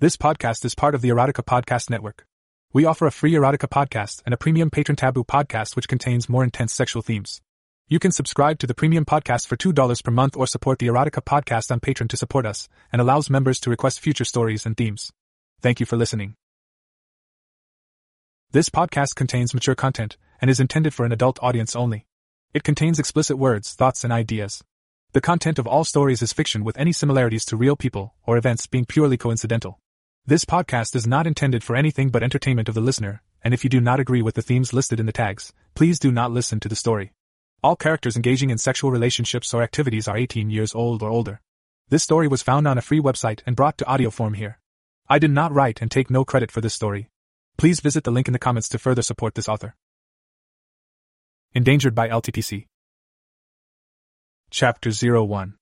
This podcast is part of the Erotica Podcast Network. We offer a free Erotica podcast and a premium patron taboo podcast which contains more intense sexual themes. You can subscribe to the premium podcast for $2 per month or support the Erotica podcast on Patreon to support us and allows members to request future stories and themes. Thank you for listening. This podcast contains mature content and is intended for an adult audience only. It contains explicit words, thoughts, and ideas. The content of all stories is fiction with any similarities to real people or events being purely coincidental. This podcast is not intended for anything but entertainment of the listener, and if you do not agree with the themes listed in the tags, please do not listen to the story. All characters engaging in sexual relationships or activities are 18 years old or older. This story was found on a free website and brought to audio form here. I did not write and take no credit for this story. Please visit the link in the comments to further support this author. Endangered by LTPC. Chapter 01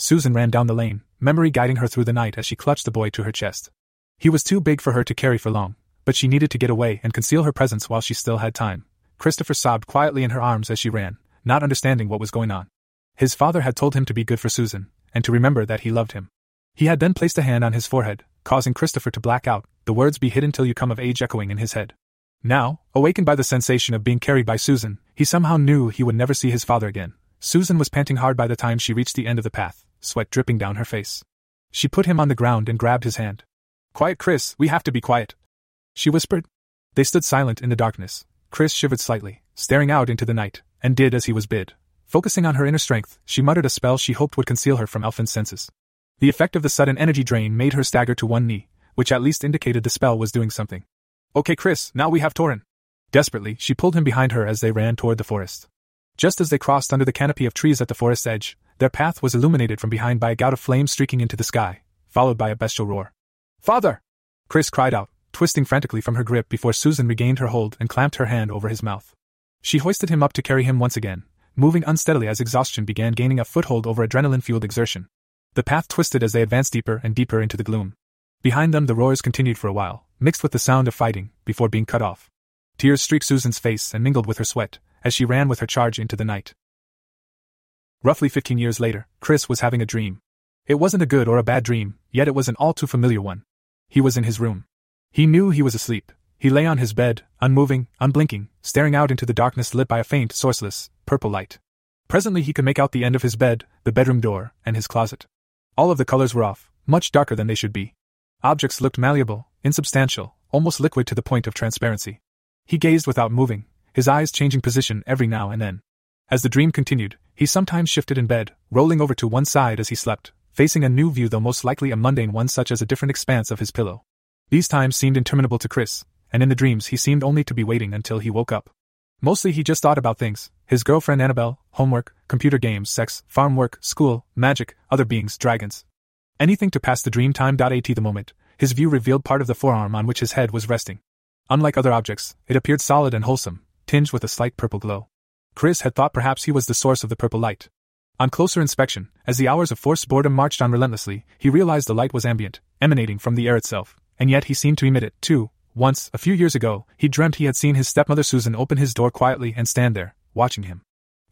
Susan ran down the lane, memory guiding her through the night as she clutched the boy to her chest. He was too big for her to carry for long, but she needed to get away and conceal her presence while she still had time. Christopher sobbed quietly in her arms as she ran, not understanding what was going on. His father had told him to be good for Susan, and to remember that he loved him. He had then placed a hand on his forehead, causing Christopher to black out, the words be hidden till you come of age echoing in his head. Now, awakened by the sensation of being carried by Susan, he somehow knew he would never see his father again. Susan was panting hard by the time she reached the end of the path, sweat dripping down her face. She put him on the ground and grabbed his hand. Quiet, Chris, we have to be quiet. She whispered. They stood silent in the darkness. Chris shivered slightly, staring out into the night, and did as he was bid. Focusing on her inner strength, she muttered a spell she hoped would conceal her from Elfin's senses. The effect of the sudden energy drain made her stagger to one knee, which at least indicated the spell was doing something. Okay, Chris, now we have Torin. Desperately, she pulled him behind her as they ran toward the forest. Just as they crossed under the canopy of trees at the forest's edge, their path was illuminated from behind by a gout of flame streaking into the sky, followed by a bestial roar. Father! Chris cried out, twisting frantically from her grip before Susan regained her hold and clamped her hand over his mouth. She hoisted him up to carry him once again, moving unsteadily as exhaustion began gaining a foothold over adrenaline fueled exertion. The path twisted as they advanced deeper and deeper into the gloom. Behind them, the roars continued for a while, mixed with the sound of fighting, before being cut off. Tears streaked Susan's face and mingled with her sweat, as she ran with her charge into the night. Roughly 15 years later, Chris was having a dream. It wasn't a good or a bad dream, yet it was an all too familiar one. He was in his room. He knew he was asleep. He lay on his bed, unmoving, unblinking, staring out into the darkness lit by a faint, sourceless, purple light. Presently he could make out the end of his bed, the bedroom door, and his closet. All of the colors were off, much darker than they should be. Objects looked malleable, insubstantial, almost liquid to the point of transparency. He gazed without moving, his eyes changing position every now and then. As the dream continued, he sometimes shifted in bed, rolling over to one side as he slept, facing a new view though most likely a mundane one such as a different expanse of his pillow. These times seemed interminable to Chris, and in the dreams he seemed only to be waiting until he woke up. Mostly he just thought about things his girlfriend Annabelle, homework, computer games, sex, farm work, school, magic, other beings, dragons, Anything to pass the dream time. At the moment, his view revealed part of the forearm on which his head was resting. Unlike other objects, it appeared solid and wholesome, tinged with a slight purple glow. Chris had thought perhaps he was the source of the purple light. On closer inspection, as the hours of forced boredom marched on relentlessly, he realized the light was ambient, emanating from the air itself, and yet he seemed to emit it, too. Once, a few years ago, he dreamt he had seen his stepmother Susan open his door quietly and stand there, watching him.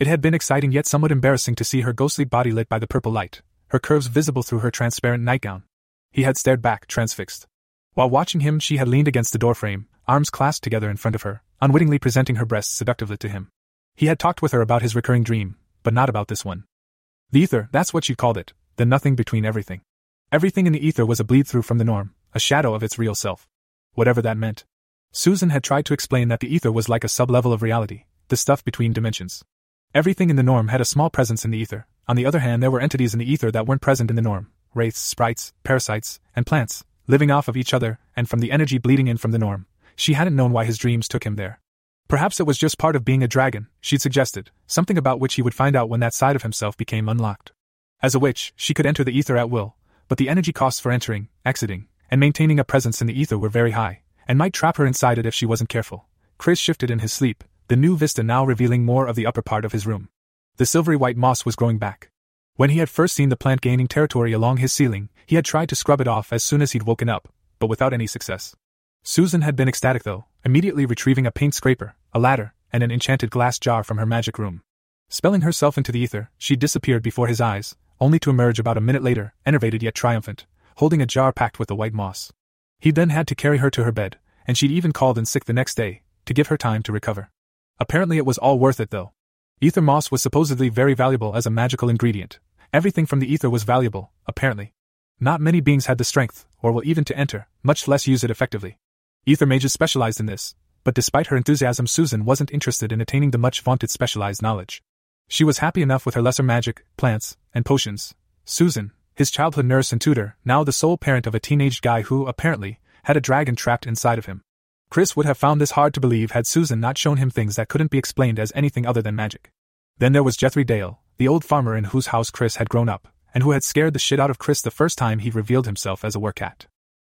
It had been exciting yet somewhat embarrassing to see her ghostly body lit by the purple light, her curves visible through her transparent nightgown. He had stared back, transfixed. While watching him, she had leaned against the doorframe, arms clasped together in front of her, unwittingly presenting her breasts seductively to him. He had talked with her about his recurring dream, but not about this one. The ether, that's what she called it, the nothing between everything. Everything in the ether was a bleed through from the norm, a shadow of its real self. Whatever that meant. Susan had tried to explain that the ether was like a sublevel of reality, the stuff between dimensions. Everything in the norm had a small presence in the ether, on the other hand, there were entities in the ether that weren't present in the norm wraiths, sprites, parasites, and plants, living off of each other, and from the energy bleeding in from the norm. She hadn't known why his dreams took him there. Perhaps it was just part of being a dragon, she'd suggested, something about which he would find out when that side of himself became unlocked. As a witch, she could enter the ether at will, but the energy costs for entering, exiting, and maintaining a presence in the ether were very high, and might trap her inside it if she wasn't careful. Chris shifted in his sleep, the new vista now revealing more of the upper part of his room. The silvery white moss was growing back. When he had first seen the plant gaining territory along his ceiling, he had tried to scrub it off as soon as he'd woken up, but without any success. Susan had been ecstatic though, immediately retrieving a paint scraper, a ladder, and an enchanted glass jar from her magic room. Spelling herself into the ether, she disappeared before his eyes, only to emerge about a minute later, enervated yet triumphant. holding a jar packed with the white moss. He then had to carry her to her bed, and she'd even called in sick the next day, to give her time to recover. Apparently, it was all worth it, though. Ether moss was supposedly very valuable as a magical ingredient. Everything from the ether was valuable, apparently. Not many beings had the strength, or will even to enter, much less use it effectively. Ether mages specialized in this, but despite her enthusiasm, Susan wasn't interested in attaining the much vaunted specialized knowledge. She was happy enough with her lesser magic, plants, and potions. Susan, his childhood nurse and tutor, now the sole parent of a teenage guy who, apparently, had a dragon trapped inside of him. Chris would have found this hard to believe had Susan not shown him things that couldn't be explained as anything other than magic. Then there was Jethry Dale, the old farmer in whose house Chris had grown up, and who had scared the shit out of Chris the first time he revealed himself as a werecat.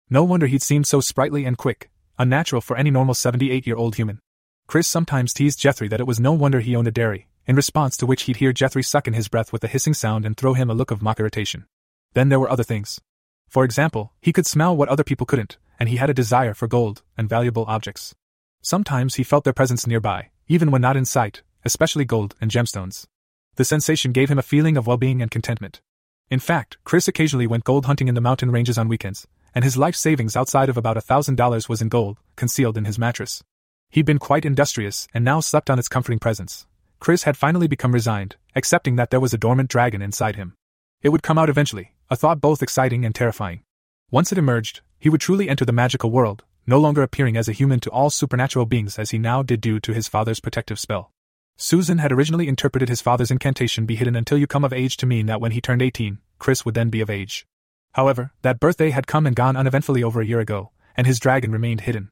No wonder he'd seemed so sprightly and quick, unnatural for any normal 78 year old human. Chris sometimes teased Jethry that it was no wonder he owned a dairy, in response to which he'd hear Jethry suck in his breath with a hissing sound and throw him a look of mock irritation. Then there were other things. For example, he could smell what other people couldn't, and he had a desire for gold and valuable objects. Sometimes he felt their presence nearby, even when not in sight, especially gold and gemstones. The sensation gave him a feeling of well being and contentment. In fact, Chris occasionally went gold hunting in the mountain ranges on weekends, and his life savings outside of about a thousand dollars was in gold, concealed in his mattress. He'd been quite industrious and now slept on its comforting presence. Chris had finally become resigned, accepting that there was a dormant dragon inside him. It would come out eventually, a thought both exciting and terrifying. Once it emerged, he would truly enter the magical world, no longer appearing as a human to all supernatural beings as he now did due to his father's protective spell. Susan had originally interpreted his father's incantation be hidden until you come of age to mean that when he turned 18, Chris would then be of age. However, that birthday had come and gone uneventfully over a year ago, and his dragon remained hidden.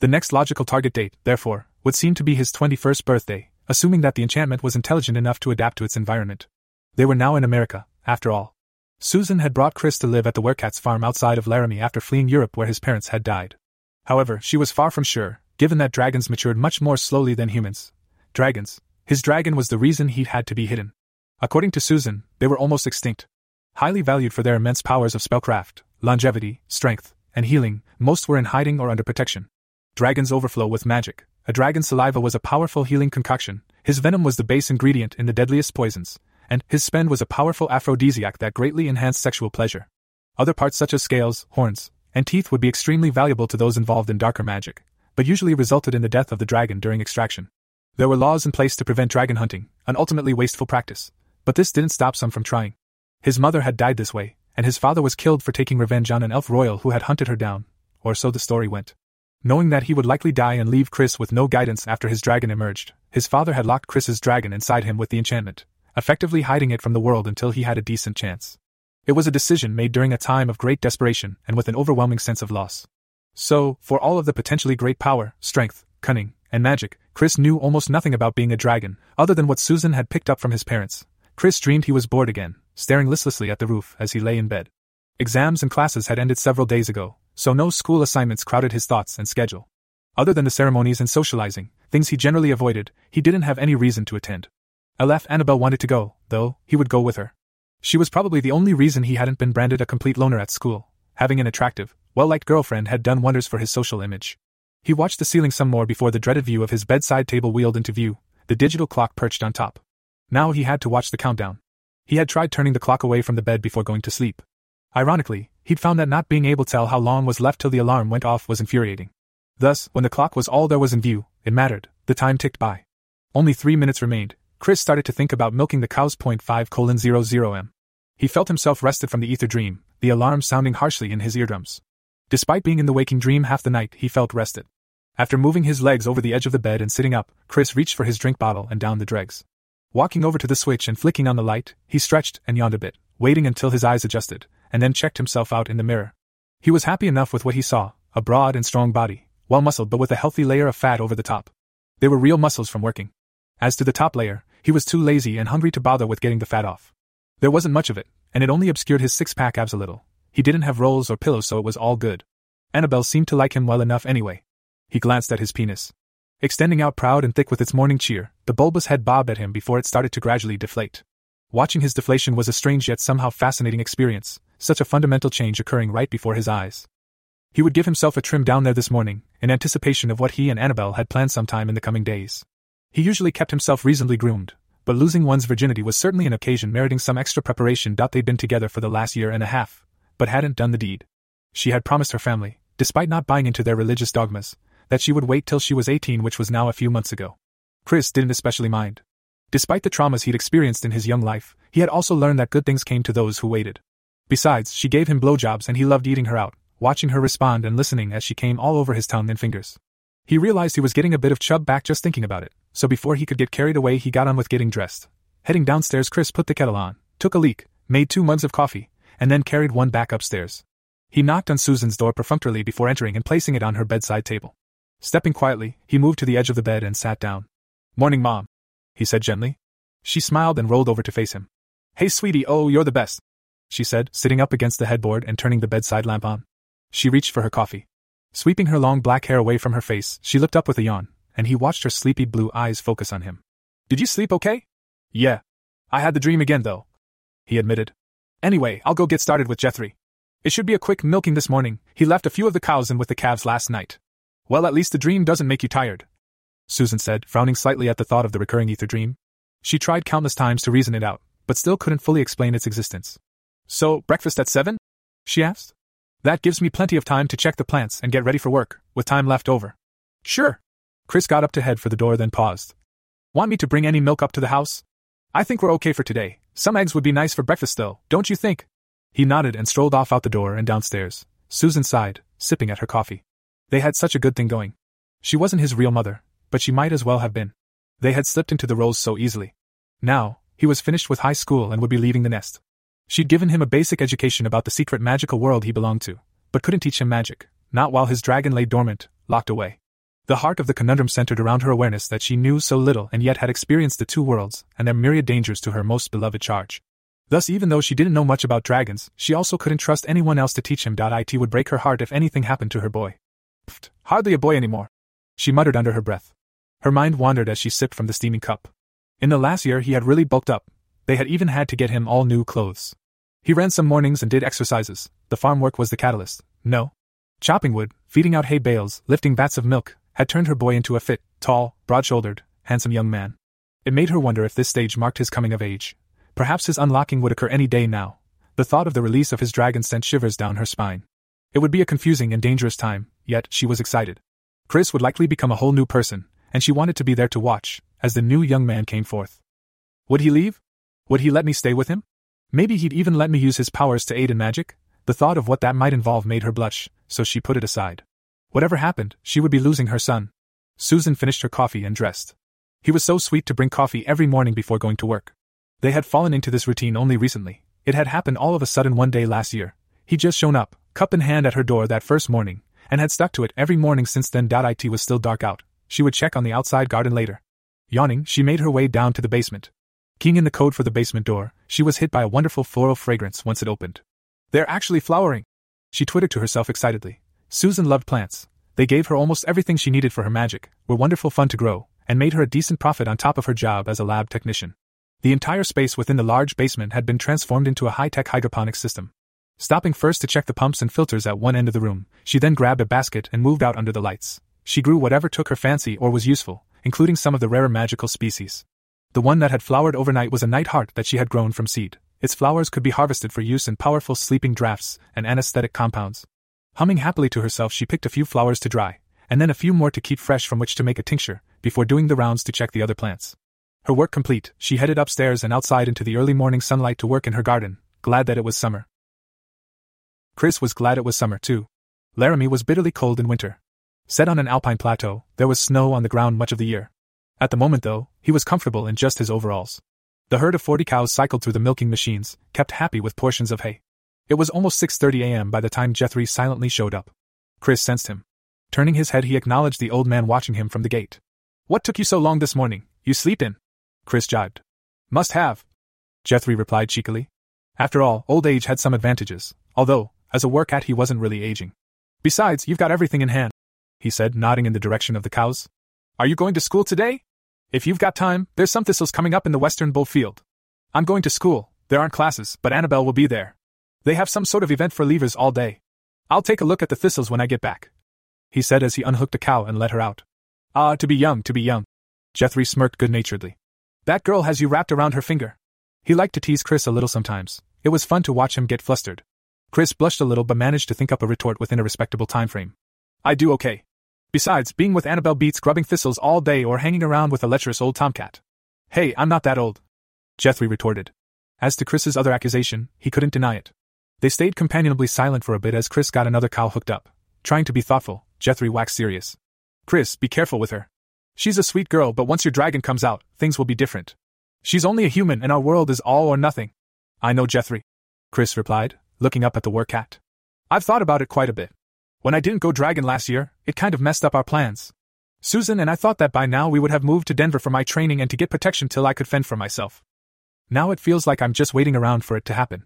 The next logical target date, therefore, would seem to be his 21st birthday, assuming that the enchantment was intelligent enough to adapt to its environment. They were now in America, after all. Susan had brought Chris to live at the Werecats farm outside of Laramie after fleeing Europe where his parents had died. However, she was far from sure, given that dragons matured much more slowly than humans. Dragons. His dragon was the reason he had to be hidden. According to Susan, they were almost extinct. Highly valued for their immense powers of spellcraft, longevity, strength, and healing, most were in hiding or under protection. Dragons overflow with magic, a dragon's saliva was a powerful healing concoction, his venom was the base ingredient in the deadliest poisons, and his spend was a powerful aphrodisiac that greatly enhanced sexual pleasure. Other parts such as scales, horns, and teeth would be extremely valuable to those involved in darker magic, but usually resulted in the death of the dragon during extraction. There were laws in place to prevent dragon hunting, an ultimately wasteful practice, but this didn't stop some from trying. His mother had died this way, and his father was killed for taking revenge on an elf royal who had hunted her down, or so the story went. Knowing that he would likely die and leave Chris with no guidance after his dragon emerged, his father had locked Chris's dragon inside him with the enchantment, effectively hiding it from the world until he had a decent chance. It was a decision made during a time of great desperation and with an overwhelming sense of loss. So, for all of the potentially great power, strength, cunning, and magic, Chris knew almost nothing about being a dragon, other than what Susan had picked up from his parents. Chris dreamed he was bored again, staring listlessly at the roof as he lay in bed. Exams and classes had ended several days ago, so no school assignments crowded his thoughts and schedule. Other than the ceremonies and socializing, things he generally avoided, he didn't have any reason to attend. Aleph Annabelle wanted to go, though, he would go with her. She was probably the only reason he hadn't been branded a complete loner at school. Having an attractive, well liked girlfriend had done wonders for his social image. He watched the ceiling some more before the dreaded view of his bedside table wheeled into view, the digital clock perched on top. Now he had to watch the countdown. He had tried turning the clock away from the bed before going to sleep. Ironically, he'd found that not being able to tell how long was left till the alarm went off was infuriating. Thus, when the clock was all there was in view, it mattered, the time ticked by. Only three minutes remained. Chris started to think about milking the cows. 5 colon 00 m. He felt himself rested from the ether dream, the alarm sounding harshly in his eardrums. Despite being in the waking dream half the night, he felt rested. After moving his legs over the edge of the bed and sitting up, Chris reached for his drink bottle and downed the dregs. Walking over to the switch and flicking on the light, he stretched and yawned a bit, waiting until his eyes adjusted, and then checked himself out in the mirror. He was happy enough with what he saw a broad and strong body, well muscled but with a healthy layer of fat over the top. They were real muscles from working. As to the top layer, he was too lazy and hungry to bother with getting the fat off. There wasn't much of it, and it only obscured his six pack abs a little. He didn't have rolls or pillows, so it was all good. Annabelle seemed to like him well enough anyway. He glanced at his penis. Extending out proud and thick with its morning cheer, the bulbous head bobbed at him before it started to gradually deflate. Watching his deflation was a strange yet somehow fascinating experience, such a fundamental change occurring right before his eyes. He would give himself a trim down there this morning, in anticipation of what he and Annabelle had planned sometime in the coming days. He usually kept himself reasonably groomed, but losing one's virginity was certainly an occasion meriting some extra preparation. They'd been together for the last year and a half, but hadn't done the deed. She had promised her family, despite not buying into their religious dogmas, that she would wait till she was 18, which was now a few months ago. Chris didn't especially mind. Despite the traumas he'd experienced in his young life, he had also learned that good things came to those who waited. Besides, she gave him blowjobs and he loved eating her out, watching her respond and listening as she came all over his tongue and fingers. He realized he was getting a bit of chub back just thinking about it, so before he could get carried away, he got on with getting dressed. Heading downstairs, Chris put the kettle on, took a leak, made two mugs of coffee, and then carried one back upstairs. He knocked on Susan's door perfunctorily before entering and placing it on her bedside table. Stepping quietly, he moved to the edge of the bed and sat down. Morning, Mom, he said gently. She smiled and rolled over to face him. Hey, sweetie, oh, you're the best, she said, sitting up against the headboard and turning the bedside lamp on. She reached for her coffee. Sweeping her long black hair away from her face, she looked up with a yawn, and he watched her sleepy blue eyes focus on him. Did you sleep okay? Yeah. I had the dream again, though, he admitted. Anyway, I'll go get started with Jethry. It should be a quick milking this morning. He left a few of the cows in with the calves last night. Well, at least the dream doesn't make you tired, Susan said, frowning slightly at the thought of the recurring ether dream. She tried countless times to reason it out, but still couldn't fully explain its existence. So, breakfast at seven? she asked. That gives me plenty of time to check the plants and get ready for work, with time left over. Sure. Chris got up to head for the door, then paused. Want me to bring any milk up to the house? I think we're okay for today. Some eggs would be nice for breakfast, though, don't you think? He nodded and strolled off out the door and downstairs. Susan sighed, sipping at her coffee. They had such a good thing going. She wasn't his real mother, but she might as well have been. They had slipped into the roles so easily. Now, he was finished with high school and would be leaving the nest. She'd given him a basic education about the secret magical world he belonged to, but couldn't teach him magic, not while his dragon lay dormant, locked away. The heart of the conundrum centered around her awareness that she knew so little and yet had experienced the two worlds and their myriad dangers to her most beloved charge. Thus, even though she didn't know much about dragons, she also couldn't trust anyone else to teach him. It would break her heart if anything happened to her boy. Pfft, hardly a boy anymore. She muttered under her breath. Her mind wandered as she sipped from the steaming cup. In the last year, he had really bulked up. They had even had to get him all new clothes. He ran some mornings and did exercises. The farm work was the catalyst. No. Chopping wood, feeding out hay bales, lifting vats of milk, had turned her boy into a fit, tall, broad shouldered, handsome young man. It made her wonder if this stage marked his coming of age. Perhaps his unlocking would occur any day now. The thought of the release of his dragon sent shivers down her spine. It would be a confusing and dangerous time, yet she was excited. Chris would likely become a whole new person, and she wanted to be there to watch, as the new young man came forth. Would he leave? Would he let me stay with him? Maybe he'd even let me use his powers to aid in magic? The thought of what that might involve made her blush, so she put it aside. Whatever happened, she would be losing her son. Susan finished her coffee and dressed. He was so sweet to bring coffee every morning before going to work. They had fallen into this routine only recently. It had happened all of a sudden one day last year. He'd just shown up, cup in hand at her door that first morning, and had stuck to it every morning since then. It was still dark out. She would check on the outside garden later. Yawning, she made her way down to the basement. Keying in the code for the basement door, she was hit by a wonderful floral fragrance once it opened. They're actually flowering! She twittered to herself excitedly. Susan loved plants. They gave her almost everything she needed for her magic, were wonderful fun to grow, and made her a decent profit on top of her job as a lab technician. The entire space within the large basement had been transformed into a high tech hydroponic system. Stopping first to check the pumps and filters at one end of the room, she then grabbed a basket and moved out under the lights. She grew whatever took her fancy or was useful, including some of the rarer magical species. The one that had flowered overnight was a night heart that she had grown from seed. Its flowers could be harvested for use in powerful sleeping drafts and anesthetic compounds. Humming happily to herself, she picked a few flowers to dry, and then a few more to keep fresh from which to make a tincture, before doing the rounds to check the other plants. Her work complete, she headed upstairs and outside into the early morning sunlight to work in her garden, glad that it was summer. Chris was glad it was summer, too. Laramie was bitterly cold in winter. Set on an alpine plateau, there was snow on the ground much of the year. At the moment, though, he was comfortable in just his overalls. The herd of 40 cows cycled through the milking machines, kept happy with portions of hay. It was almost 6:30 a.m. by the time Jethry silently showed up. Chris sensed him. Turning his head, he acknowledged the old man watching him from the gate. What took you so long this morning? You sleep in? Chris jibed. Must have. Jethry replied cheekily. After all, old age had some advantages, although, as a werecat, he wasn't really aging. Besides, you've got everything in hand, he said, nodding in the direction of the cows. Are you going to school today? If you've got time, there's some thistles coming up in the western bull field. I'm going to school, there aren't classes, but Annabelle will be there. They have some sort of event for leavers all day. I'll take a look at the thistles when I get back. He said as he unhooked a cow and let her out. Ah, to be young, to be young. Jethry smirked good naturedly. That girl has you wrapped around her finger. He liked to tease Chris a little sometimes. It was fun to watch him get flustered. Chris blushed a little but managed to think up a retort within a respectable time frame. I do okay. Besides, being with Annabelle beats grubbing thistles all day or hanging around with a lecherous old tomcat. Hey, I'm not that old. Jethry retorted. As to Chris's other accusation, he couldn't deny it. They stayed companionably silent for a bit as Chris got another cow hooked up. Trying to be thoughtful, Jethry waxed serious. Chris, be careful with her. She's a sweet girl, but once your dragon comes out, things will be different. She's only a human, and our world is all or nothing. I know, Jethry. Chris replied, looking up at the werecat. I've thought about it quite a bit. When I didn't go dragon last year, it kind of messed up our plans. Susan and I thought that by now we would have moved to Denver for my training and to get protection till I could fend for myself. Now it feels like I'm just waiting around for it to happen.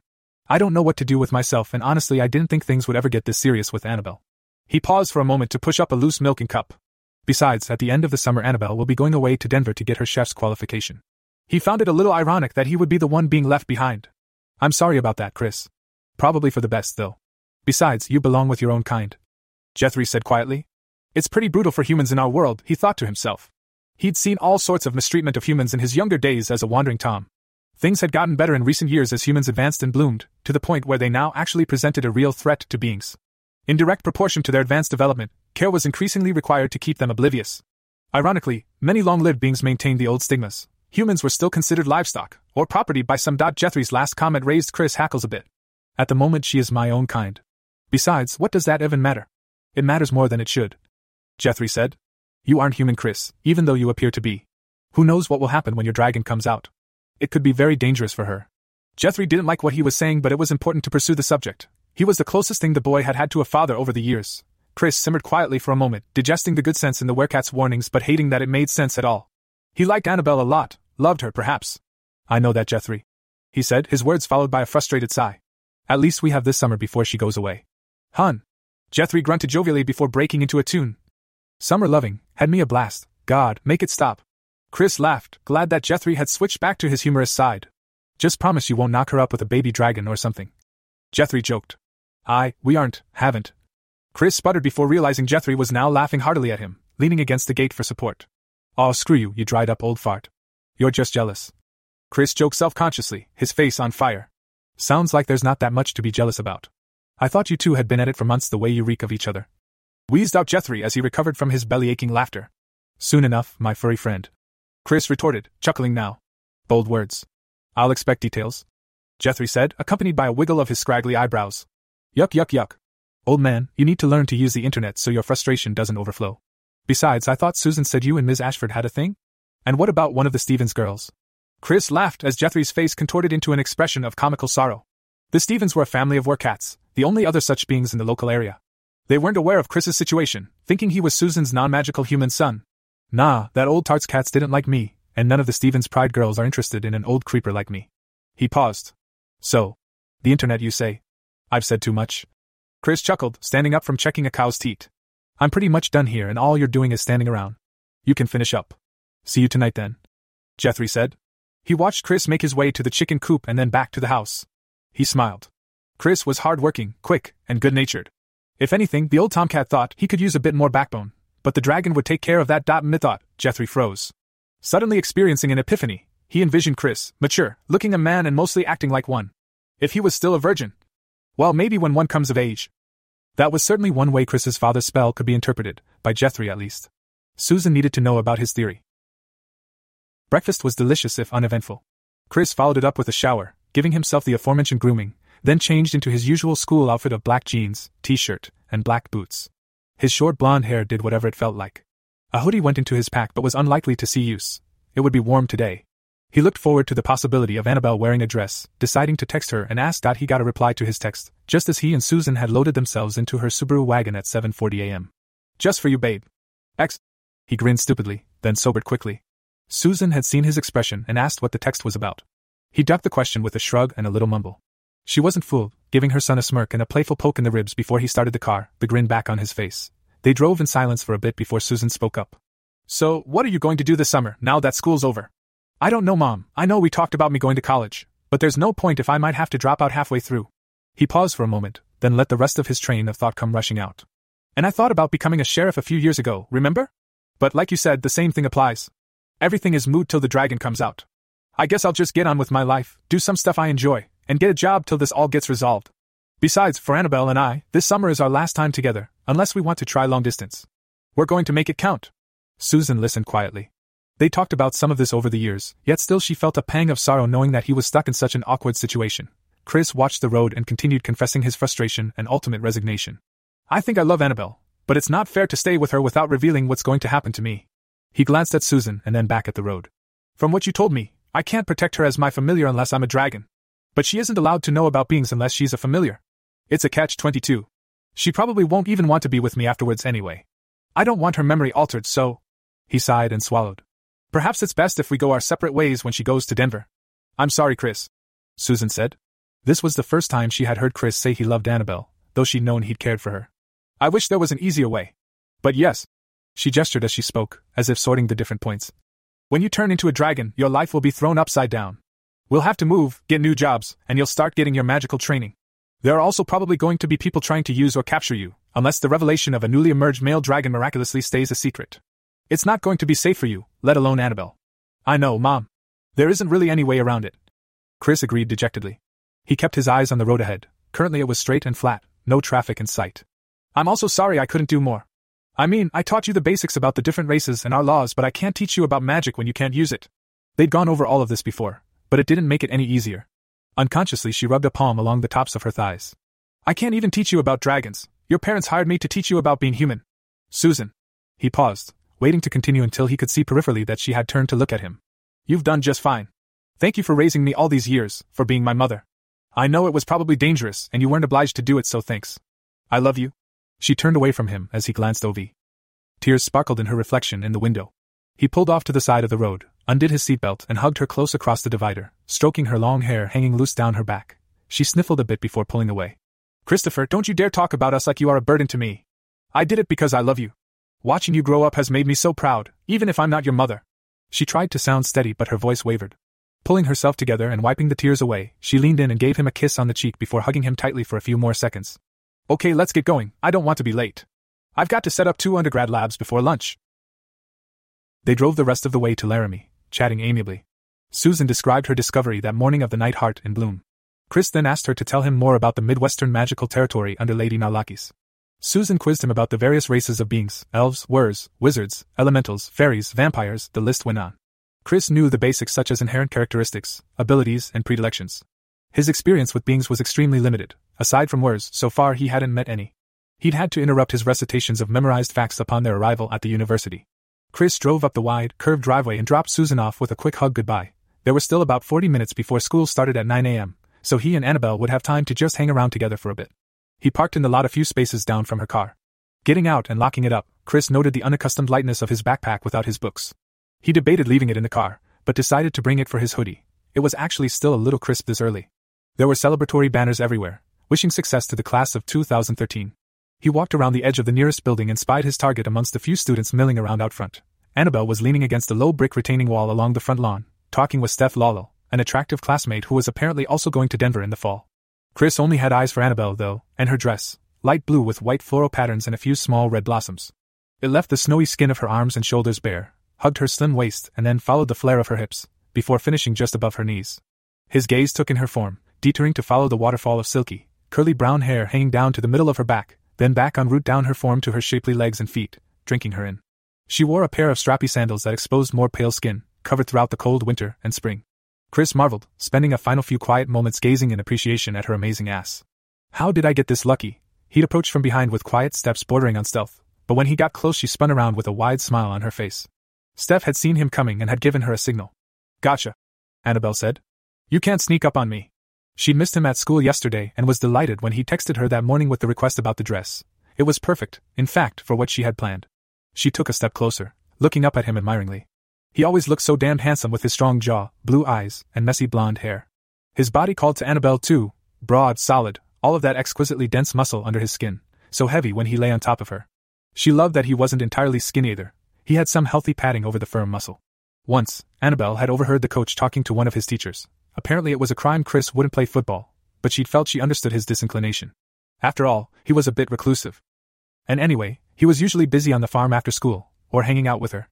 I don't know what to do with myself, and honestly, I didn't think things would ever get this serious with Annabelle. He paused for a moment to push up a loose milking cup. Besides, at the end of the summer, Annabelle will be going away to Denver to get her chef's qualification. He found it a little ironic that he would be the one being left behind. I'm sorry about that, Chris. Probably for the best, though. Besides, you belong with your own kind. Jethry said quietly. It's pretty brutal for humans in our world, he thought to himself. He'd seen all sorts of mistreatment of humans in his younger days as a wandering Tom. Things had gotten better in recent years as humans advanced and bloomed, to the point where they now actually presented a real threat to beings. In direct proportion to their advanced development, care was increasingly required to keep them oblivious. Ironically, many long lived beings maintained the old stigmas. Humans were still considered livestock, or property by some. Jethry's last comment raised Chris hackles a bit. At the moment, she is my own kind. Besides, what does that even matter? It matters more than it should. Jethry said. You aren't human, Chris, even though you appear to be. Who knows what will happen when your dragon comes out? It could be very dangerous for her. Jethry didn't like what he was saying, but it was important to pursue the subject. He was the closest thing the boy had had to a father over the years. Chris simmered quietly for a moment, digesting the good sense in the werecat's warnings but hating that it made sense at all. He liked Annabelle a lot, loved her perhaps. I know that, Jethry. He said, his words followed by a frustrated sigh. At least we have this summer before she goes away. Hun. Jethry grunted jovially before breaking into a tune. Summer loving, had me a blast. God, make it stop. Chris laughed, glad that Jethry had switched back to his humorous side. Just promise you won't knock her up with a baby dragon or something. Jethry joked. I, we aren't, haven't. Chris sputtered before realizing Jethry was now laughing heartily at him, leaning against the gate for support. Oh, screw you, you dried up old fart. You're just jealous. Chris joked self consciously, his face on fire. Sounds like there's not that much to be jealous about. I thought you two had been at it for months the way you reek of each other. Wheezed out Jethry as he recovered from his belly aching laughter. Soon enough, my furry friend. Chris retorted, chuckling now. Bold words. I'll expect details. Jethry said, accompanied by a wiggle of his scraggly eyebrows. Yuck, yuck, yuck. Old man, you need to learn to use the internet so your frustration doesn't overflow. Besides, I thought Susan said you and Ms. Ashford had a thing? And what about one of the Stevens girls? Chris laughed as Jethry's face contorted into an expression of comical sorrow. The Stevens were a family of werecats, the only other such beings in the local area. They weren't aware of Chris's situation, thinking he was Susan's non magical human son. Nah, that old tart's cats didn't like me, and none of the Stevens Pride girls are interested in an old creeper like me. He paused. So, the internet, you say? I've said too much. Chris chuckled, standing up from checking a cow's teat. I'm pretty much done here, and all you're doing is standing around. You can finish up. See you tonight then. Jethry said. He watched Chris make his way to the chicken coop and then back to the house. He smiled. Chris was hard-working, quick, and good-natured. If anything, the old tomcat thought he could use a bit more backbone, but the dragon would take care of that. Mythought, Jethry froze. Suddenly experiencing an epiphany, he envisioned Chris, mature, looking a man and mostly acting like one. If he was still a virgin, well, maybe when one comes of age. That was certainly one way Chris's father's spell could be interpreted, by Jethry at least. Susan needed to know about his theory. Breakfast was delicious if uneventful. Chris followed it up with a shower, giving himself the aforementioned grooming, then changed into his usual school outfit of black jeans, t shirt, and black boots. His short blonde hair did whatever it felt like. A hoodie went into his pack but was unlikely to see use. It would be warm today, he looked forward to the possibility of Annabelle wearing a dress, deciding to text her and ask, asked. He got a reply to his text, just as he and Susan had loaded themselves into her Subaru wagon at 7:40 a.m. Just for you, babe. X. He grinned stupidly, then sobered quickly. Susan had seen his expression and asked what the text was about. He ducked the question with a shrug and a little mumble. She wasn't fooled, giving her son a smirk and a playful poke in the ribs before he started the car, the grin back on his face. They drove in silence for a bit before Susan spoke up. So, what are you going to do this summer, now that school's over? I don't know, Mom. I know we talked about me going to college, but there's no point if I might have to drop out halfway through. He paused for a moment, then let the rest of his train of thought come rushing out. And I thought about becoming a sheriff a few years ago, remember? But like you said, the same thing applies. Everything is moot till the dragon comes out. I guess I'll just get on with my life, do some stuff I enjoy, and get a job till this all gets resolved. Besides, for Annabelle and I, this summer is our last time together, unless we want to try long distance. We're going to make it count. Susan listened quietly. They talked about some of this over the years, yet still she felt a pang of sorrow knowing that he was stuck in such an awkward situation. Chris watched the road and continued confessing his frustration and ultimate resignation. I think I love Annabelle, but it's not fair to stay with her without revealing what's going to happen to me. He glanced at Susan and then back at the road. From what you told me, I can't protect her as my familiar unless I'm a dragon. But she isn't allowed to know about beings unless she's a familiar. It's a catch 22. She probably won't even want to be with me afterwards anyway. I don't want her memory altered, so. He sighed and swallowed. Perhaps it's best if we go our separate ways when she goes to Denver. I'm sorry, Chris. Susan said. This was the first time she had heard Chris say he loved Annabelle, though she'd known he'd cared for her. I wish there was an easier way. But yes. She gestured as she spoke, as if sorting the different points. When you turn into a dragon, your life will be thrown upside down. We'll have to move, get new jobs, and you'll start getting your magical training. There are also probably going to be people trying to use or capture you, unless the revelation of a newly emerged male dragon miraculously stays a secret. It's not going to be safe for you, let alone Annabelle. I know, Mom. There isn't really any way around it. Chris agreed dejectedly. He kept his eyes on the road ahead. Currently it was straight and flat, no traffic in sight. I'm also sorry I couldn't do more. I mean, I taught you the basics about the different races and our laws, but I can't teach you about magic when you can't use it. They'd gone over all of this before, but it didn't make it any easier. Unconsciously, she rubbed a palm along the tops of her thighs. I can't even teach you about dragons. Your parents hired me to teach you about being human. Susan. He paused, waiting to continue until he could see peripherally that she had turned to look at him. You've done just fine. Thank you for raising me all these years, for being my mother. I know it was probably dangerous, and you weren't obliged to do it, so thanks. I love you. She turned away from him as he glanced over. Tears sparkled in her reflection in the window. He pulled off to the side of the road, undid his seatbelt, and hugged her close across the divider, stroking her long hair hanging loose down her back. She sniffled a bit before pulling away. Christopher, don't you dare talk about us like you are a burden to me. I did it because I love you. Watching you grow up has made me so proud, even if I'm not your mother. She tried to sound steady, but her voice wavered. Pulling herself together and wiping the tears away, she leaned in and gave him a kiss on the cheek before hugging him tightly for a few more seconds. Okay, let's get going. I don't want to be late. I've got to set up two undergrad labs before lunch. They drove the rest of the way to Laramie, chatting amiably. Susan described her discovery that morning of the night heart in bloom. Chris then asked her to tell him more about the Midwestern magical territory under Lady Nalakis. Susan quizzed him about the various races of beings elves, wers, wizards, elementals, fairies, vampires, the list went on. Chris knew the basics such as inherent characteristics, abilities, and predilections. His experience with beings was extremely limited, aside from wers, so far he hadn't met any. He'd had to interrupt his recitations of memorized facts upon their arrival at the university. Chris drove up the wide, curved driveway and dropped Susan off with a quick hug goodbye. There were still about 40 minutes before school started at 9 a.m., so he and Annabelle would have time to just hang around together for a bit. He parked in the lot a few spaces down from her car. Getting out and locking it up, Chris noted the unaccustomed lightness of his backpack without his books. He debated leaving it in the car, but decided to bring it for his hoodie. It was actually still a little crisp this early. There were celebratory banners everywhere, wishing success to the class of 2013. He walked around the edge of the nearest building and spied his target amongst the few students milling around out front. Annabelle was leaning against a low brick retaining wall along the front lawn, talking with Steph Lalo, an attractive classmate who was apparently also going to Denver in the fall. Chris only had eyes for Annabelle, though, and her dress, light blue with white floral patterns and a few small red blossoms. It left the snowy skin of her arms and shoulders bare, hugged her slim waist, and then followed the flare of her hips, before finishing just above her knees. His gaze took in her form, detoring to follow the waterfall of silky, curly brown hair hanging down to the middle of her back, then back en route down her form to her shapely legs and feet, drinking her in. She wore a pair of strappy sandals that exposed more pale skin, covered throughout the cold winter and spring. Chris marveled, spending a final few quiet moments gazing in appreciation at her amazing ass. How did I get this lucky? He'd approached from behind with quiet steps bordering on stealth, but when he got close, she spun around with a wide smile on her face. Steph had seen him coming and had given her a signal. Gotcha, Annabelle said. You can't sneak up on me. She'd missed him at school yesterday and was delighted when he texted her that morning with the request about the dress. It was perfect, in fact, for what she had planned. She took a step closer, looking up at him admiringly. He always looked so damned handsome with his strong jaw, blue eyes, and messy blonde hair. His body called to Annabelle too, broad, solid, all of that exquisitely dense muscle under his skin, so heavy when he lay on top of her. She loved that he wasn't entirely skinny either. He had some healthy padding over the firm muscle. Once, Annabelle had overheard the coach talking to one of his teachers, Apparently, it was a crime Chris wouldn't play football, but she'd felt she understood his disinclination. After all, he was a bit reclusive. And anyway, he was usually busy on the farm after school, or hanging out with her.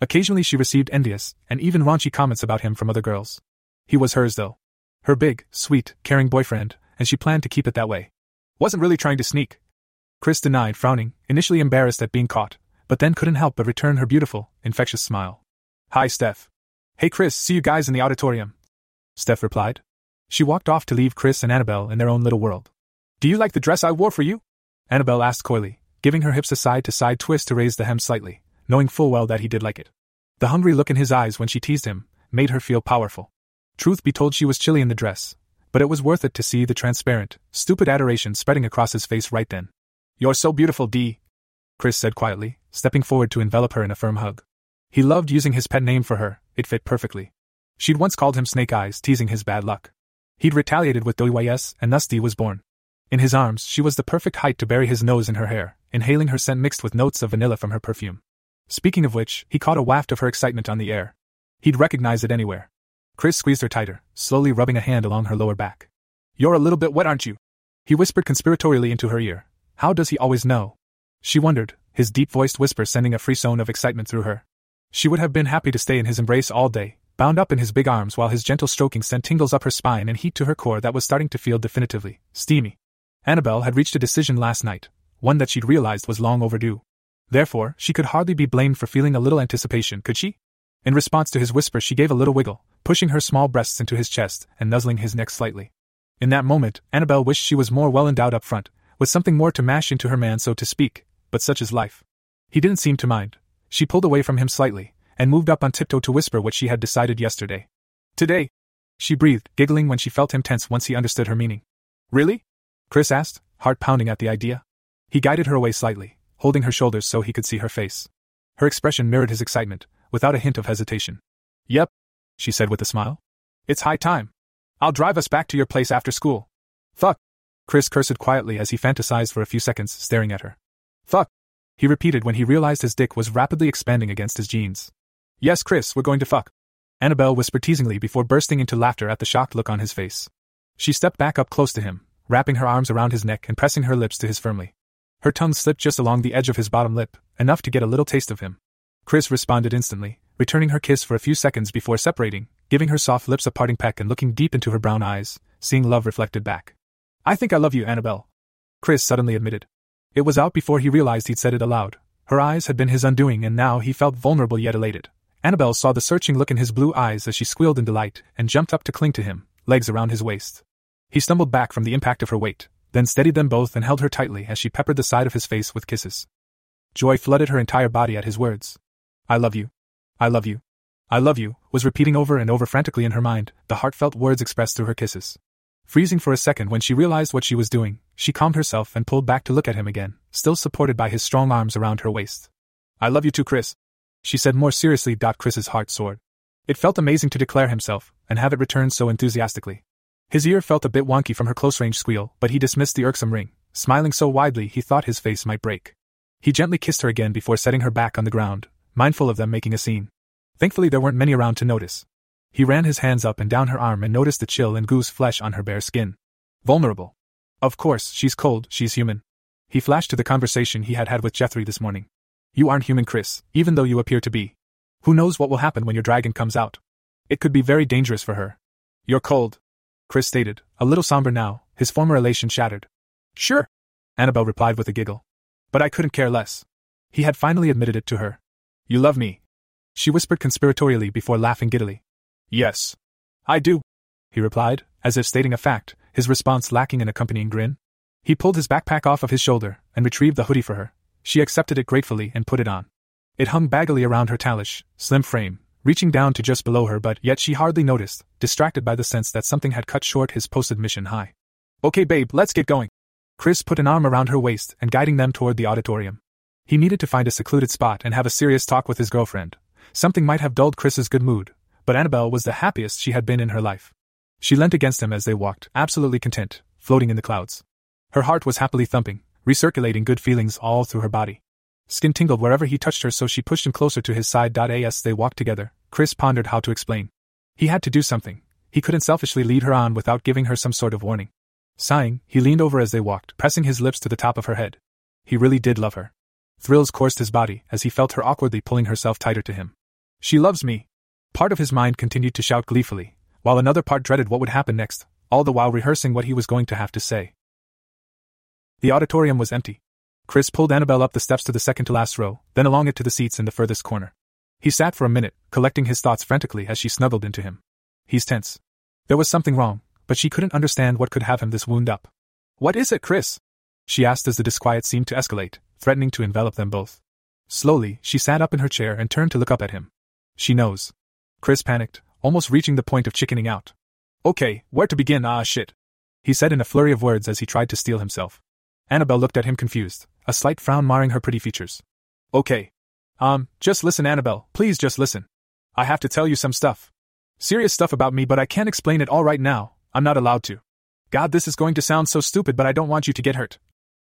Occasionally, she received envious and even raunchy comments about him from other girls. He was hers, though. Her big, sweet, caring boyfriend, and she planned to keep it that way. Wasn't really trying to sneak. Chris denied, frowning, initially embarrassed at being caught, but then couldn't help but return her beautiful, infectious smile. Hi, Steph. Hey, Chris, see you guys in the auditorium. Steph replied. She walked off to leave Chris and Annabelle in their own little world. Do you like the dress I wore for you? Annabelle asked coyly, giving her hips a side to side twist to raise the hem slightly, knowing full well that he did like it. The hungry look in his eyes when she teased him made her feel powerful. Truth be told, she was chilly in the dress, but it was worth it to see the transparent, stupid adoration spreading across his face right then. You're so beautiful, Dee, Chris said quietly, stepping forward to envelop her in a firm hug. He loved using his pet name for her, it fit perfectly. She'd once called him Snake Eyes, teasing his bad luck. He'd retaliated with DOYS, and thus Dee was born. In his arms, she was the perfect height to bury his nose in her hair, inhaling her scent mixed with notes of vanilla from her perfume. Speaking of which, he caught a waft of her excitement on the air. He'd recognize it anywhere. Chris squeezed her tighter, slowly rubbing a hand along her lower back. You're a little bit wet, aren't you? He whispered conspiratorially into her ear. How does he always know? She wondered, his deep voiced whisper sending a frisson of excitement through her. She would have been happy to stay in his embrace all day, bound up in his big arms while his gentle stroking sent tingles up her spine and heat to her core that was starting to feel definitively steamy. Annabelle had reached a decision last night, one that she'd realized was long overdue. Therefore, she could hardly be blamed for feeling a little anticipation, could she? In response to his whisper, she gave a little wiggle, pushing her small breasts into his chest and nuzzling his neck slightly. In that moment, Annabelle wished she was more well endowed up front, with something more to mash into her man, so to speak, but such is life. He didn't seem to mind. She pulled away from him slightly, and moved up on tiptoe to whisper what she had decided yesterday. Today, she breathed, giggling when she felt him tense once he understood her meaning. Really? Chris asked, heart pounding at the idea. He guided her away slightly, holding her shoulders so he could see her face. Her expression mirrored his excitement, without a hint of hesitation. Yep, she said with a smile. It's high time. I'll drive us back to your place after school. Fuck. Chris cursed quietly as he fantasized for a few seconds, staring at her. Fuck. He repeated when he realized his dick was rapidly expanding against his jeans. Yes, Chris, we're going to fuck. Annabelle whispered teasingly before bursting into laughter at the shocked look on his face. She stepped back up close to him, wrapping her arms around his neck and pressing her lips to his firmly. Her tongue slipped just along the edge of his bottom lip, enough to get a little taste of him. Chris responded instantly, returning her kiss for a few seconds before separating, giving her soft lips a parting peck and looking deep into her brown eyes, seeing love reflected back. I think I love you, Annabelle. Chris suddenly admitted. It was out before he realized he'd said it aloud. Her eyes had been his undoing, and now he felt vulnerable yet elated. Annabelle saw the searching look in his blue eyes as she squealed in delight and jumped up to cling to him, legs around his waist. He stumbled back from the impact of her weight, then steadied them both and held her tightly as she peppered the side of his face with kisses. Joy flooded her entire body at his words. I love you. I love you. I love you, was repeating over and over frantically in her mind, the heartfelt words expressed through her kisses. Freezing for a second when she realized what she was doing, she calmed herself and pulled back to look at him again, still supported by his strong arms around her waist. I love you too, Chris. She said more seriously. Chris's heart soared. It felt amazing to declare himself, and have it return so enthusiastically. His ear felt a bit wonky from her close range squeal, but he dismissed the irksome ring, smiling so widely he thought his face might break. He gently kissed her again before setting her back on the ground, mindful of them making a scene. Thankfully, there weren't many around to notice. He ran his hands up and down her arm and noticed the chill and goose flesh on her bare skin. Vulnerable. Of course, she's cold, she's human. He flashed to the conversation he had had with Jethry this morning. You aren't human, Chris, even though you appear to be. Who knows what will happen when your dragon comes out? It could be very dangerous for her. You're cold. Chris stated, a little somber now, his former elation shattered. Sure. Annabelle replied with a giggle. But I couldn't care less. He had finally admitted it to her. You love me. She whispered conspiratorially before laughing giddily. Yes. I do, he replied, as if stating a fact, his response lacking an accompanying grin. He pulled his backpack off of his shoulder and retrieved the hoodie for her. She accepted it gratefully and put it on. It hung baggily around her tallish, slim frame, reaching down to just below her, but yet she hardly noticed, distracted by the sense that something had cut short his post admission high. Okay, babe, let's get going. Chris put an arm around her waist and guiding them toward the auditorium. He needed to find a secluded spot and have a serious talk with his girlfriend. Something might have dulled Chris's good mood, but Annabelle was the happiest she had been in her life. She leant against him as they walked, absolutely content, floating in the clouds. Her heart was happily thumping, recirculating good feelings all through her body. Skin tingled wherever he touched her, so she pushed him closer to his side. As they walked together, Chris pondered how to explain. He had to do something. He couldn't selfishly lead her on without giving her some sort of warning. Sighing, he leaned over as they walked, pressing his lips to the top of her head. He really did love her. Thrills coursed his body as he felt her awkwardly pulling herself tighter to him. She loves me. Part of his mind continued to shout gleefully, while another part dreaded what would happen next, all the while rehearsing what he was going to have to say. The auditorium was empty. Chris pulled Annabelle up the steps to the second to last row, then along it to the seats in the furthest corner. He sat for a minute, collecting his thoughts frantically as she snuggled into him. He's tense. There was something wrong, but she couldn't understand what could have him this wound up. What is it, Chris? She asked as the disquiet seemed to escalate, threatening to envelop them both. Slowly, she sat up in her chair and turned to look up at him. She knows. Chris panicked, almost reaching the point of chickening out. Okay, where to begin, ah shit. He said in a flurry of words as he tried to steel himself. Annabelle looked at him confused, a slight frown marring her pretty features. Okay. Um, just listen, Annabelle, please just listen. I have to tell you some stuff. Serious stuff about me, but I can't explain it all right now, I'm not allowed to. God, this is going to sound so stupid, but I don't want you to get hurt.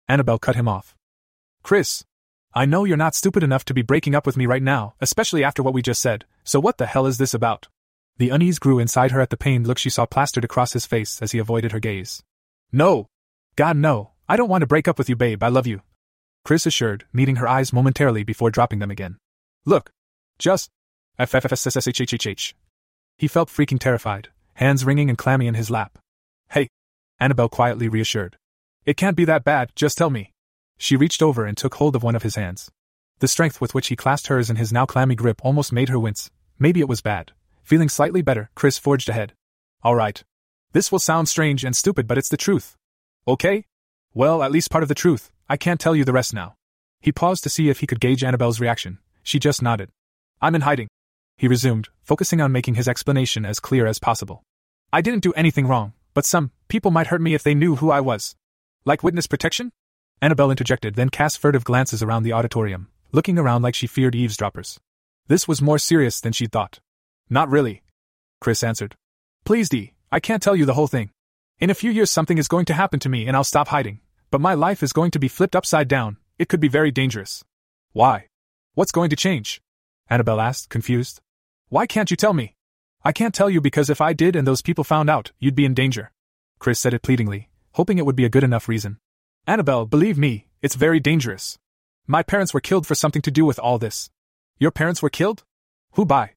Annabelle cut him off. Chris, I know you're not stupid enough to be breaking up with me right now, especially after what we just said, so what the hell is this about? The unease grew inside her at the pained look she saw plastered across his face as he avoided her gaze. No! God, no! I don't want to break up with you, babe, I love you. Chris assured, meeting her eyes momentarily before dropping them again. Look! Just. FFFSSHHHH. He felt freaking terrified, hands wringing and clammy in his lap. Hey! Annabelle quietly reassured. It can't be that bad, just tell me. She reached over and took hold of one of his hands. The strength with which he clasped hers in his now clammy grip almost made her wince. Maybe it was bad. Feeling slightly better, Chris forged ahead. All right. This will sound strange and stupid, but it's the truth. Okay? Well, at least part of the truth. I can't tell you the rest now. He paused to see if he could gauge Annabelle's reaction. She just nodded. I'm in hiding. He resumed, focusing on making his explanation as clear as possible. I didn't do anything wrong, but some people might hurt me if they knew who I was. Like witness protection? Annabelle interjected, then cast furtive glances around the auditorium, looking around like she feared eavesdroppers. This was more serious than she'd thought. Not really. Chris answered. Please, Dee, I can't tell you the whole thing. In a few years, something is going to happen to me and I'll stop hiding. But my life is going to be flipped upside down. It could be very dangerous. Why? What's going to change? Annabelle asked, confused. Why can't you tell me? I can't tell you because if I did and those people found out, you'd be in danger. Chris said it pleadingly, hoping it would be a good enough reason. Annabelle, believe me, it's very dangerous. My parents were killed for something to do with all this. Your parents were killed? Who by?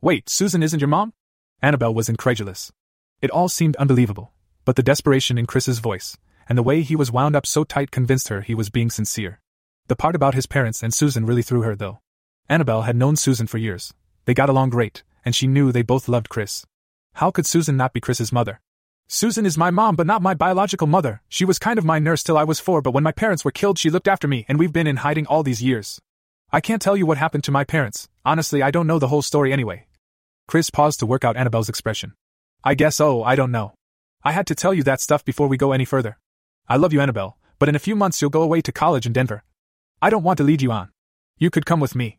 Wait, Susan isn't your mom? Annabelle was incredulous. It all seemed unbelievable, but the desperation in Chris's voice, and the way he was wound up so tight convinced her he was being sincere. The part about his parents and Susan really threw her, though. Annabelle had known Susan for years. They got along great, and she knew they both loved Chris. How could Susan not be Chris's mother? Susan is my mom, but not my biological mother. She was kind of my nurse till I was four, but when my parents were killed, she looked after me, and we've been in hiding all these years. I can't tell you what happened to my parents. Honestly, I don't know the whole story anyway. Chris paused to work out Annabelle's expression. I guess, oh, I don't know. I had to tell you that stuff before we go any further. I love you, Annabelle, but in a few months you'll go away to college in Denver. I don't want to lead you on. You could come with me.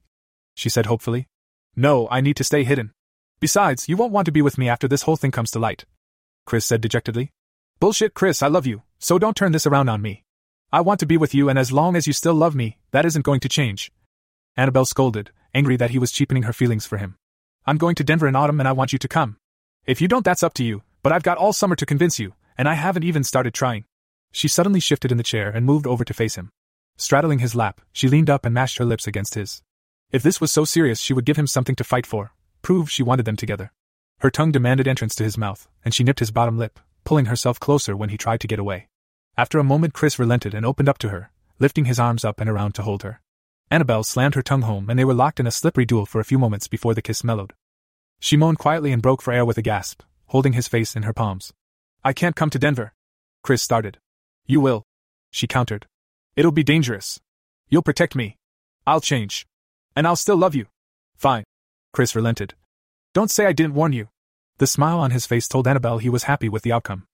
She said hopefully. No, I need to stay hidden. Besides, you won't want to be with me after this whole thing comes to light. Chris said dejectedly. Bullshit, Chris, I love you, so don't turn this around on me. I want to be with you, and as long as you still love me, that isn't going to change. Annabelle scolded, angry that he was cheapening her feelings for him. I'm going to Denver in autumn and I want you to come. If you don't, that's up to you, but I've got all summer to convince you, and I haven't even started trying. She suddenly shifted in the chair and moved over to face him. Straddling his lap, she leaned up and mashed her lips against his. If this was so serious, she would give him something to fight for, prove she wanted them together. Her tongue demanded entrance to his mouth, and she nipped his bottom lip, pulling herself closer when he tried to get away. After a moment, Chris relented and opened up to her, lifting his arms up and around to hold her. Annabelle slammed her tongue home, and they were locked in a slippery duel for a few moments before the kiss mellowed. She moaned quietly and broke for air with a gasp, holding his face in her palms. I can't come to Denver. Chris started. You will. She countered. It'll be dangerous. You'll protect me. I'll change. And I'll still love you. Fine. Chris relented. Don't say I didn't warn you. The smile on his face told Annabelle he was happy with the outcome.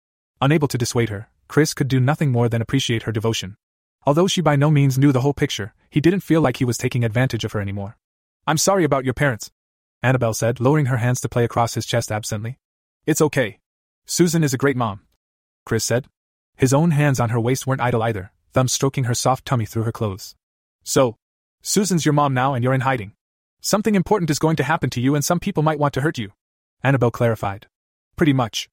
Unable to dissuade her, Chris could do nothing more than appreciate her devotion. Although she by no means knew the whole picture, he didn't feel like he was taking advantage of her anymore. I'm sorry about your parents, Annabelle said, lowering her hands to play across his chest absently. It's okay. Susan is a great mom. Chris said. His own hands on her waist weren't idle either, thumbs stroking her soft tummy through her clothes. So, Susan's your mom now and you're in hiding. Something important is going to happen to you and some people might want to hurt you. Annabelle clarified. Pretty much.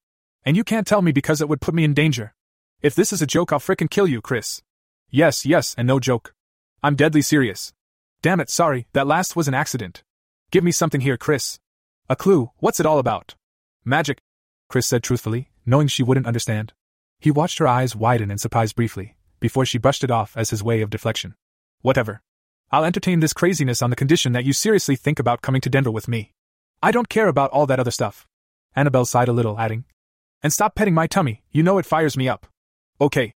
And you can't tell me because it would put me in danger. If this is a joke, I'll frickin' kill you, Chris. Yes, yes, and no joke. I'm deadly serious. Damn it, sorry, that last was an accident. Give me something here, Chris. A clue, what's it all about? Magic, Chris said truthfully, knowing she wouldn't understand. He watched her eyes widen in surprise briefly, before she brushed it off as his way of deflection. Whatever. I'll entertain this craziness on the condition that you seriously think about coming to Denver with me. I don't care about all that other stuff. Annabelle sighed a little, adding, And stop petting my tummy, you know it fires me up. Okay.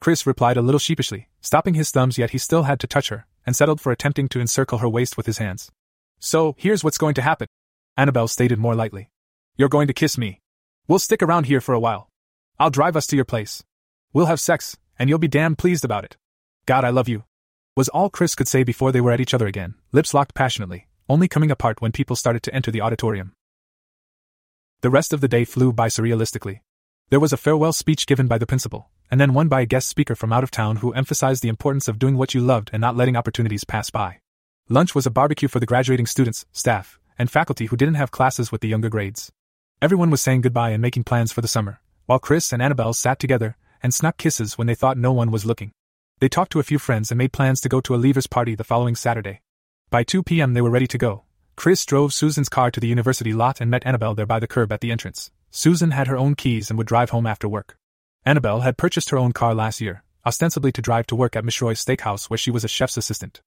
Chris replied a little sheepishly, stopping his thumbs, yet he still had to touch her, and settled for attempting to encircle her waist with his hands. So, here's what's going to happen. Annabelle stated more lightly. You're going to kiss me. We'll stick around here for a while. I'll drive us to your place. We'll have sex, and you'll be damn pleased about it. God, I love you was all Chris could say before they were at each other again, lips locked passionately, only coming apart when people started to enter the auditorium. The rest of the day flew by surrealistically. There was a farewell speech given by the principal, and then one by a guest speaker from out of town who emphasized the importance of doing what you loved and not letting opportunities pass by. Lunch was a barbecue for the graduating students, staff, and faculty who didn't have classes with the younger grades. Everyone was saying goodbye and making plans for the summer, while Chris and Annabelle sat together and snuck kisses when they thought no one was looking. They talked to a few friends and made plans to go to a leavers party the following Saturday. By 2 p.m., they were ready to go. Chris drove Susan's car to the university lot and met Annabelle there by the curb at the entrance. Susan had her own keys and would drive home after work. Annabelle had purchased her own car last year, ostensibly to drive to work at Mishroy's Steakhouse where she was a chef's assistant.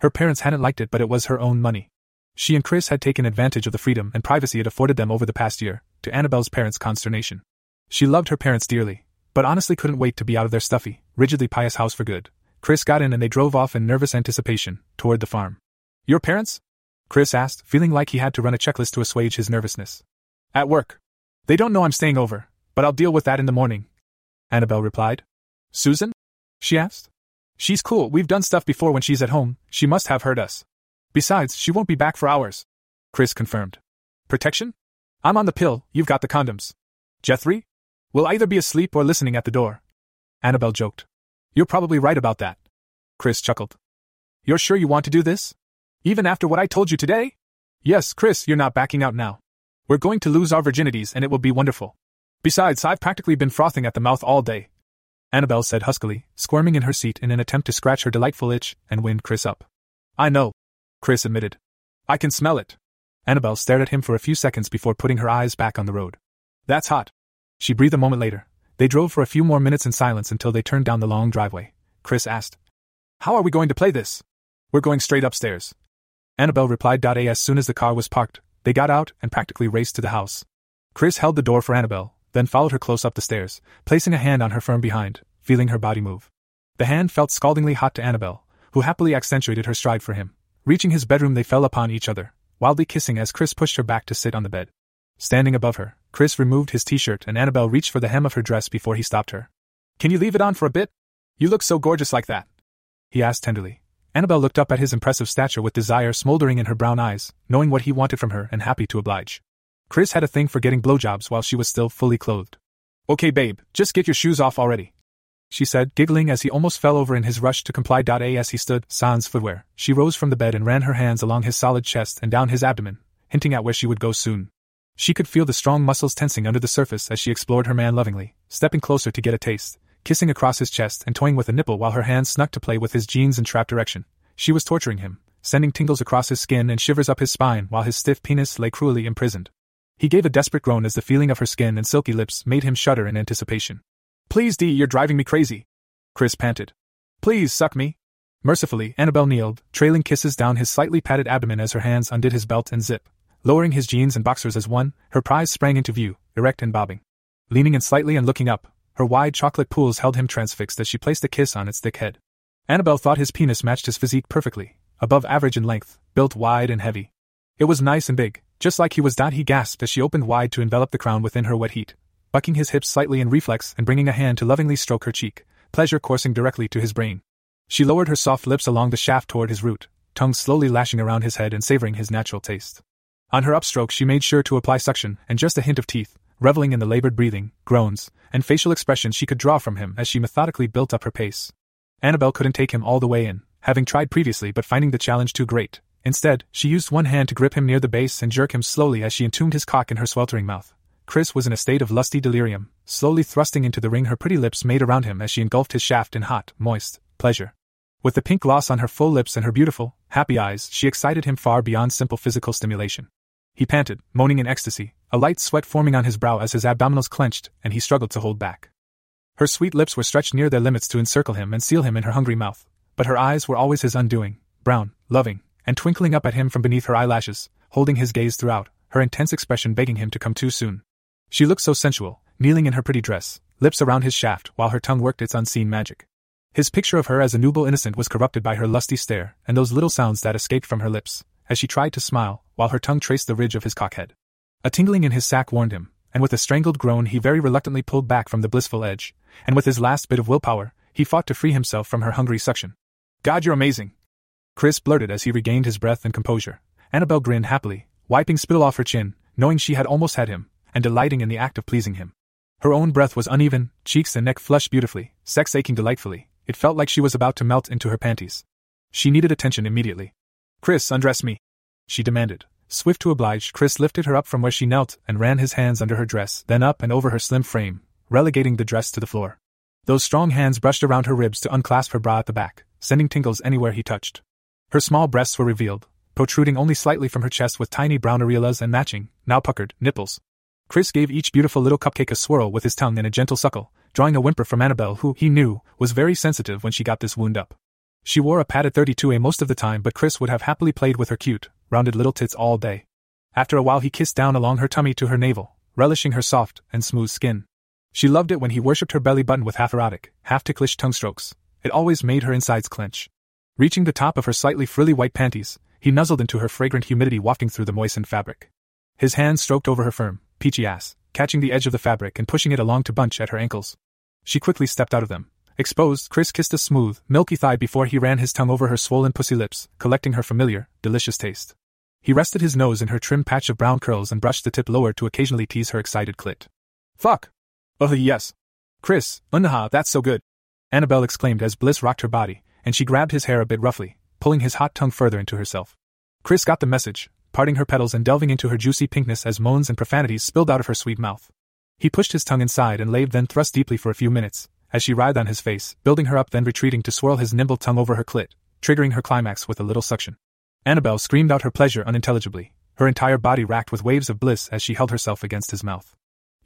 Her parents hadn't liked it, but it was her own money. She and Chris had taken advantage of the freedom and privacy it afforded them over the past year, to Annabelle's parents' consternation. She loved her parents dearly, but honestly couldn't wait to be out of their stuffy, rigidly pious house for good. Chris got in and they drove off in nervous anticipation, toward the farm. Your parents? Chris asked, feeling like he had to run a checklist to assuage his nervousness. At work. They don't know I'm staying over, but I'll deal with that in the morning. Annabelle replied. Susan? She asked. She's cool, we've done stuff before when she's at home, she must have heard us. Besides, she won't be back for hours. Chris confirmed. Protection? I'm on the pill, you've got the condoms. Jethry? Will either be asleep or listening at the door. Annabelle joked. You're probably right about that. Chris chuckled. You're sure you want to do this? Even after what I told you today? Yes, Chris, you're not backing out now. We're going to lose our virginities and it will be wonderful. Besides, I've practically been frothing at the mouth all day. Annabelle said huskily, squirming in her seat in an attempt to scratch her delightful itch and wind Chris up. I know. Chris admitted. I can smell it. Annabelle stared at him for a few seconds before putting her eyes back on the road. That's hot. She breathed a moment later. They drove for a few more minutes in silence until they turned down the long driveway. Chris asked, How are we going to play this? We're going straight upstairs. Annabelle replied. As soon as the car was parked, they got out and practically raced to the house. Chris held the door for Annabelle, then followed her close up the stairs, placing a hand on her firm behind, feeling her body move. The hand felt scaldingly hot to Annabelle, who happily accentuated her stride for him. Reaching his bedroom, they fell upon each other, wildly kissing as Chris pushed her back to sit on the bed. Standing above her, Chris removed his t shirt and Annabelle reached for the hem of her dress before he stopped her. Can you leave it on for a bit? You look so gorgeous like that. He asked tenderly. Annabelle looked up at his impressive stature with desire smoldering in her brown eyes, knowing what he wanted from her and happy to oblige. Chris had a thing for getting blowjobs while she was still fully clothed. Okay, babe, just get your shoes off already. She said, giggling as he almost fell over in his rush to comply. As he stood, sans footwear, she rose from the bed and ran her hands along his solid chest and down his abdomen, hinting at where she would go soon. She could feel the strong muscles tensing under the surface as she explored her man lovingly, stepping closer to get a taste, kissing across his chest and toying with a nipple while her hands snuck to play with his jeans in trap erection. She was torturing him, sending tingles across his skin and shivers up his spine while his stiff penis lay cruelly imprisoned. He gave a desperate groan as the feeling of her skin and silky lips made him shudder in anticipation. Please, Dee, you're driving me crazy. Chris panted. Please suck me. Mercifully, Annabelle kneeled, trailing kisses down his slightly padded abdomen as her hands undid his belt and zip. Lowering his jeans and boxers as one, her prize sprang into view, erect and bobbing. Leaning in slightly and looking up, her wide chocolate pools held him transfixed as she placed a kiss on its thick head. Annabelle thought his penis matched his physique perfectly, above average in length, built wide and heavy. It was nice and big, just like he was. He gasped as she opened wide to envelop the crown within her wet heat, bucking his hips slightly in reflex and bringing a hand to lovingly stroke her cheek, pleasure coursing directly to his brain. She lowered her soft lips along the shaft toward his root, tongue slowly lashing around his head and savoring his natural taste. On her upstroke, she made sure to apply suction and just a hint of teeth, reveling in the labored breathing, groans, and facial expressions she could draw from him as she methodically built up her pace. Annabelle couldn't take him all the way in, having tried previously but finding the challenge too great. Instead, she used one hand to grip him near the base and jerk him slowly as she entombed his cock in her sweltering mouth. Chris was in a state of lusty delirium, slowly thrusting into the ring her pretty lips made around him as she engulfed his shaft in hot, moist pleasure. With the pink gloss on her full lips and her beautiful, happy eyes, she excited him far beyond simple physical stimulation. He panted, moaning in ecstasy, a light sweat forming on his brow as his abdominals clenched and he struggled to hold back. Her sweet lips were stretched near their limits to encircle him and seal him in her hungry mouth, but her eyes were always his undoing, brown, loving, and twinkling up at him from beneath her eyelashes, holding his gaze throughout, her intense expression begging him to come too soon. She looked so sensual, kneeling in her pretty dress, lips around his shaft while her tongue worked its unseen magic. His picture of her as a nubile innocent was corrupted by her lusty stare and those little sounds that escaped from her lips, as she tried to smile, while her tongue traced the ridge of his cockhead. A tingling in his sack warned him, and with a strangled groan he very reluctantly pulled back from the blissful edge, and with his last bit of willpower, he fought to free himself from her hungry suction. God, you're amazing! Chris blurted as he regained his breath and composure. Annabelle grinned happily, wiping spittle off her chin, knowing she had almost had him, and delighting in the act of pleasing him. Her own breath was uneven, cheeks and neck flushed beautifully, sex aching delightfully, it felt like she was about to melt into her panties. She needed attention immediately. Chris, undress me. She demanded. Swift to oblige, Chris lifted her up from where she knelt and ran his hands under her dress, then up and over her slim frame, relegating the dress to the floor. Those strong hands brushed around her ribs to unclasp her bra at the back, sending tingles anywhere he touched. Her small breasts were revealed, protruding only slightly from her chest with tiny brown areolas and matching, now puckered, nipples. Chris gave each beautiful little cupcake a swirl with his tongue in a gentle suckle, drawing a whimper from Annabelle, who, he knew, was very sensitive when she got this wound up. She wore a padded 32A most of the time, but Chris would have happily played with her cute, rounded little tits all day. After a while, he kissed down along her tummy to her navel, relishing her soft and smooth skin. She loved it when he worshipped her belly button with half erotic, half ticklish tongue strokes. It always made her insides clench. Reaching the top of her slightly frilly white panties, he nuzzled into her fragrant humidity wafting through the moistened fabric. His hand stroked over her firm, peachy ass, catching the edge of the fabric and pushing it along to bunch at her ankles. She quickly stepped out of them. Exposed, Chris kissed a smooth, milky thigh before he ran his tongue over her swollen pussy lips, collecting her familiar, delicious taste. He rested his nose in her trim patch of brown curls and brushed the tip lower to occasionally tease her excited clit. Fuck! Oh, yes. Chris, unha, that's so good. Annabelle exclaimed as Bliss rocked her body, and she grabbed his hair a bit roughly, pulling his hot tongue further into herself. Chris got the message, parting her petals and delving into her juicy pinkness as moans and profanities spilled out of her sweet mouth. He pushed his tongue inside and laved, then thrust deeply for a few minutes, as she writhed on his face, building her up then retreating to swirl his nimble tongue over her clit, triggering her climax with a little suction. Annabelle screamed out her pleasure unintelligibly, her entire body racked with waves of bliss as she held herself against his mouth.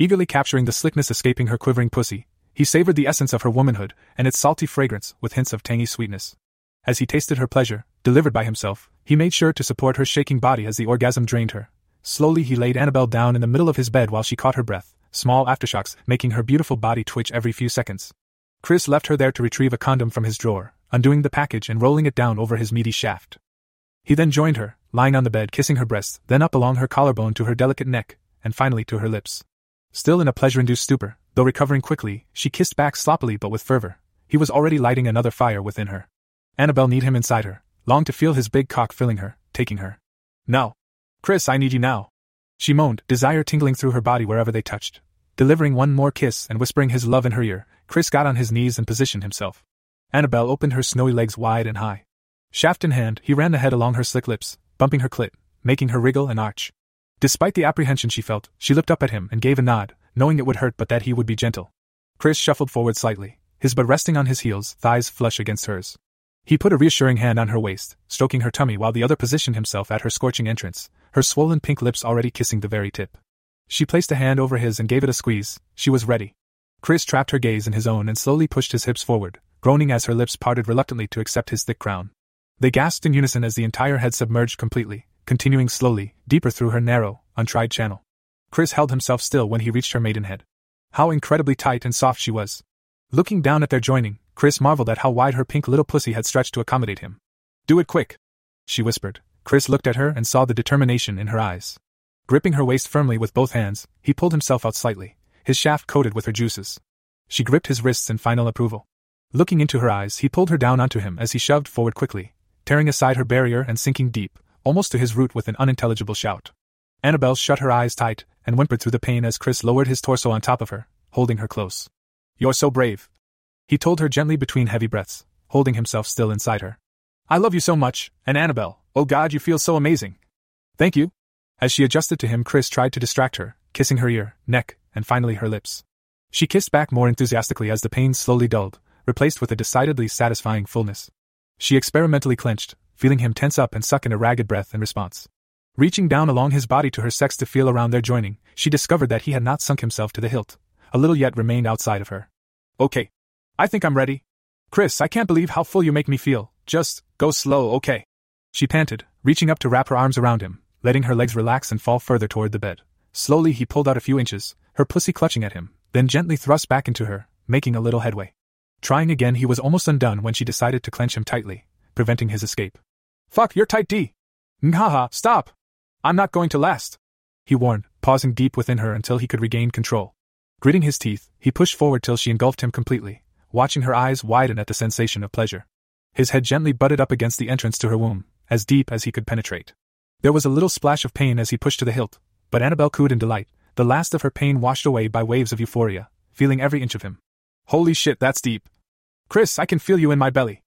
Eagerly capturing the slickness escaping her quivering pussy, he savored the essence of her womanhood and its salty fragrance with hints of tangy sweetness. As he tasted her pleasure, delivered by himself, he made sure to support her shaking body as the orgasm drained her. Slowly he laid Annabelle down in the middle of his bed while she caught her breath, small aftershocks making her beautiful body twitch every few seconds. Chris left her there to retrieve a condom from his drawer, undoing the package and rolling it down over his meaty shaft. He then joined her, lying on the bed kissing her breasts, then up along her collarbone to her delicate neck, and finally to her lips. Still in a pleasure induced stupor, though recovering quickly, she kissed back sloppily but with fervor. He was already lighting another fire within her. Annabelle need him inside her, longed to feel his big cock filling her, taking her. No. Chris, I need you now. She moaned, desire tingling through her body wherever they touched. Delivering one more kiss and whispering his love in her ear, Chris got on his knees and positioned himself. Annabelle opened her snowy legs wide and high. Shaft in hand, he ran the head along her slick lips, bumping her clit, making her wriggle and arch. Despite the apprehension she felt, she looked up at him and gave a nod, knowing it would hurt but that he would be gentle. Chris shuffled forward slightly, his butt resting on his heels, thighs flush against hers. He put a reassuring hand on her waist, stroking her tummy while the other positioned himself at her scorching entrance, her swollen pink lips already kissing the very tip. She placed a hand over his and gave it a squeeze, she was ready. Chris trapped her gaze in his own and slowly pushed his hips forward, groaning as her lips parted reluctantly to accept his thick crown. They gasped in unison as the entire head submerged completely, continuing slowly, deeper through her narrow, untried channel. Chris held himself still when he reached her maidenhead. How incredibly tight and soft she was. Looking down at their joining, Chris marveled at how wide her pink little pussy had stretched to accommodate him. Do it quick, she whispered. Chris looked at her and saw the determination in her eyes. Gripping her waist firmly with both hands, he pulled himself out slightly, his shaft coated with her juices. She gripped his wrists in final approval. Looking into her eyes, he pulled her down onto him as he shoved forward quickly, tearing aside her barrier and sinking deep, almost to his root with an unintelligible shout. Annabelle shut her eyes tight and whimpered through the pain as Chris lowered his torso on top of her, holding her close. You're so brave. He told her gently between heavy breaths, holding himself still inside her. I love you so much, and Annabelle, oh God, you feel so amazing. Thank you, as she adjusted to him, Chris tried to distract her, kissing her ear, neck, and finally her lips. She kissed back more enthusiastically as the pain slowly dulled, replaced with a decidedly satisfying fullness. She experimentally clenched, feeling him tense up and suck in a ragged breath in response. Reaching down along his body to her sex to feel around their joining, she discovered that he had not sunk himself to the hilt. A little yet remained outside of her. Okay. I think I'm ready. Chris, I can't believe how full you make me feel. Just, go slow, okay? She panted, reaching up to wrap her arms around him, letting her legs relax and fall further toward the bed. Slowly, he pulled out a few inches, her pussy clutching at him, then gently thrust back into her, making a little headway. Trying again, he was almost undone when she decided to clench him tightly, preventing his escape. Fuck, you're tight, D. Ngaha, stop! I'm not going to last, he warned, pausing deep within her until he could regain control. Gritting his teeth, he pushed forward till she engulfed him completely, watching her eyes widen at the sensation of pleasure. His head gently butted up against the entrance to her womb, as deep as he could penetrate. There was a little splash of pain as he pushed to the hilt, but Annabelle cooed in delight, the last of her pain washed away by waves of euphoria, feeling every inch of him. Holy shit, that's deep. Chris, I can feel you in my belly.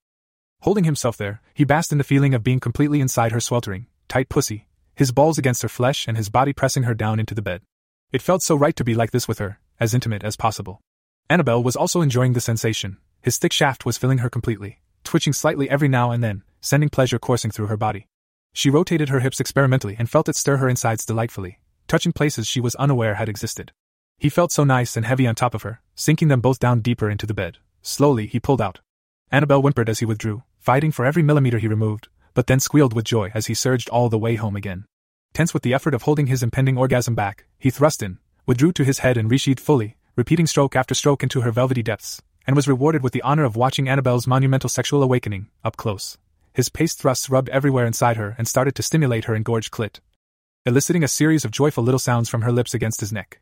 Holding himself there, he basked in the feeling of being completely inside her sweltering, tight pussy, his balls against her flesh and his body pressing her down into the bed. It felt so right to be like this with her, as intimate as possible. Annabelle was also enjoying the sensation. His thick shaft was filling her completely, twitching slightly every now and then, sending pleasure coursing through her body. She rotated her hips experimentally and felt it stir her insides delightfully, touching places she was unaware had existed. He felt so nice and heavy on top of her, sinking them both down deeper into the bed. Slowly, he pulled out. Annabelle whimpered as he withdrew, fighting for every millimeter he removed, but then squealed with joy as he surged all the way home again. Tense with the effort of holding his impending orgasm back, he thrust in, withdrew to his head and resheathed fully, repeating stroke after stroke into her velvety depths, and was rewarded with the honor of watching Annabelle's monumental sexual awakening, up close. His paste thrusts rubbed everywhere inside her and started to stimulate her engorged clit, eliciting a series of joyful little sounds from her lips against his neck.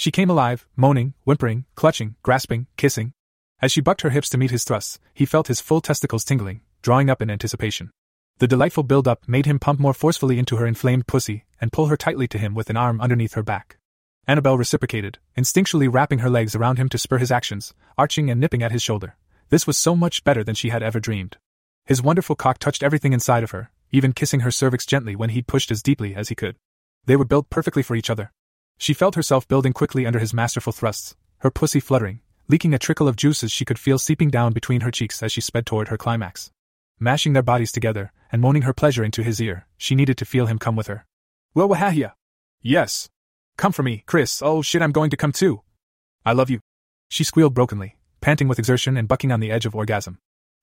She came alive, moaning, whimpering, clutching, grasping, kissing. As she bucked her hips to meet his thrusts, he felt his full testicles tingling, drawing up in anticipation. The delightful build-up made him pump more forcefully into her inflamed pussy and pull her tightly to him with an arm underneath her back. Annabelle reciprocated, instinctually wrapping her legs around him to spur his actions, arching and nipping at his shoulder. This was so much better than she had ever dreamed. His wonderful cock touched everything inside of her, even kissing her cervix gently when he pushed as deeply as he could. They were built perfectly for each other. She felt herself building quickly under his masterful thrusts, her pussy fluttering, leaking a trickle of juices she could feel seeping down between her cheeks as she sped toward her climax. Mashing their bodies together, and moaning her pleasure into his ear, she needed to feel him come with her. Well, wahahia. Yes. Come for me, Chris. Oh shit, I'm going to come too. I love you. She squealed brokenly, panting with exertion and bucking on the edge of orgasm.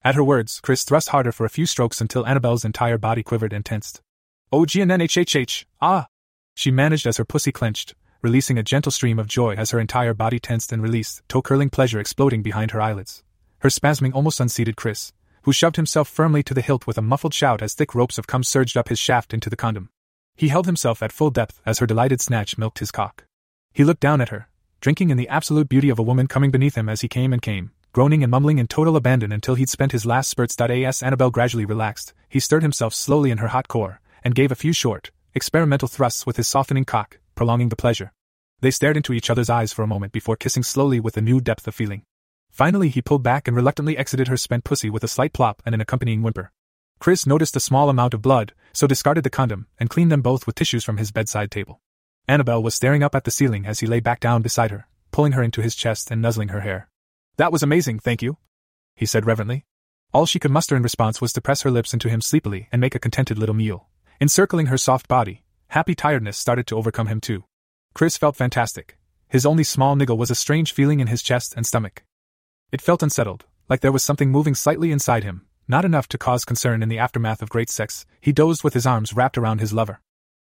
At her words, Chris thrust harder for a few strokes until Annabelle's entire body quivered and tensed. Oh, GNNHHH, ah! She managed as her pussy clenched, releasing a gentle stream of joy as her entire body tensed and released, toe curling pleasure exploding behind her eyelids. Her spasming almost unseated Chris, who shoved himself firmly to the hilt with a muffled shout as thick ropes of cum surged up his shaft into the condom. He held himself at full depth as her delighted snatch milked his cock. He looked down at her, drinking in the absolute beauty of a woman coming beneath him as he came and came, groaning and mumbling in total abandon until he'd spent his last spurts. As Annabelle gradually relaxed, he stirred himself slowly in her hot core, and gave a few short, experimental thrusts with his softening cock, prolonging the pleasure. They stared into each other's eyes for a moment before kissing slowly with a new depth of feeling. Finally, he pulled back and reluctantly exited her spent pussy with a slight plop and an accompanying whimper. Chris noticed a small amount of blood, so discarded the condom and cleaned them both with tissues from his bedside table. Annabelle was staring up at the ceiling as he lay back down beside her, pulling her into his chest and nuzzling her hair. That was amazing, thank you, he said reverently. All she could muster in response was to press her lips into him sleepily and make a contented little meal. Encircling her soft body, happy tiredness started to overcome him too. Chris felt fantastic. His only small niggle was a strange feeling in his chest and stomach. It felt unsettled, like there was something moving slightly inside him, not enough to cause concern in the aftermath of great sex. He dozed with his arms wrapped around his lover.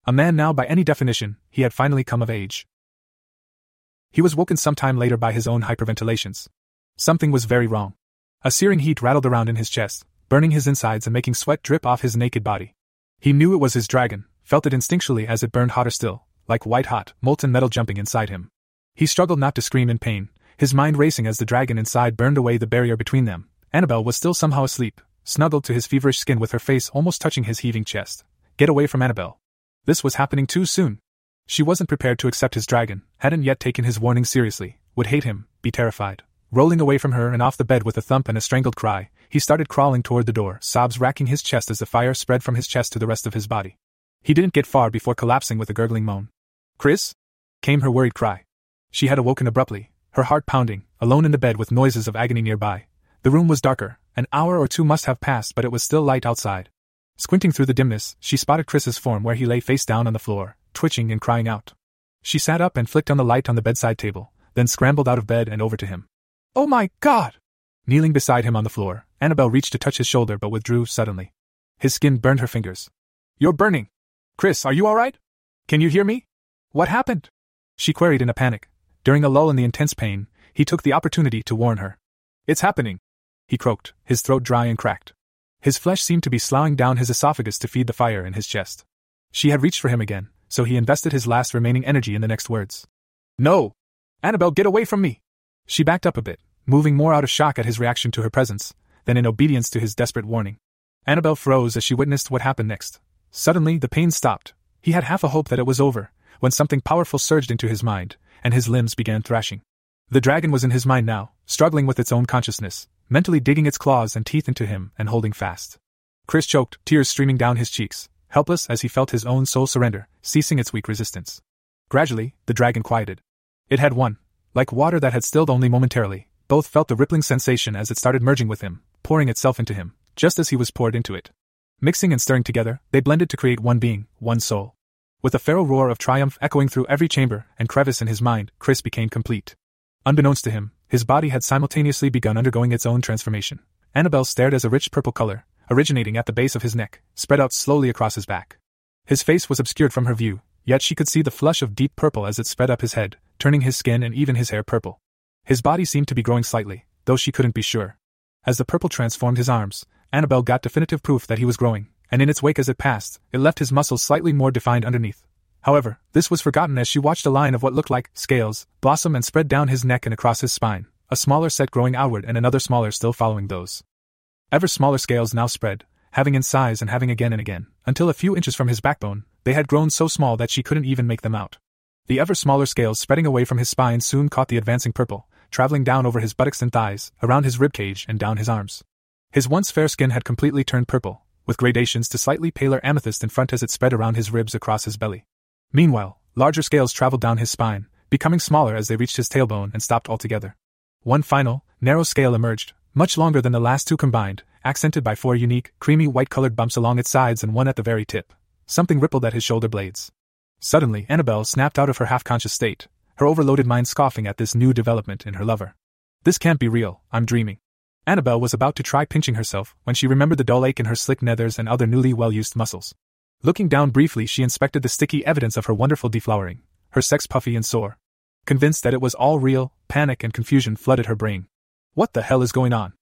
A man now, by any definition, he had finally come of age. He was woken some time later by his own hyperventilations. Something was very wrong. A searing heat rattled around in his chest, burning his insides and making sweat drip off his naked body. He knew it was his dragon, felt it instinctually as it burned hotter still, like white hot, molten metal jumping inside him. He struggled not to scream in pain, his mind racing as the dragon inside burned away the barrier between them. Annabelle was still somehow asleep, snuggled to his feverish skin with her face almost touching his heaving chest. Get away from Annabelle. This was happening too soon. She wasn't prepared to accept his dragon, hadn't yet taken his warning seriously, would hate him, be terrified. Rolling away from her and off the bed with a thump and a strangled cry, he started crawling toward the door, sobs racking his chest as the fire spread from his chest to the rest of his body. He didn't get far before collapsing with a gurgling moan. Chris? came her worried cry. She had awoken abruptly, her heart pounding, alone in the bed with noises of agony nearby. The room was darker, an hour or two must have passed, but it was still light outside. Squinting through the dimness, she spotted Chris's form where he lay face down on the floor, twitching and crying out. She sat up and flicked on the light on the bedside table, then scrambled out of bed and over to him. Oh my god! Kneeling beside him on the floor, Annabelle reached to touch his shoulder but withdrew suddenly. His skin burned her fingers. You're burning! Chris, are you alright? Can you hear me? What happened? She queried in a panic. During a lull in the intense pain, he took the opportunity to warn her. It's happening! He croaked, his throat dry and cracked. His flesh seemed to be sloughing down his esophagus to feed the fire in his chest. She had reached for him again, so he invested his last remaining energy in the next words. No! Annabelle, get away from me! She backed up a bit, moving more out of shock at his reaction to her presence than in obedience to his desperate warning. Annabelle froze as she witnessed what happened next. Suddenly, the pain stopped. He had half a hope that it was over, when something powerful surged into his mind, and his limbs began thrashing. The dragon was in his mind now, struggling with its own consciousness, mentally digging its claws and teeth into him and holding fast. Chris choked, tears streaming down his cheeks, helpless as he felt his own soul surrender, ceasing its weak resistance. Gradually, the dragon quieted. It had won. Like water that had stilled only momentarily, both felt the rippling sensation as it started merging with him, pouring itself into him, just as he was poured into it. Mixing and stirring together, they blended to create one being, one soul. With a feral roar of triumph echoing through every chamber and crevice in his mind, Chris became complete. Unbeknownst to him, his body had simultaneously begun undergoing its own transformation. Annabelle stared as a rich purple color, originating at the base of his neck, spread out slowly across his back. His face was obscured from her view, yet she could see the flush of deep purple as it spread up his head, turning his skin and even his hair purple. His body seemed to be growing slightly, though she couldn't be sure. As the purple transformed his arms, Annabelle got definitive proof that he was growing, and in its wake as it passed, it left his muscles slightly more defined underneath. However, this was forgotten as she watched a line of what looked like scales blossom and spread down his neck and across his spine, a smaller set growing outward and another smaller still following those. Ever smaller scales now spread, having in size and having again and again, until a few inches from his backbone, they had grown so small that she couldn't even make them out. The ever smaller scales spreading away from his spine soon caught the advancing purple, traveling down over his buttocks and thighs, around his ribcage, and down his arms. His once fair skin had completely turned purple, with gradations to slightly paler amethyst in front as it spread around his ribs across his belly. Meanwhile, larger scales traveled down his spine, becoming smaller as they reached his tailbone and stopped altogether. One final, narrow scale emerged, much longer than the last two combined, accented by four unique, creamy white colored bumps along its sides and one at the very tip. Something rippled at his shoulder blades. Suddenly, Annabelle snapped out of her half conscious state, her overloaded mind scoffing at this new development in her lover. This can't be real, I'm dreaming. Annabelle was about to try pinching herself when she remembered the dull ache in her slick nethers and other newly well used muscles. Looking down briefly, she inspected the sticky evidence of her wonderful deflowering, her sex puffy and sore. Convinced that it was all real, panic and confusion flooded her brain. What the hell is going on?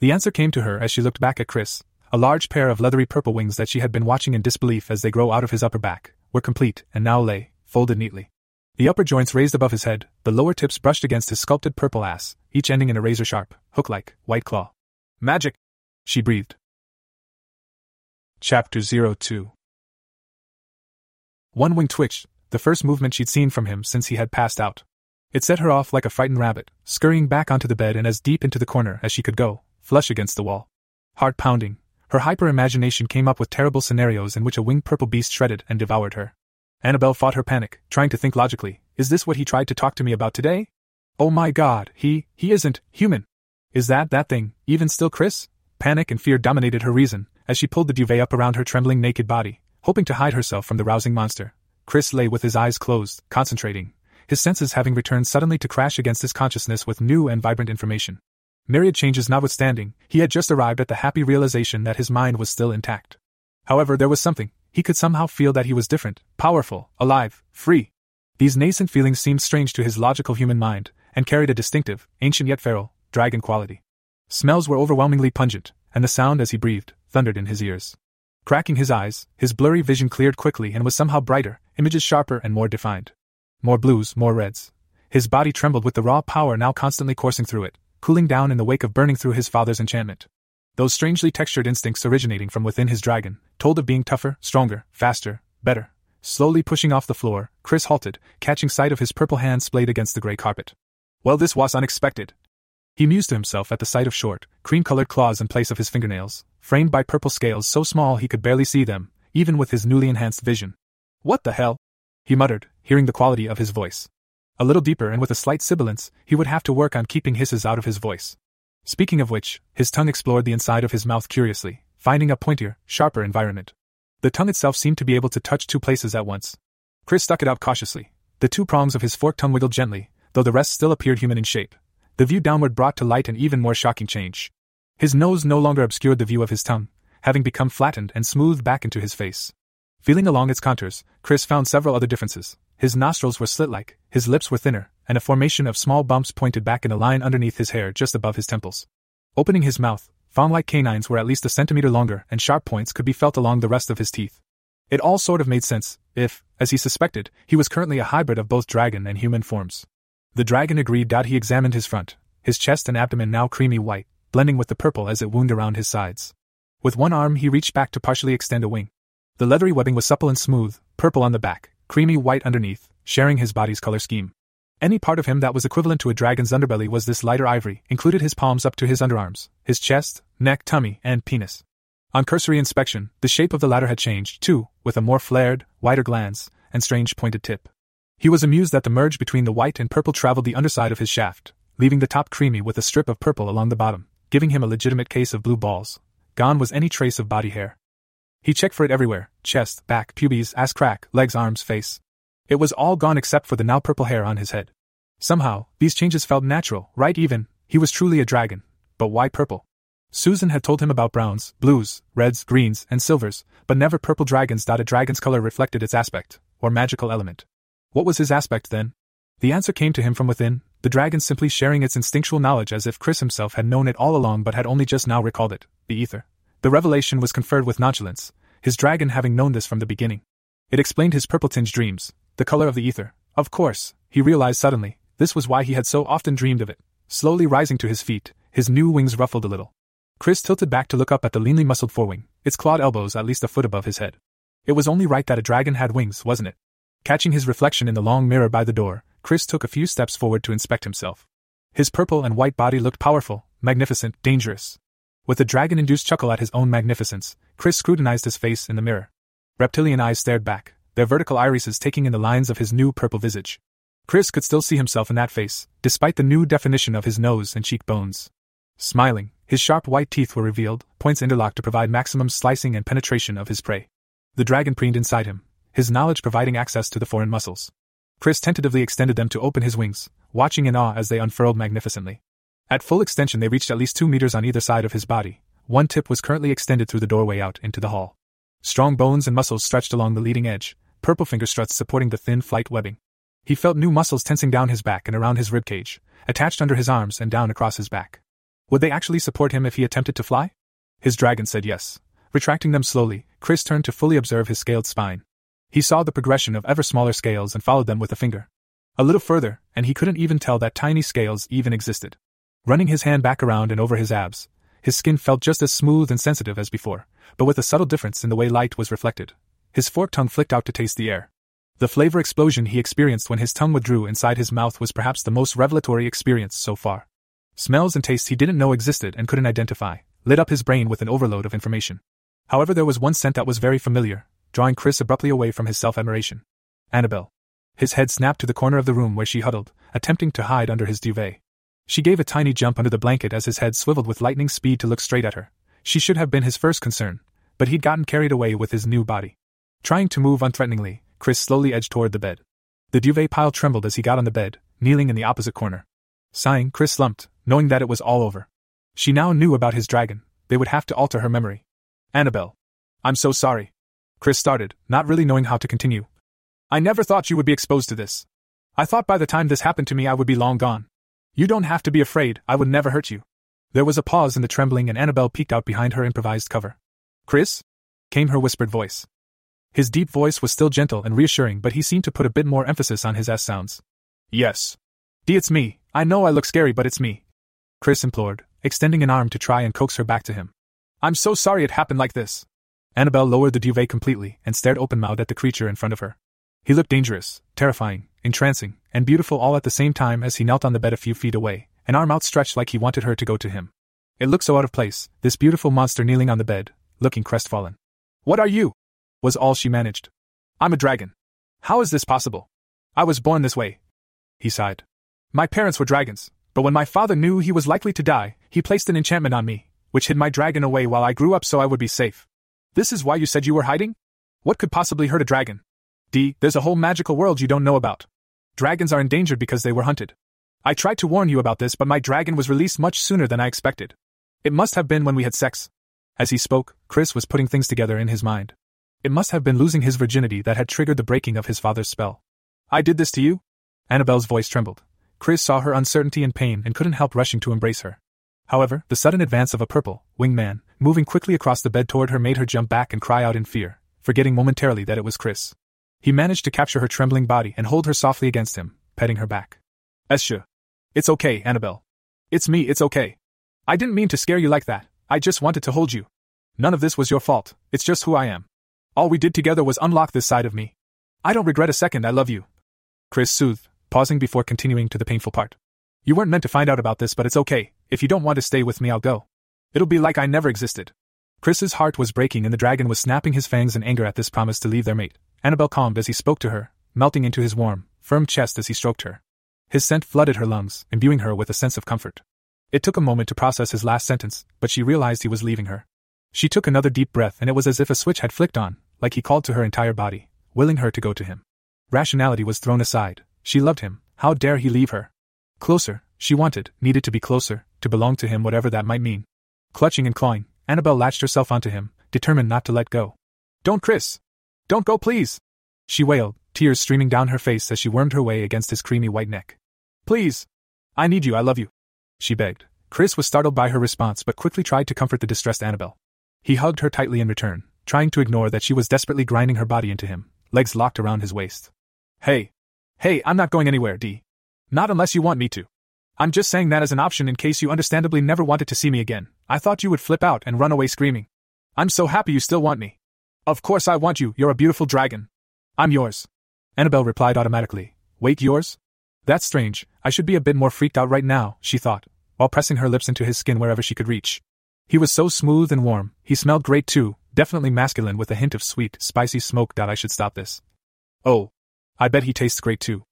The answer came to her as she looked back at Chris. A large pair of leathery purple wings that she had been watching in disbelief as they grow out of his upper back were complete and now lay, folded neatly. The upper joints raised above his head, the lower tips brushed against his sculpted purple ass, each ending in a razor sharp, hook like, white claw. Magic! She breathed. Chapter 02 One wing twitched, the first movement she'd seen from him since he had passed out. It set her off like a frightened rabbit, scurrying back onto the bed and as deep into the corner as she could go, flush against the wall. Heart pounding, her hyper imagination came up with terrible scenarios in which a winged purple beast shredded and devoured her. Annabelle fought her panic, trying to think logically. Is this what he tried to talk to me about today? Oh my god, he, he isn't human. Is that that thing, even still Chris? Panic and fear dominated her reason, as she pulled the duvet up around her trembling naked body, hoping to hide herself from the rousing monster. Chris lay with his eyes closed, concentrating, his senses having returned suddenly to crash against his consciousness with new and vibrant information. Myriad changes notwithstanding, he had just arrived at the happy realization that his mind was still intact. However, there was something, he could somehow feel that he was different, powerful, alive, free. These nascent feelings seemed strange to his logical human mind, and carried a distinctive, ancient yet feral, dragon quality. Smells were overwhelmingly pungent, and the sound as he breathed thundered in his ears. Cracking his eyes, his blurry vision cleared quickly and was somehow brighter, images sharper and more defined. More blues, more reds. His body trembled with the raw power now constantly coursing through it, cooling down in the wake of burning through his father's enchantment. Those strangely textured instincts originating from within his dragon told of being tougher, stronger, faster, better. Slowly pushing off the floor, Chris halted, catching sight of his purple hand splayed against the gray carpet. Well, this was unexpected. He mused to himself at the sight of short, cream colored claws in place of his fingernails, framed by purple scales so small he could barely see them, even with his newly enhanced vision. What the hell? He muttered, hearing the quality of his voice. A little deeper and with a slight sibilance, he would have to work on keeping hisses out of his voice. Speaking of which, his tongue explored the inside of his mouth curiously, finding a pointier, sharper environment. The tongue itself seemed to be able to touch two places at once. Chris stuck it out cautiously. The two prongs of his forked tongue wiggled gently, though the rest still appeared human in shape. The view downward brought to light an even more shocking change. His nose no longer obscured the view of his tongue, having become flattened and smoothed back into his face. Feeling along its contours, Chris found several other differences. His nostrils were slit like, his lips were thinner, and a formation of small bumps pointed back in a line underneath his hair just above his temples. Opening his mouth, fawn like canines were at least a centimeter longer, and sharp points could be felt along the rest of his teeth. It all sort of made sense, if, as he suspected, he was currently a hybrid of both dragon and human forms. The dragon agreed. He examined his front, his chest and abdomen now creamy white, blending with the purple as it wound around his sides. With one arm, he reached back to partially extend a wing. The leathery webbing was supple and smooth, purple on the back, creamy white underneath, sharing his body's color scheme. Any part of him that was equivalent to a dragon's underbelly was this lighter ivory, included his palms up to his underarms, his chest, neck, tummy, and penis. On cursory inspection, the shape of the latter had changed, too, with a more flared, wider glans, and strange pointed tip. He was amused that the merge between the white and purple traveled the underside of his shaft, leaving the top creamy with a strip of purple along the bottom, giving him a legitimate case of blue balls. Gone was any trace of body hair. He checked for it everywhere chest, back, pubes, ass crack, legs, arms, face. It was all gone except for the now purple hair on his head. Somehow, these changes felt natural, right? Even, he was truly a dragon. But why purple? Susan had told him about browns, blues, reds, greens, and silvers, but never purple dragons. A dragon's color reflected its aspect, or magical element. What was his aspect then? The answer came to him from within, the dragon simply sharing its instinctual knowledge as if Chris himself had known it all along but had only just now recalled it the ether. The revelation was conferred with nonchalance, his dragon having known this from the beginning. It explained his purple tinged dreams, the color of the ether. Of course, he realized suddenly, this was why he had so often dreamed of it. Slowly rising to his feet, his new wings ruffled a little. Chris tilted back to look up at the leanly muscled forewing, its clawed elbows at least a foot above his head. It was only right that a dragon had wings, wasn't it? Catching his reflection in the long mirror by the door, Chris took a few steps forward to inspect himself. His purple and white body looked powerful, magnificent, dangerous. With a dragon induced chuckle at his own magnificence, Chris scrutinized his face in the mirror. Reptilian eyes stared back, their vertical irises taking in the lines of his new purple visage. Chris could still see himself in that face, despite the new definition of his nose and cheekbones. Smiling, his sharp white teeth were revealed, points interlocked to provide maximum slicing and penetration of his prey. The dragon preened inside him, his knowledge providing access to the foreign muscles. Chris tentatively extended them to open his wings, watching in awe as they unfurled magnificently. At full extension, they reached at least two meters on either side of his body. One tip was currently extended through the doorway out into the hall. Strong bones and muscles stretched along the leading edge, purple finger struts supporting the thin flight webbing. He felt new muscles tensing down his back and around his ribcage, attached under his arms and down across his back. Would they actually support him if he attempted to fly? His dragon said yes. Retracting them slowly, Chris turned to fully observe his scaled spine. He saw the progression of ever smaller scales and followed them with a finger. A little further, and he couldn't even tell that tiny scales even existed. Running his hand back around and over his abs, his skin felt just as smooth and sensitive as before, but with a subtle difference in the way light was reflected. His forked tongue flicked out to taste the air. The flavor explosion he experienced when his tongue withdrew inside his mouth was perhaps the most revelatory experience so far. Smells and tastes he didn't know existed and couldn't identify, lit up his brain with an overload of information. However, there was one scent that was very familiar, drawing Chris abruptly away from his self admiration. Annabelle. His head snapped to the corner of the room where she huddled, attempting to hide under his duvet. She gave a tiny jump under the blanket as his head swiveled with lightning speed to look straight at her. She should have been his first concern, but he'd gotten carried away with his new body. Trying to move unthreateningly, Chris slowly edged toward the bed. The duvet pile trembled as he got on the bed, kneeling in the opposite corner. Sighing, Chris slumped, knowing that it was all over. She now knew about his dragon, they would have to alter her memory. Annabelle. I'm so sorry. Chris started, not really knowing how to continue. I never thought you would be exposed to this. I thought by the time this happened to me I would be long gone. You don't have to be afraid, I would never hurt you. There was a pause in the trembling, and Annabelle peeked out behind her improvised cover. Chris? came her whispered voice. His deep voice was still gentle and reassuring, but he seemed to put a bit more emphasis on his S sounds. Yes. D, it's me. I know I look scary, but it's me. Chris implored, extending an arm to try and coax her back to him. I'm so sorry it happened like this. Annabelle lowered the duvet completely and stared open mouthed at the creature in front of her. He looked dangerous, terrifying, entrancing, and beautiful all at the same time as he knelt on the bed a few feet away, an arm outstretched like he wanted her to go to him. It looked so out of place, this beautiful monster kneeling on the bed, looking crestfallen. What are you? was all she managed. I'm a dragon. How is this possible? I was born this way. He sighed. My parents were dragons, but when my father knew he was likely to die, he placed an enchantment on me, which hid my dragon away while I grew up so I would be safe. This is why you said you were hiding? What could possibly hurt a dragon? D, there's a whole magical world you don't know about. Dragons are endangered because they were hunted. I tried to warn you about this, but my dragon was released much sooner than I expected. It must have been when we had sex. As he spoke, Chris was putting things together in his mind. It must have been losing his virginity that had triggered the breaking of his father's spell. I did this to you? Annabelle's voice trembled. Chris saw her uncertainty and pain and couldn't help rushing to embrace her. However, the sudden advance of a purple, winged man, moving quickly across the bed toward her made her jump back and cry out in fear, forgetting momentarily that it was Chris. He managed to capture her trembling body and hold her softly against him, petting her back. Esha. It's okay, Annabelle. It's me, it's okay. I didn't mean to scare you like that, I just wanted to hold you. None of this was your fault, it's just who I am. All we did together was unlock this side of me. I don't regret a second, I love you. Chris soothed, pausing before continuing to the painful part. You weren't meant to find out about this, but it's okay. If you don't want to stay with me, I'll go. It'll be like I never existed. Chris's heart was breaking and the dragon was snapping his fangs in anger at this promise to leave their mate. Annabelle calmed as he spoke to her, melting into his warm, firm chest as he stroked her. His scent flooded her lungs, imbuing her with a sense of comfort. It took a moment to process his last sentence, but she realized he was leaving her. She took another deep breath and it was as if a switch had flicked on, like he called to her entire body, willing her to go to him. Rationality was thrown aside. She loved him, how dare he leave her? Closer, she wanted, needed to be closer, to belong to him whatever that might mean. Clutching and clawing, Annabelle latched herself onto him, determined not to let go. Don't, Chris! Don't go, please! She wailed, tears streaming down her face as she wormed her way against his creamy white neck. Please! I need you, I love you! She begged. Chris was startled by her response but quickly tried to comfort the distressed Annabelle. He hugged her tightly in return, trying to ignore that she was desperately grinding her body into him, legs locked around his waist. Hey! Hey, I'm not going anywhere, Dee. Not unless you want me to. I'm just saying that as an option in case you understandably never wanted to see me again. I thought you would flip out and run away screaming. I'm so happy you still want me. Of course I want you, you're a beautiful dragon. I'm yours. Annabelle replied automatically. Wait, yours? That's strange, I should be a bit more freaked out right now, she thought, while pressing her lips into his skin wherever she could reach. He was so smooth and warm, he smelled great too, definitely masculine with a hint of sweet, spicy smoke. I should stop this. Oh. I bet he tastes great too.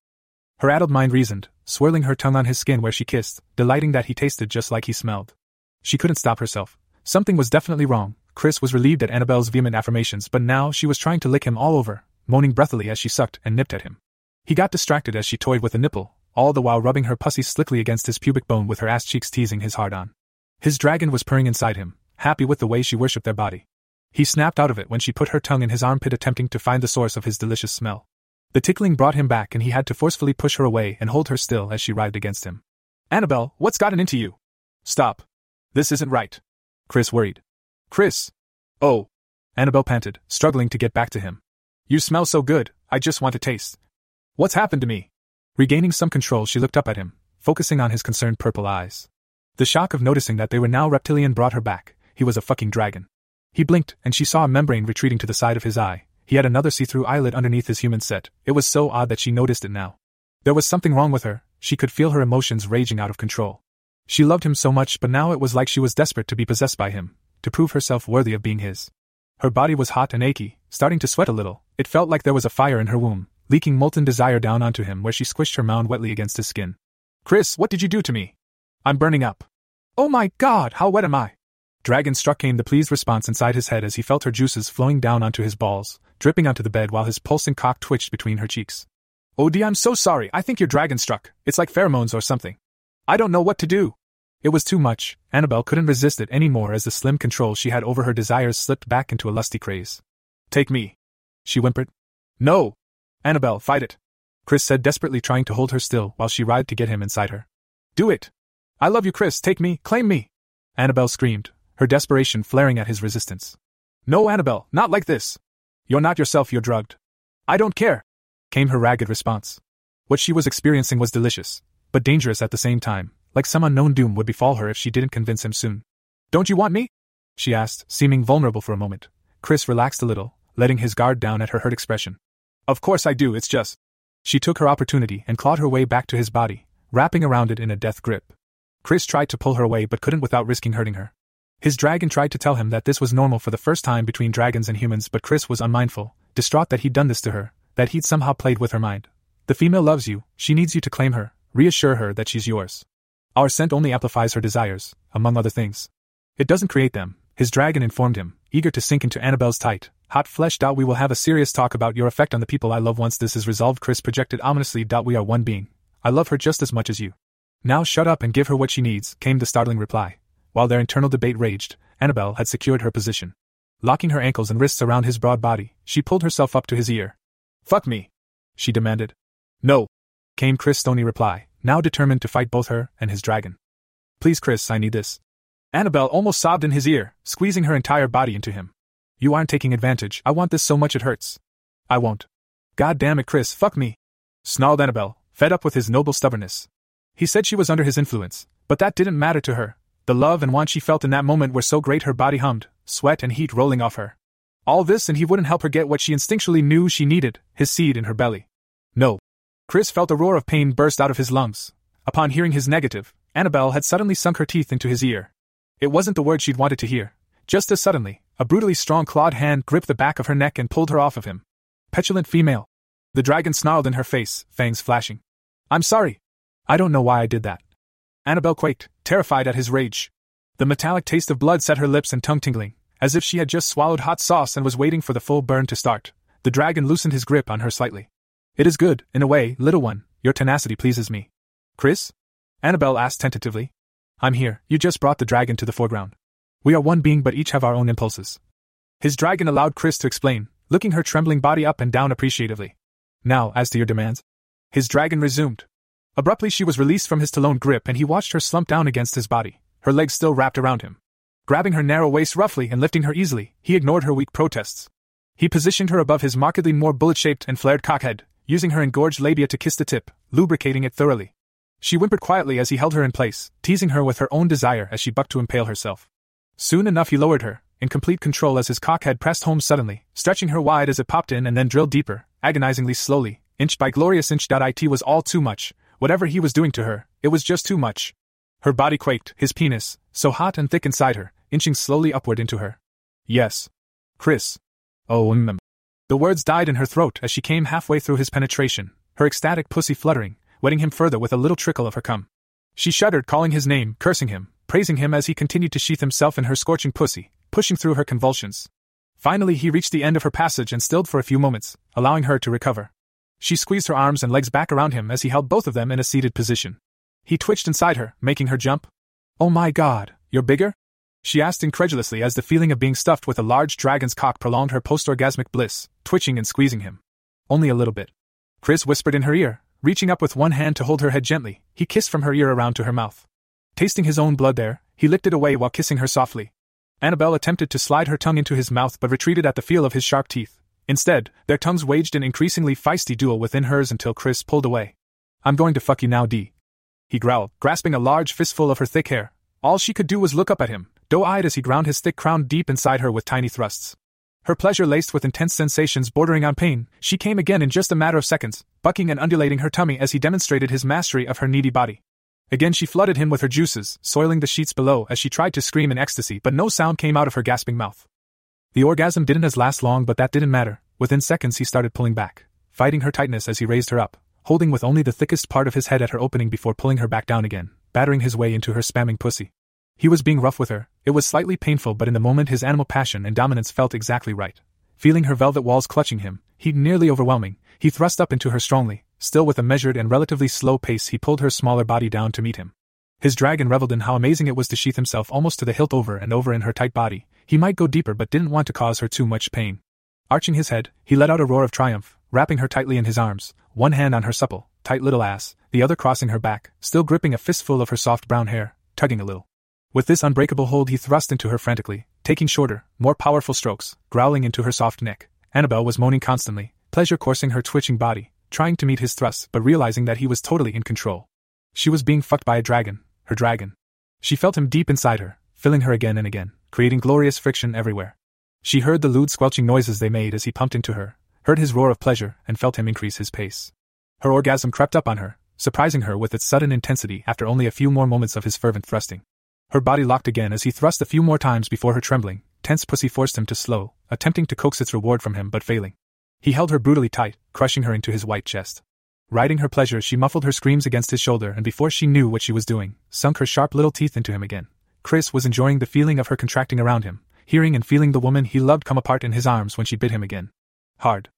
Her addled mind reasoned, swirling her tongue on his skin where she kissed, delighting that he tasted just like he smelled. She couldn't stop herself. Something was definitely wrong. Chris was relieved at Annabelle's vehement affirmations, but now she was trying to lick him all over, moaning breathily as she sucked and nipped at him. He got distracted as she toyed with a nipple, all the while rubbing her pussy slickly against his pubic bone with her ass cheeks teasing his hard on. His dragon was purring inside him, happy with the way she worshipped their body. He snapped out of it when she put her tongue in his armpit attempting to find the source of his delicious smell. The tickling brought him back and he had to forcefully push her away and hold her still as she writhed against him. Annabelle, what's gotten into you? Stop. This isn't right. Chris worried. Chris! Oh! Annabelle panted, struggling to get back to him. You smell so good, I just want to taste. What's happened to me? Regaining some control, she looked up at him, focusing on his concerned purple eyes. The shock of noticing that they were now reptilian brought her back. He was a fucking dragon. He blinked, and she saw a membrane retreating to the side of his eye. He had another see through eyelid underneath his human set. It was so odd that she noticed it now. There was something wrong with her, she could feel her emotions raging out of control. She loved him so much, but now it was like she was desperate to be possessed by him, to prove herself worthy of being his. Her body was hot and achy, starting to sweat a little. It felt like there was a fire in her womb, leaking molten desire down onto him where she squished her mound wetly against his skin. Chris, what did you do to me? I'm burning up. Oh my god, how wet am I? Dragon struck came the pleased response inside his head as he felt her juices flowing down onto his balls, dripping onto the bed while his pulsing cock twitched between her cheeks. Oh, i I'm so sorry, I think you're dragon struck. It's like pheromones or something. I don't know what to do. It was too much. Annabelle couldn't resist it any more as the slim control she had over her desires slipped back into a lusty craze. Take me. She whimpered. No, Annabelle, fight it. Chris said desperately, trying to hold her still while she writhed to get him inside her. Do it! I love you, Chris, take me, claim me! Annabelle screamed, her desperation flaring at his resistance. No, Annabelle, not like this! You're not yourself, you're drugged. I don't care! came her ragged response. What she was experiencing was delicious, but dangerous at the same time, like some unknown doom would befall her if she didn't convince him soon. Don't you want me? she asked, seeming vulnerable for a moment. Chris relaxed a little, letting his guard down at her hurt expression. Of course I do, it's just. She took her opportunity and clawed her way back to his body, wrapping around it in a death grip. Chris tried to pull her away but couldn't without risking hurting her. His dragon tried to tell him that this was normal for the first time between dragons and humans, but Chris was unmindful, distraught that he'd done this to her, that he'd somehow played with her mind. The female loves you, she needs you to claim her, reassure her that she's yours. Our scent only amplifies her desires, among other things. It doesn't create them, his dragon informed him, eager to sink into Annabelle's tight, hot flesh. We will have a serious talk about your effect on the people I love once this is resolved. Chris projected ominously. We are one being. I love her just as much as you. Now shut up and give her what she needs, came the startling reply. While their internal debate raged, Annabelle had secured her position. Locking her ankles and wrists around his broad body, she pulled herself up to his ear. Fuck me! She demanded. No! came Chris' stony reply, now determined to fight both her and his dragon. Please, Chris, I need this. Annabelle almost sobbed in his ear, squeezing her entire body into him. You aren't taking advantage, I want this so much it hurts. I won't. God damn it, Chris, fuck me! snarled Annabelle, fed up with his noble stubbornness. He said she was under his influence, but that didn't matter to her. The love and want she felt in that moment were so great her body hummed, sweat and heat rolling off her. All this and he wouldn't help her get what she instinctually knew she needed his seed in her belly. No. Chris felt a roar of pain burst out of his lungs. Upon hearing his negative, Annabelle had suddenly sunk her teeth into his ear. It wasn't the word she'd wanted to hear. Just as suddenly, a brutally strong clawed hand gripped the back of her neck and pulled her off of him. Petulant female. The dragon snarled in her face, fangs flashing. I'm sorry. I don't know why I did that. Annabelle quaked, terrified at his rage. The metallic taste of blood set her lips and tongue tingling, as if she had just swallowed hot sauce and was waiting for the full burn to start. The dragon loosened his grip on her slightly. It is good, in a way, little one, your tenacity pleases me. Chris? Annabelle asked tentatively. I'm here, you just brought the dragon to the foreground. We are one being but each have our own impulses. His dragon allowed Chris to explain, looking her trembling body up and down appreciatively. Now, as to your demands. His dragon resumed. Abruptly, she was released from his talon grip and he watched her slump down against his body, her legs still wrapped around him. Grabbing her narrow waist roughly and lifting her easily, he ignored her weak protests. He positioned her above his markedly more bullet shaped and flared cockhead, using her engorged labia to kiss the tip, lubricating it thoroughly. She whimpered quietly as he held her in place, teasing her with her own desire as she bucked to impale herself. Soon enough, he lowered her, in complete control as his cockhead pressed home suddenly, stretching her wide as it popped in and then drilled deeper, agonizingly slowly, inch by glorious inch. It was all too much. Whatever he was doing to her, it was just too much. Her body quaked, his penis, so hot and thick inside her, inching slowly upward into her. Yes. Chris. Oh, mm. The words died in her throat as she came halfway through his penetration, her ecstatic pussy fluttering, wetting him further with a little trickle of her cum. She shuddered, calling his name, cursing him, praising him as he continued to sheath himself in her scorching pussy, pushing through her convulsions. Finally, he reached the end of her passage and stilled for a few moments, allowing her to recover. She squeezed her arms and legs back around him as he held both of them in a seated position. He twitched inside her, making her jump. Oh my god, you're bigger? She asked incredulously as the feeling of being stuffed with a large dragon's cock prolonged her post orgasmic bliss, twitching and squeezing him. Only a little bit. Chris whispered in her ear, reaching up with one hand to hold her head gently, he kissed from her ear around to her mouth. Tasting his own blood there, he licked it away while kissing her softly. Annabelle attempted to slide her tongue into his mouth but retreated at the feel of his sharp teeth. Instead, their tongues waged an increasingly feisty duel within hers until Chris pulled away. I'm going to fuck you now, D. He growled, grasping a large fistful of her thick hair. All she could do was look up at him, doe eyed as he ground his thick crown deep inside her with tiny thrusts. Her pleasure laced with intense sensations bordering on pain, she came again in just a matter of seconds, bucking and undulating her tummy as he demonstrated his mastery of her needy body. Again she flooded him with her juices, soiling the sheets below as she tried to scream in ecstasy, but no sound came out of her gasping mouth. The orgasm didn't as last long, but that didn't matter. Within seconds he started pulling back, fighting her tightness as he raised her up, holding with only the thickest part of his head at her opening before pulling her back down again, battering his way into her spamming pussy. He was being rough with her. It was slightly painful, but in the moment his animal passion and dominance felt exactly right. Feeling her velvet walls clutching him, heat nearly overwhelming, he thrust up into her strongly, still with a measured and relatively slow pace he pulled her smaller body down to meet him. His dragon reveled in how amazing it was to sheath himself almost to the hilt over and over in her tight body. He might go deeper but didn't want to cause her too much pain. Arching his head, he let out a roar of triumph, wrapping her tightly in his arms, one hand on her supple, tight little ass, the other crossing her back, still gripping a fistful of her soft brown hair, tugging a little. With this unbreakable hold, he thrust into her frantically, taking shorter, more powerful strokes, growling into her soft neck. Annabelle was moaning constantly, pleasure coursing her twitching body, trying to meet his thrusts but realizing that he was totally in control. She was being fucked by a dragon, her dragon. She felt him deep inside her, filling her again and again, creating glorious friction everywhere. She heard the lewd squelching noises they made as he pumped into her, heard his roar of pleasure, and felt him increase his pace. Her orgasm crept up on her, surprising her with its sudden intensity after only a few more moments of his fervent thrusting. Her body locked again as he thrust a few more times before her trembling, tense pussy forced him to slow, attempting to coax its reward from him but failing. He held her brutally tight, crushing her into his white chest. Riding her pleasure, she muffled her screams against his shoulder and before she knew what she was doing, sunk her sharp little teeth into him again. Chris was enjoying the feeling of her contracting around him, hearing and feeling the woman he loved come apart in his arms when she bit him again. Hard.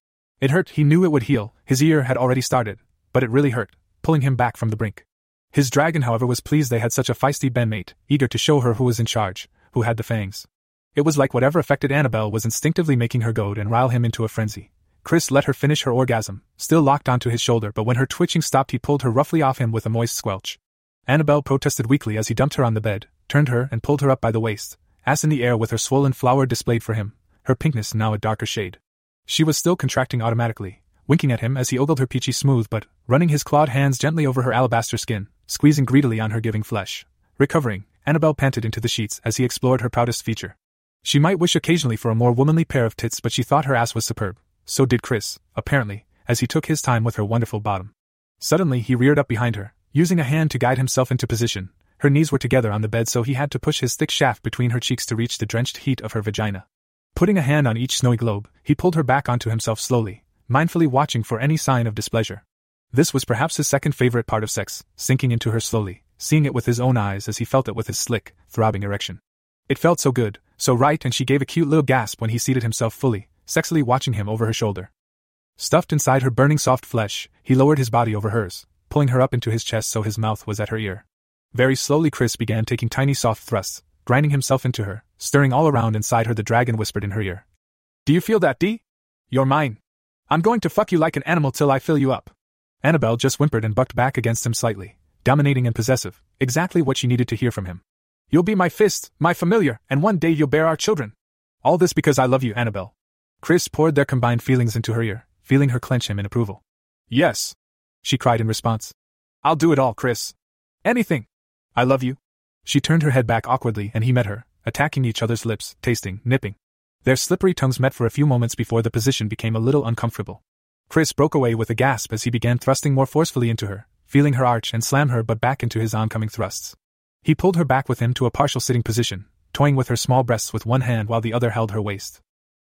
It hurt, he knew it would heal, his ear had already started, but it really hurt, pulling him back from the brink. His dragon, however, was pleased they had such a feisty bandmate, eager to show her who was in charge, who had the fangs. It was like whatever affected Annabelle was instinctively making her goad and rile him into a frenzy. Chris let her finish her orgasm, still locked onto his shoulder, but when her twitching stopped, he pulled her roughly off him with a moist squelch. Annabelle protested weakly as he dumped her on the bed, turned her, and pulled her up by the waist, ass in the air with her swollen flower displayed for him, her pinkness now a darker shade. She was still contracting automatically, winking at him as he ogled her peachy smooth but, running his clawed hands gently over her alabaster skin, squeezing greedily on her giving flesh. Recovering, Annabelle panted into the sheets as he explored her proudest feature. She might wish occasionally for a more womanly pair of tits, but she thought her ass was superb. So did Chris, apparently, as he took his time with her wonderful bottom. Suddenly, he reared up behind her, using a hand to guide himself into position. Her knees were together on the bed, so he had to push his thick shaft between her cheeks to reach the drenched heat of her vagina. Putting a hand on each snowy globe, he pulled her back onto himself slowly, mindfully watching for any sign of displeasure. This was perhaps his second favorite part of sex, sinking into her slowly, seeing it with his own eyes as he felt it with his slick, throbbing erection. It felt so good, so right, and she gave a cute little gasp when he seated himself fully, sexily watching him over her shoulder. Stuffed inside her burning soft flesh, he lowered his body over hers, pulling her up into his chest so his mouth was at her ear. Very slowly, Chris began taking tiny soft thrusts, grinding himself into her, stirring all around inside her. The dragon whispered in her ear, Do you feel that, Dee? You're mine. I'm going to fuck you like an animal till I fill you up. Annabelle just whimpered and bucked back against him slightly, dominating and possessive, exactly what she needed to hear from him. You'll be my fist, my familiar, and one day you'll bear our children. All this because I love you, Annabelle. Chris poured their combined feelings into her ear, feeling her clench him in approval. Yes, she cried in response. I'll do it all, Chris. Anything. I love you. She turned her head back awkwardly and he met her, attacking each other's lips, tasting, nipping. Their slippery tongues met for a few moments before the position became a little uncomfortable. Chris broke away with a gasp as he began thrusting more forcefully into her, feeling her arch and slam her butt back into his oncoming thrusts. He pulled her back with him to a partial sitting position, toying with her small breasts with one hand while the other held her waist.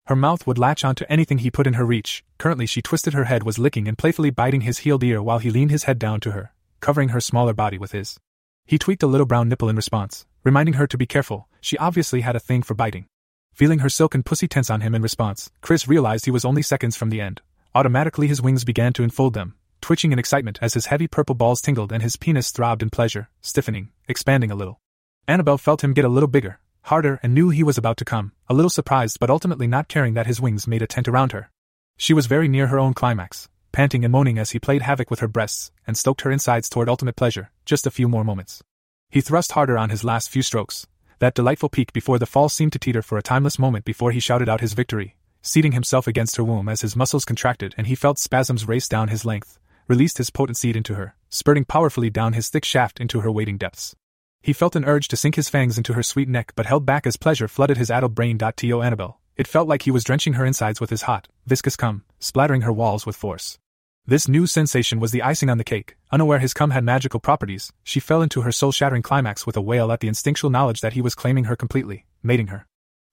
Her mouth would latch onto anything he put in her reach. Currently, she twisted her head, was licking and playfully biting his healed ear while he leaned his head down to her, covering her smaller body with his. He tweaked a little brown nipple in response, reminding her to be careful. She obviously had a thing for biting. Feeling her silken pussy tense on him in response, Chris realized he was only seconds from the end. Automatically, his wings began to enfold them, twitching in excitement as his heavy purple balls tingled and his penis throbbed in pleasure, stiffening, expanding a little. Annabelle felt him get a little bigger, harder, and knew he was about to come, a little surprised but ultimately not caring that his wings made a tent around her. She was very near her own climax, panting and moaning as he played havoc with her breasts and stoked her insides toward ultimate pleasure, just a few more moments. He thrust harder on his last few strokes. That delightful peak before the fall seemed to teeter for a timeless moment before he shouted out his victory, seating himself against her womb as his muscles contracted and he felt spasms race down his length, released his potent seed into her, spurting powerfully down his thick shaft into her waiting depths. He felt an urge to sink his fangs into her sweet neck but held back as pleasure flooded his addled brain. To Annabelle, it felt like he was drenching her insides with his hot, viscous cum, splattering her walls with force. This new sensation was the icing on the cake. Unaware his cum had magical properties, she fell into her soul shattering climax with a wail at the instinctual knowledge that he was claiming her completely, mating her.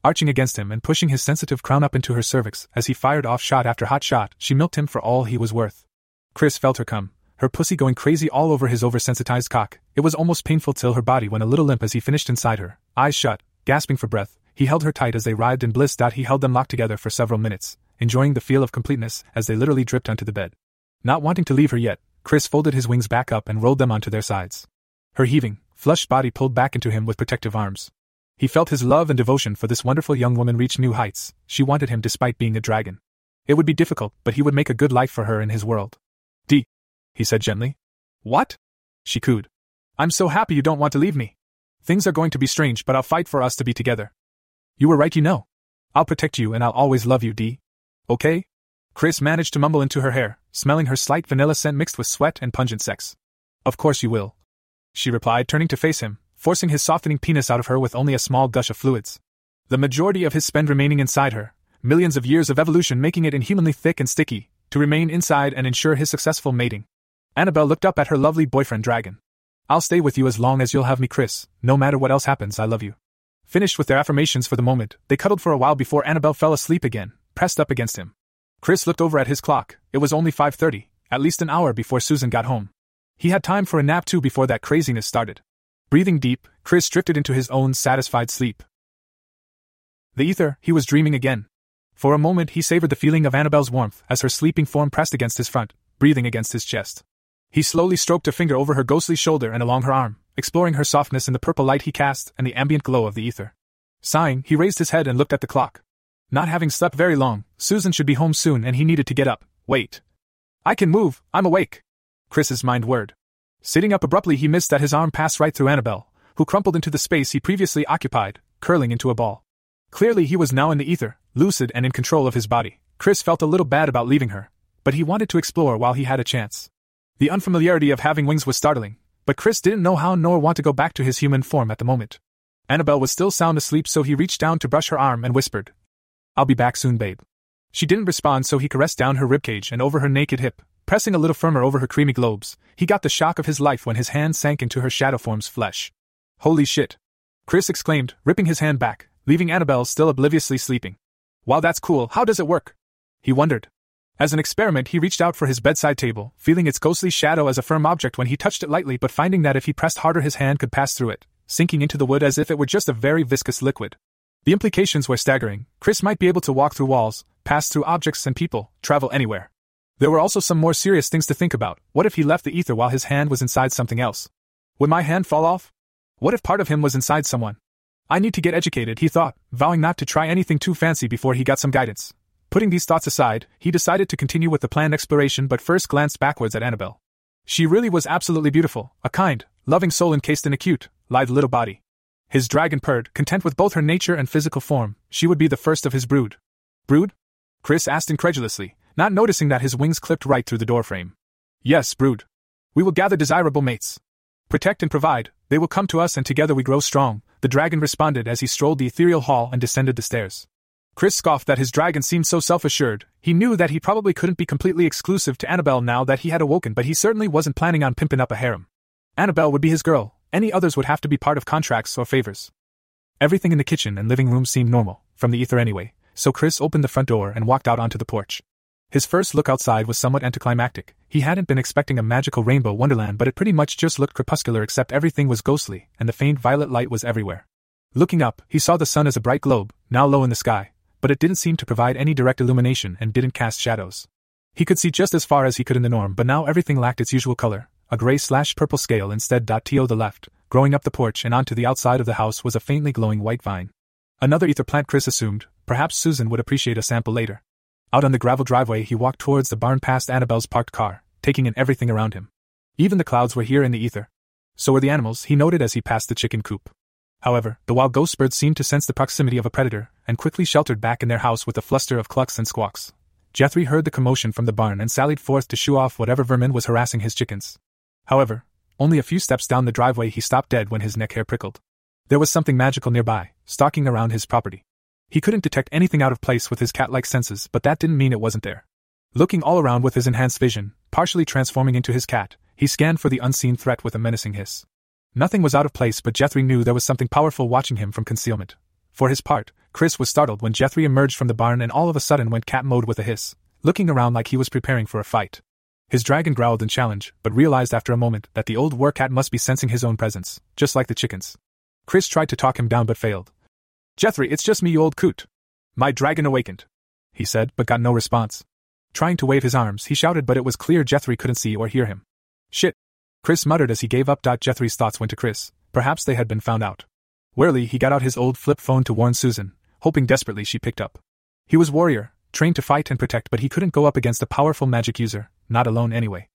Arching against him and pushing his sensitive crown up into her cervix as he fired off shot after hot shot, she milked him for all he was worth. Chris felt her come, her pussy going crazy all over his oversensitized cock. It was almost painful till her body went a little limp as he finished inside her, eyes shut, gasping for breath. He held her tight as they writhed in bliss. He held them locked together for several minutes, enjoying the feel of completeness as they literally dripped onto the bed. Not wanting to leave her yet, Chris folded his wings back up and rolled them onto their sides. Her heaving, flushed body pulled back into him with protective arms. He felt his love and devotion for this wonderful young woman reach new heights. She wanted him despite being a dragon. It would be difficult, but he would make a good life for her in his world. D. He said gently. What? She cooed. I'm so happy you don't want to leave me. Things are going to be strange, but I'll fight for us to be together. You were right, you know. I'll protect you and I'll always love you, D. Okay? Chris managed to mumble into her hair, smelling her slight vanilla scent mixed with sweat and pungent sex. Of course you will. She replied, turning to face him, forcing his softening penis out of her with only a small gush of fluids. The majority of his spend remaining inside her, millions of years of evolution making it inhumanly thick and sticky, to remain inside and ensure his successful mating. Annabelle looked up at her lovely boyfriend Dragon. I'll stay with you as long as you'll have me, Chris. No matter what else happens, I love you. Finished with their affirmations for the moment, they cuddled for a while before Annabelle fell asleep again, pressed up against him. Chris looked over at his clock. It was only 5:30, at least an hour before Susan got home. He had time for a nap too before that craziness started. Breathing deep, Chris drifted into his own satisfied sleep. The ether, he was dreaming again. For a moment, he savored the feeling of Annabelle's warmth as her sleeping form pressed against his front, breathing against his chest. He slowly stroked a finger over her ghostly shoulder and along her arm, exploring her softness in the purple light he cast and the ambient glow of the ether. Sighing, he raised his head and looked at the clock. Not having slept very long, Susan should be home soon and he needed to get up. Wait. I can move, I'm awake. Chris's mind whirred. Sitting up abruptly, he missed that his arm passed right through Annabelle, who crumpled into the space he previously occupied, curling into a ball. Clearly, he was now in the ether, lucid and in control of his body. Chris felt a little bad about leaving her, but he wanted to explore while he had a chance. The unfamiliarity of having wings was startling, but Chris didn't know how nor want to go back to his human form at the moment. Annabelle was still sound asleep, so he reached down to brush her arm and whispered, I'll be back soon, babe. She didn't respond, so he caressed down her ribcage and over her naked hip, pressing a little firmer over her creamy globes. He got the shock of his life when his hand sank into her shadow form's flesh. Holy shit! Chris exclaimed, ripping his hand back, leaving Annabelle still obliviously sleeping. While that's cool, how does it work? He wondered. As an experiment, he reached out for his bedside table, feeling its ghostly shadow as a firm object when he touched it lightly, but finding that if he pressed harder, his hand could pass through it, sinking into the wood as if it were just a very viscous liquid. The implications were staggering. Chris might be able to walk through walls, pass through objects and people, travel anywhere. There were also some more serious things to think about. What if he left the ether while his hand was inside something else? Would my hand fall off? What if part of him was inside someone? I need to get educated, he thought, vowing not to try anything too fancy before he got some guidance. Putting these thoughts aside, he decided to continue with the planned exploration but first glanced backwards at Annabelle. She really was absolutely beautiful, a kind, loving soul encased in a cute, lithe little body. His dragon purred, content with both her nature and physical form, she would be the first of his brood. Brood? Chris asked incredulously, not noticing that his wings clipped right through the doorframe. Yes, brood. We will gather desirable mates. Protect and provide, they will come to us and together we grow strong, the dragon responded as he strolled the ethereal hall and descended the stairs. Chris scoffed that his dragon seemed so self assured. He knew that he probably couldn't be completely exclusive to Annabelle now that he had awoken, but he certainly wasn't planning on pimping up a harem. Annabelle would be his girl, any others would have to be part of contracts or favors. Everything in the kitchen and living room seemed normal, from the ether anyway, so Chris opened the front door and walked out onto the porch. His first look outside was somewhat anticlimactic. He hadn't been expecting a magical rainbow wonderland, but it pretty much just looked crepuscular except everything was ghostly, and the faint violet light was everywhere. Looking up, he saw the sun as a bright globe, now low in the sky, but it didn't seem to provide any direct illumination and didn't cast shadows. He could see just as far as he could in the norm, but now everything lacked its usual color, a gray slash purple scale instead. To the left, growing up the porch and onto the outside of the house was a faintly glowing white vine. Another ether plant, Chris assumed, perhaps Susan would appreciate a sample later. Out on the gravel driveway, he walked towards the barn past Annabelle's parked car, taking in everything around him. Even the clouds were here in the ether. So were the animals, he noted as he passed the chicken coop. However, the wild ghost birds seemed to sense the proximity of a predator, and quickly sheltered back in their house with a fluster of clucks and squawks. Jethry heard the commotion from the barn and sallied forth to shoo off whatever vermin was harassing his chickens. However, only a few steps down the driveway he stopped dead when his neck hair prickled. There was something magical nearby, stalking around his property. He couldn't detect anything out of place with his cat like senses, but that didn't mean it wasn't there. Looking all around with his enhanced vision, partially transforming into his cat, he scanned for the unseen threat with a menacing hiss. Nothing was out of place, but Jethry knew there was something powerful watching him from concealment. For his part, Chris was startled when Jethry emerged from the barn and all of a sudden went cat mode with a hiss, looking around like he was preparing for a fight. His dragon growled in challenge, but realized after a moment that the old werewolf must be sensing his own presence, just like the chickens. Chris tried to talk him down but failed. Jethry, it's just me, you old coot. My dragon awakened. He said, but got no response. Trying to wave his arms, he shouted, but it was clear Jethry couldn't see or hear him. Shit, Chris muttered as he gave up. Jethry's thoughts went to Chris. Perhaps they had been found out. Warily, he got out his old flip phone to warn Susan, hoping desperately she picked up. He was warrior, trained to fight and protect, but he couldn't go up against a powerful magic user, not alone anyway.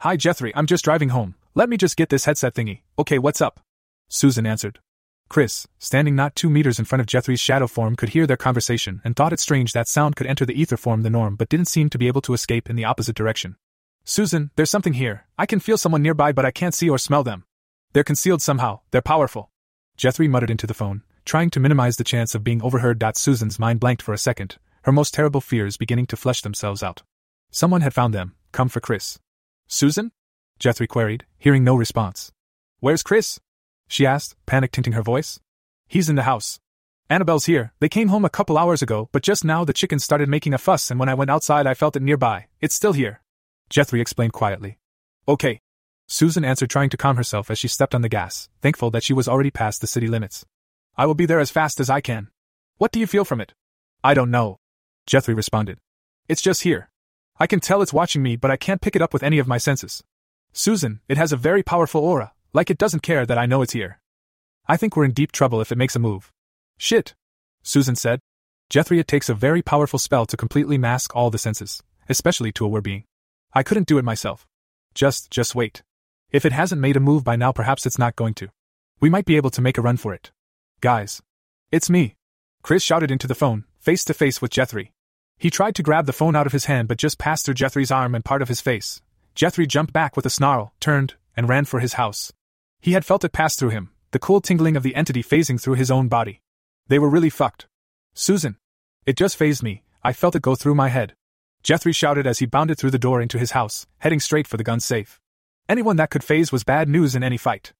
Hi Jethry, I'm just driving home. Let me just get this headset thingy. Okay, what's up? Susan answered. Chris, standing not two meters in front of Jethry's shadow form, could hear their conversation and thought it strange that sound could enter the ether form the norm but didn't seem to be able to escape in the opposite direction. Susan, there's something here. I can feel someone nearby, but I can't see or smell them. They're concealed somehow, they're powerful. Jethry muttered into the phone, trying to minimize the chance of being overheard. Susan's mind blanked for a second, her most terrible fears beginning to flesh themselves out. Someone had found them, come for Chris. Susan? Jethry queried, hearing no response. Where's Chris? She asked, panic tinting her voice. He's in the house. Annabelle's here. They came home a couple hours ago, but just now the chickens started making a fuss, and when I went outside, I felt it nearby. It's still here. Jethry explained quietly. Okay. Susan answered, trying to calm herself as she stepped on the gas, thankful that she was already past the city limits. I will be there as fast as I can. What do you feel from it? I don't know. Jethry responded. It's just here. I can tell it's watching me, but I can't pick it up with any of my senses. Susan, it has a very powerful aura, like it doesn't care that I know it's here. I think we're in deep trouble if it makes a move. Shit, Susan said. It takes a very powerful spell to completely mask all the senses, especially to a being. I couldn't do it myself. Just, just wait. If it hasn't made a move by now, perhaps it's not going to. We might be able to make a run for it. Guys. It's me. Chris shouted into the phone, face to face with Jethry. He tried to grab the phone out of his hand but just passed through Jethry's arm and part of his face. Jethry jumped back with a snarl, turned, and ran for his house. He had felt it pass through him, the cool tingling of the entity phasing through his own body. They were really fucked. Susan. It just phased me, I felt it go through my head. Jethry shouted as he bounded through the door into his house, heading straight for the gun safe. Anyone that could phase was bad news in any fight.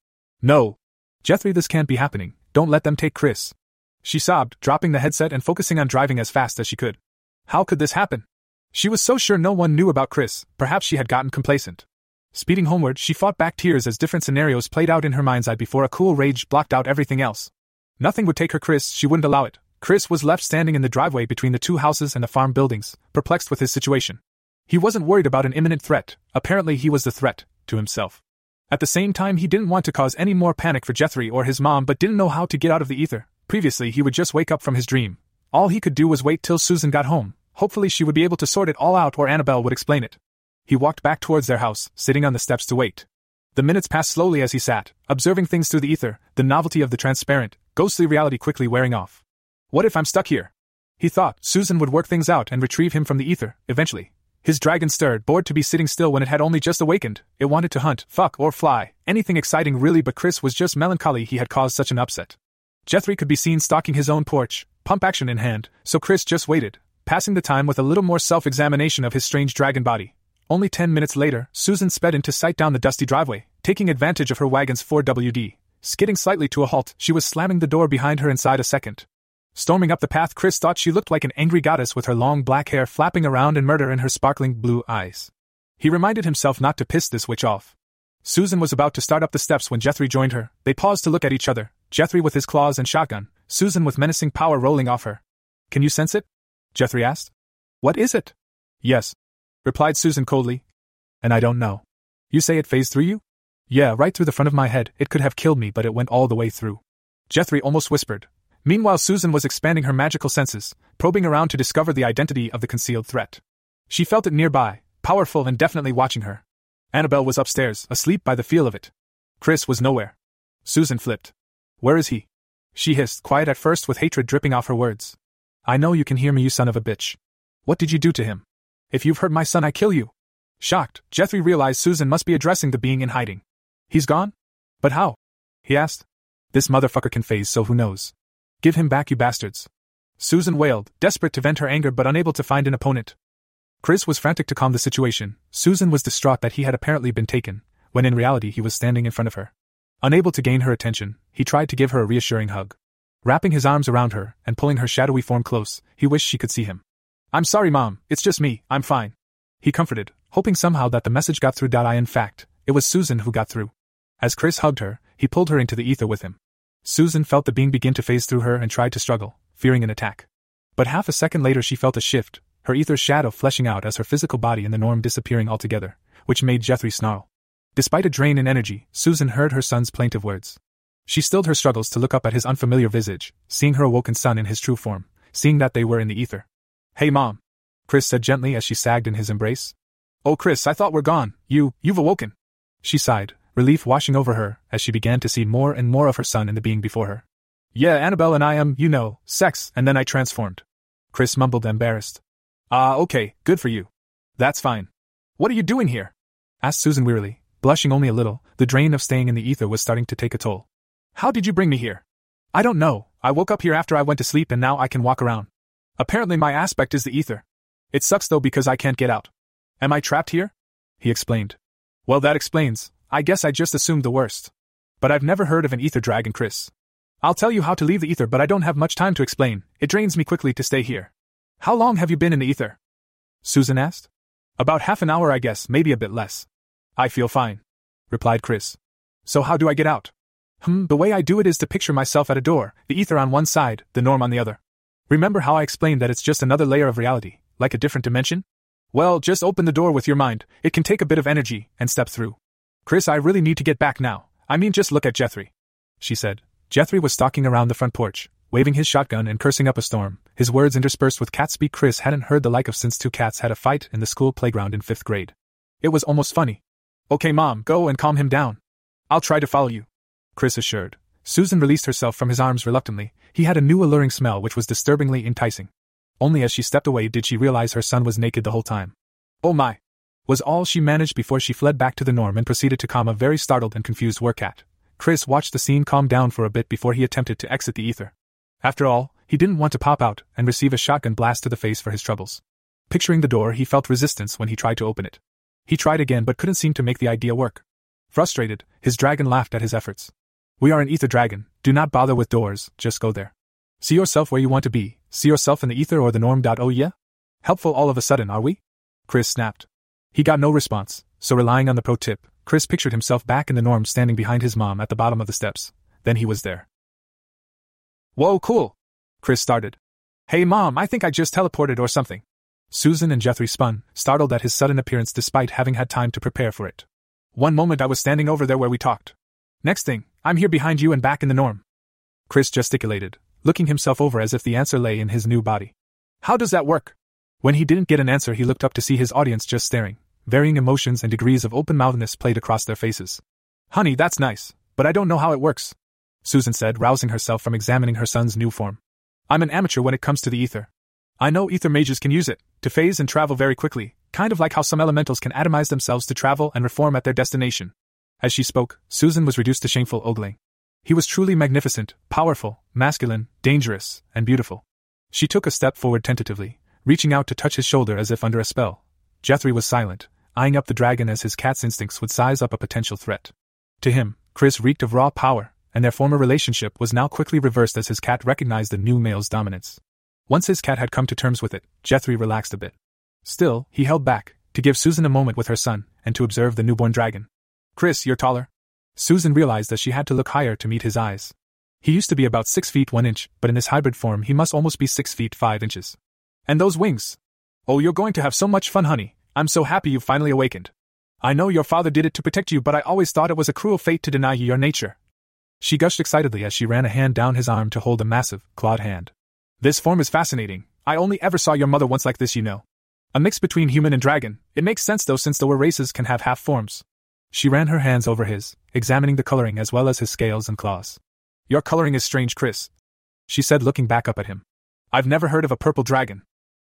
No. Jethry, this can't be happening. Don't let them take Chris. She sobbed, dropping the headset and focusing on driving as fast as she could. How could this happen? She was so sure no one knew about Chris, perhaps she had gotten complacent. Speeding homeward, she fought back tears as different scenarios played out in her mind's eye before a cool rage blocked out everything else. Nothing would take her Chris, she wouldn't allow it. Chris was left standing in the driveway between the two houses and the farm buildings, perplexed with his situation. He wasn't worried about an imminent threat, apparently, he was the threat, to himself. At the same time, he didn't want to cause any more panic for Jethry or his mom but didn't know how to get out of the ether. Previously, he would just wake up from his dream. All he could do was wait till Susan got home, Hopefully, she would be able to sort it all out or Annabelle would explain it. He walked back towards their house, sitting on the steps to wait. The minutes passed slowly as he sat, observing things through the ether, the novelty of the transparent, ghostly reality quickly wearing off. What if I'm stuck here? He thought Susan would work things out and retrieve him from the ether, eventually. His dragon stirred, bored to be sitting still when it had only just awakened. It wanted to hunt, fuck, or fly, anything exciting really, but Chris was just melancholy he had caused such an upset. Jethry could be seen stalking his own porch, pump action in hand, so Chris just waited, passing the time with a little more self examination of his strange dragon body. Only ten minutes later, Susan sped into sight down the dusty driveway, taking advantage of her wagon's 4WD. Skidding slightly to a halt, she was slamming the door behind her inside a second. Storming up the path, Chris thought she looked like an angry goddess with her long black hair flapping around and murder in her sparkling blue eyes. He reminded himself not to piss this witch off. Susan was about to start up the steps when Jethry joined her. They paused to look at each other, Jethry with his claws and shotgun, Susan with menacing power rolling off her. Can you sense it? Jethry asked. What is it? Yes, replied Susan coldly. And I don't know. You say it phased through you? Yeah, right through the front of my head. It could have killed me, but it went all the way through. Jethry almost whispered. Meanwhile, Susan was expanding her magical senses, probing around to discover the identity of the concealed threat. She felt it nearby, powerful and definitely watching her. Annabelle was upstairs, asleep by the feel of it. Chris was nowhere. Susan flipped. Where is he? She hissed, quiet at first with hatred dripping off her words. I know you can hear me, you son of a bitch. What did you do to him? If you've hurt my son, I kill you. Shocked, Jethry realized Susan must be addressing the being in hiding. He's gone? But how? He asked. This motherfucker can phase, so who knows? Give him back, you bastards. Susan wailed, desperate to vent her anger but unable to find an opponent. Chris was frantic to calm the situation. Susan was distraught that he had apparently been taken, when in reality he was standing in front of her. Unable to gain her attention, he tried to give her a reassuring hug. Wrapping his arms around her and pulling her shadowy form close, he wished she could see him. I'm sorry, Mom, it's just me, I'm fine. He comforted, hoping somehow that the message got through. I, in fact, it was Susan who got through. As Chris hugged her, he pulled her into the ether with him. Susan felt the being begin to phase through her and tried to struggle, fearing an attack. But half a second later, she felt a shift, her ether shadow fleshing out as her physical body and the norm disappearing altogether, which made Jethry snarl. Despite a drain in energy, Susan heard her son's plaintive words. She stilled her struggles to look up at his unfamiliar visage, seeing her awoken son in his true form, seeing that they were in the ether. Hey, Mom. Chris said gently as she sagged in his embrace. Oh, Chris, I thought we're gone. You, you've awoken. She sighed, relief washing over her as she began to see more and more of her son in the being before her. Yeah, Annabelle and I am, you know, sex, and then I transformed. Chris mumbled, embarrassed. Ah, uh, okay, good for you. That's fine. What are you doing here? asked Susan wearily, blushing only a little. The drain of staying in the ether was starting to take a toll. How did you bring me here? I don't know. I woke up here after I went to sleep and now I can walk around. Apparently, my aspect is the ether. It sucks though because I can't get out. Am I trapped here? He explained. Well, that explains. I guess I just assumed the worst. But I've never heard of an ether dragon, Chris. I'll tell you how to leave the ether, but I don't have much time to explain. It drains me quickly to stay here. How long have you been in the ether? Susan asked. About half an hour, I guess, maybe a bit less. I feel fine, replied Chris. So, how do I get out? Hmm, the way I do it is to picture myself at a door, the ether on one side, the norm on the other. Remember how I explained that it's just another layer of reality, like a different dimension? Well, just open the door with your mind, it can take a bit of energy, and step through. Chris, I really need to get back now. I mean, just look at Jethry. She said. Jethry was stalking around the front porch, waving his shotgun and cursing up a storm, his words interspersed with cat speak Chris hadn't heard the like of since two cats had a fight in the school playground in fifth grade. It was almost funny. Okay, Mom, go and calm him down. I'll try to follow you. Chris assured. Susan released herself from his arms reluctantly. He had a new alluring smell which was disturbingly enticing. Only as she stepped away did she realize her son was naked the whole time. Oh my! Was all she managed before she fled back to the norm and proceeded to calm a very startled and confused werecat. Chris watched the scene calm down for a bit before he attempted to exit the ether. After all, he didn't want to pop out and receive a shotgun blast to the face for his troubles. Picturing the door, he felt resistance when he tried to open it. He tried again but couldn't seem to make the idea work. Frustrated, his dragon laughed at his efforts. We are an ether dragon, do not bother with doors, just go there. See yourself where you want to be, see yourself in the ether or the norm. Oh yeah? Helpful all of a sudden, are we? Chris snapped. He got no response, so relying on the pro tip, Chris pictured himself back in the norm standing behind his mom at the bottom of the steps. Then he was there. Whoa, cool! Chris started. Hey mom, I think I just teleported or something. Susan and Jethry spun, startled at his sudden appearance despite having had time to prepare for it. One moment I was standing over there where we talked. Next thing, I'm here behind you and back in the norm. Chris gesticulated, looking himself over as if the answer lay in his new body. How does that work? When he didn't get an answer, he looked up to see his audience just staring. Varying emotions and degrees of open mouthedness played across their faces. Honey, that's nice, but I don't know how it works, Susan said, rousing herself from examining her son's new form. I'm an amateur when it comes to the ether. I know ether mages can use it, to phase and travel very quickly, kind of like how some elementals can atomize themselves to travel and reform at their destination. As she spoke, Susan was reduced to shameful ogling. He was truly magnificent, powerful, masculine, dangerous, and beautiful. She took a step forward tentatively, reaching out to touch his shoulder as if under a spell. Jethry was silent, eyeing up the dragon as his cat's instincts would size up a potential threat. To him, Chris reeked of raw power, and their former relationship was now quickly reversed as his cat recognized the new male's dominance. Once his cat had come to terms with it, Jethry relaxed a bit. Still, he held back, to give Susan a moment with her son, and to observe the newborn dragon. Chris, you're taller. Susan realized that she had to look higher to meet his eyes. He used to be about six feet one inch, but in his hybrid form he must almost be six feet five inches. And those wings! Oh, you're going to have so much fun, honey. I'm so happy you finally awakened. I know your father did it to protect you, but I always thought it was a cruel fate to deny you your nature. She gushed excitedly as she ran a hand down his arm to hold a massive, clawed hand. This form is fascinating. I only ever saw your mother once like this, you know. A mix between human and dragon. It makes sense though, since the were races can have half forms. She ran her hands over his, examining the coloring as well as his scales and claws. Your coloring is strange, Chris. She said, looking back up at him. I've never heard of a purple dragon.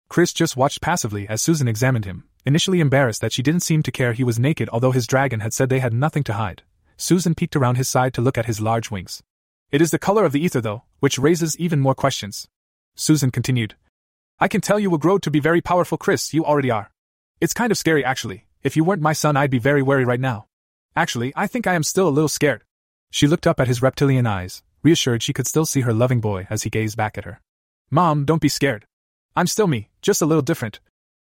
Chris just watched passively as Susan examined him, initially embarrassed that she didn't seem to care he was naked although his dragon had said they had nothing to hide. Susan peeked around his side to look at his large wings. It is the color of the ether, though, which raises even more questions. Susan continued. I can tell you will grow to be very powerful, Chris, you already are. It's kind of scary, actually. If you weren't my son, I'd be very wary right now. Actually, I think I am still a little scared. She looked up at his reptilian eyes, reassured she could still see her loving boy as he gazed back at her. Mom, don't be scared. I'm still me, just a little different.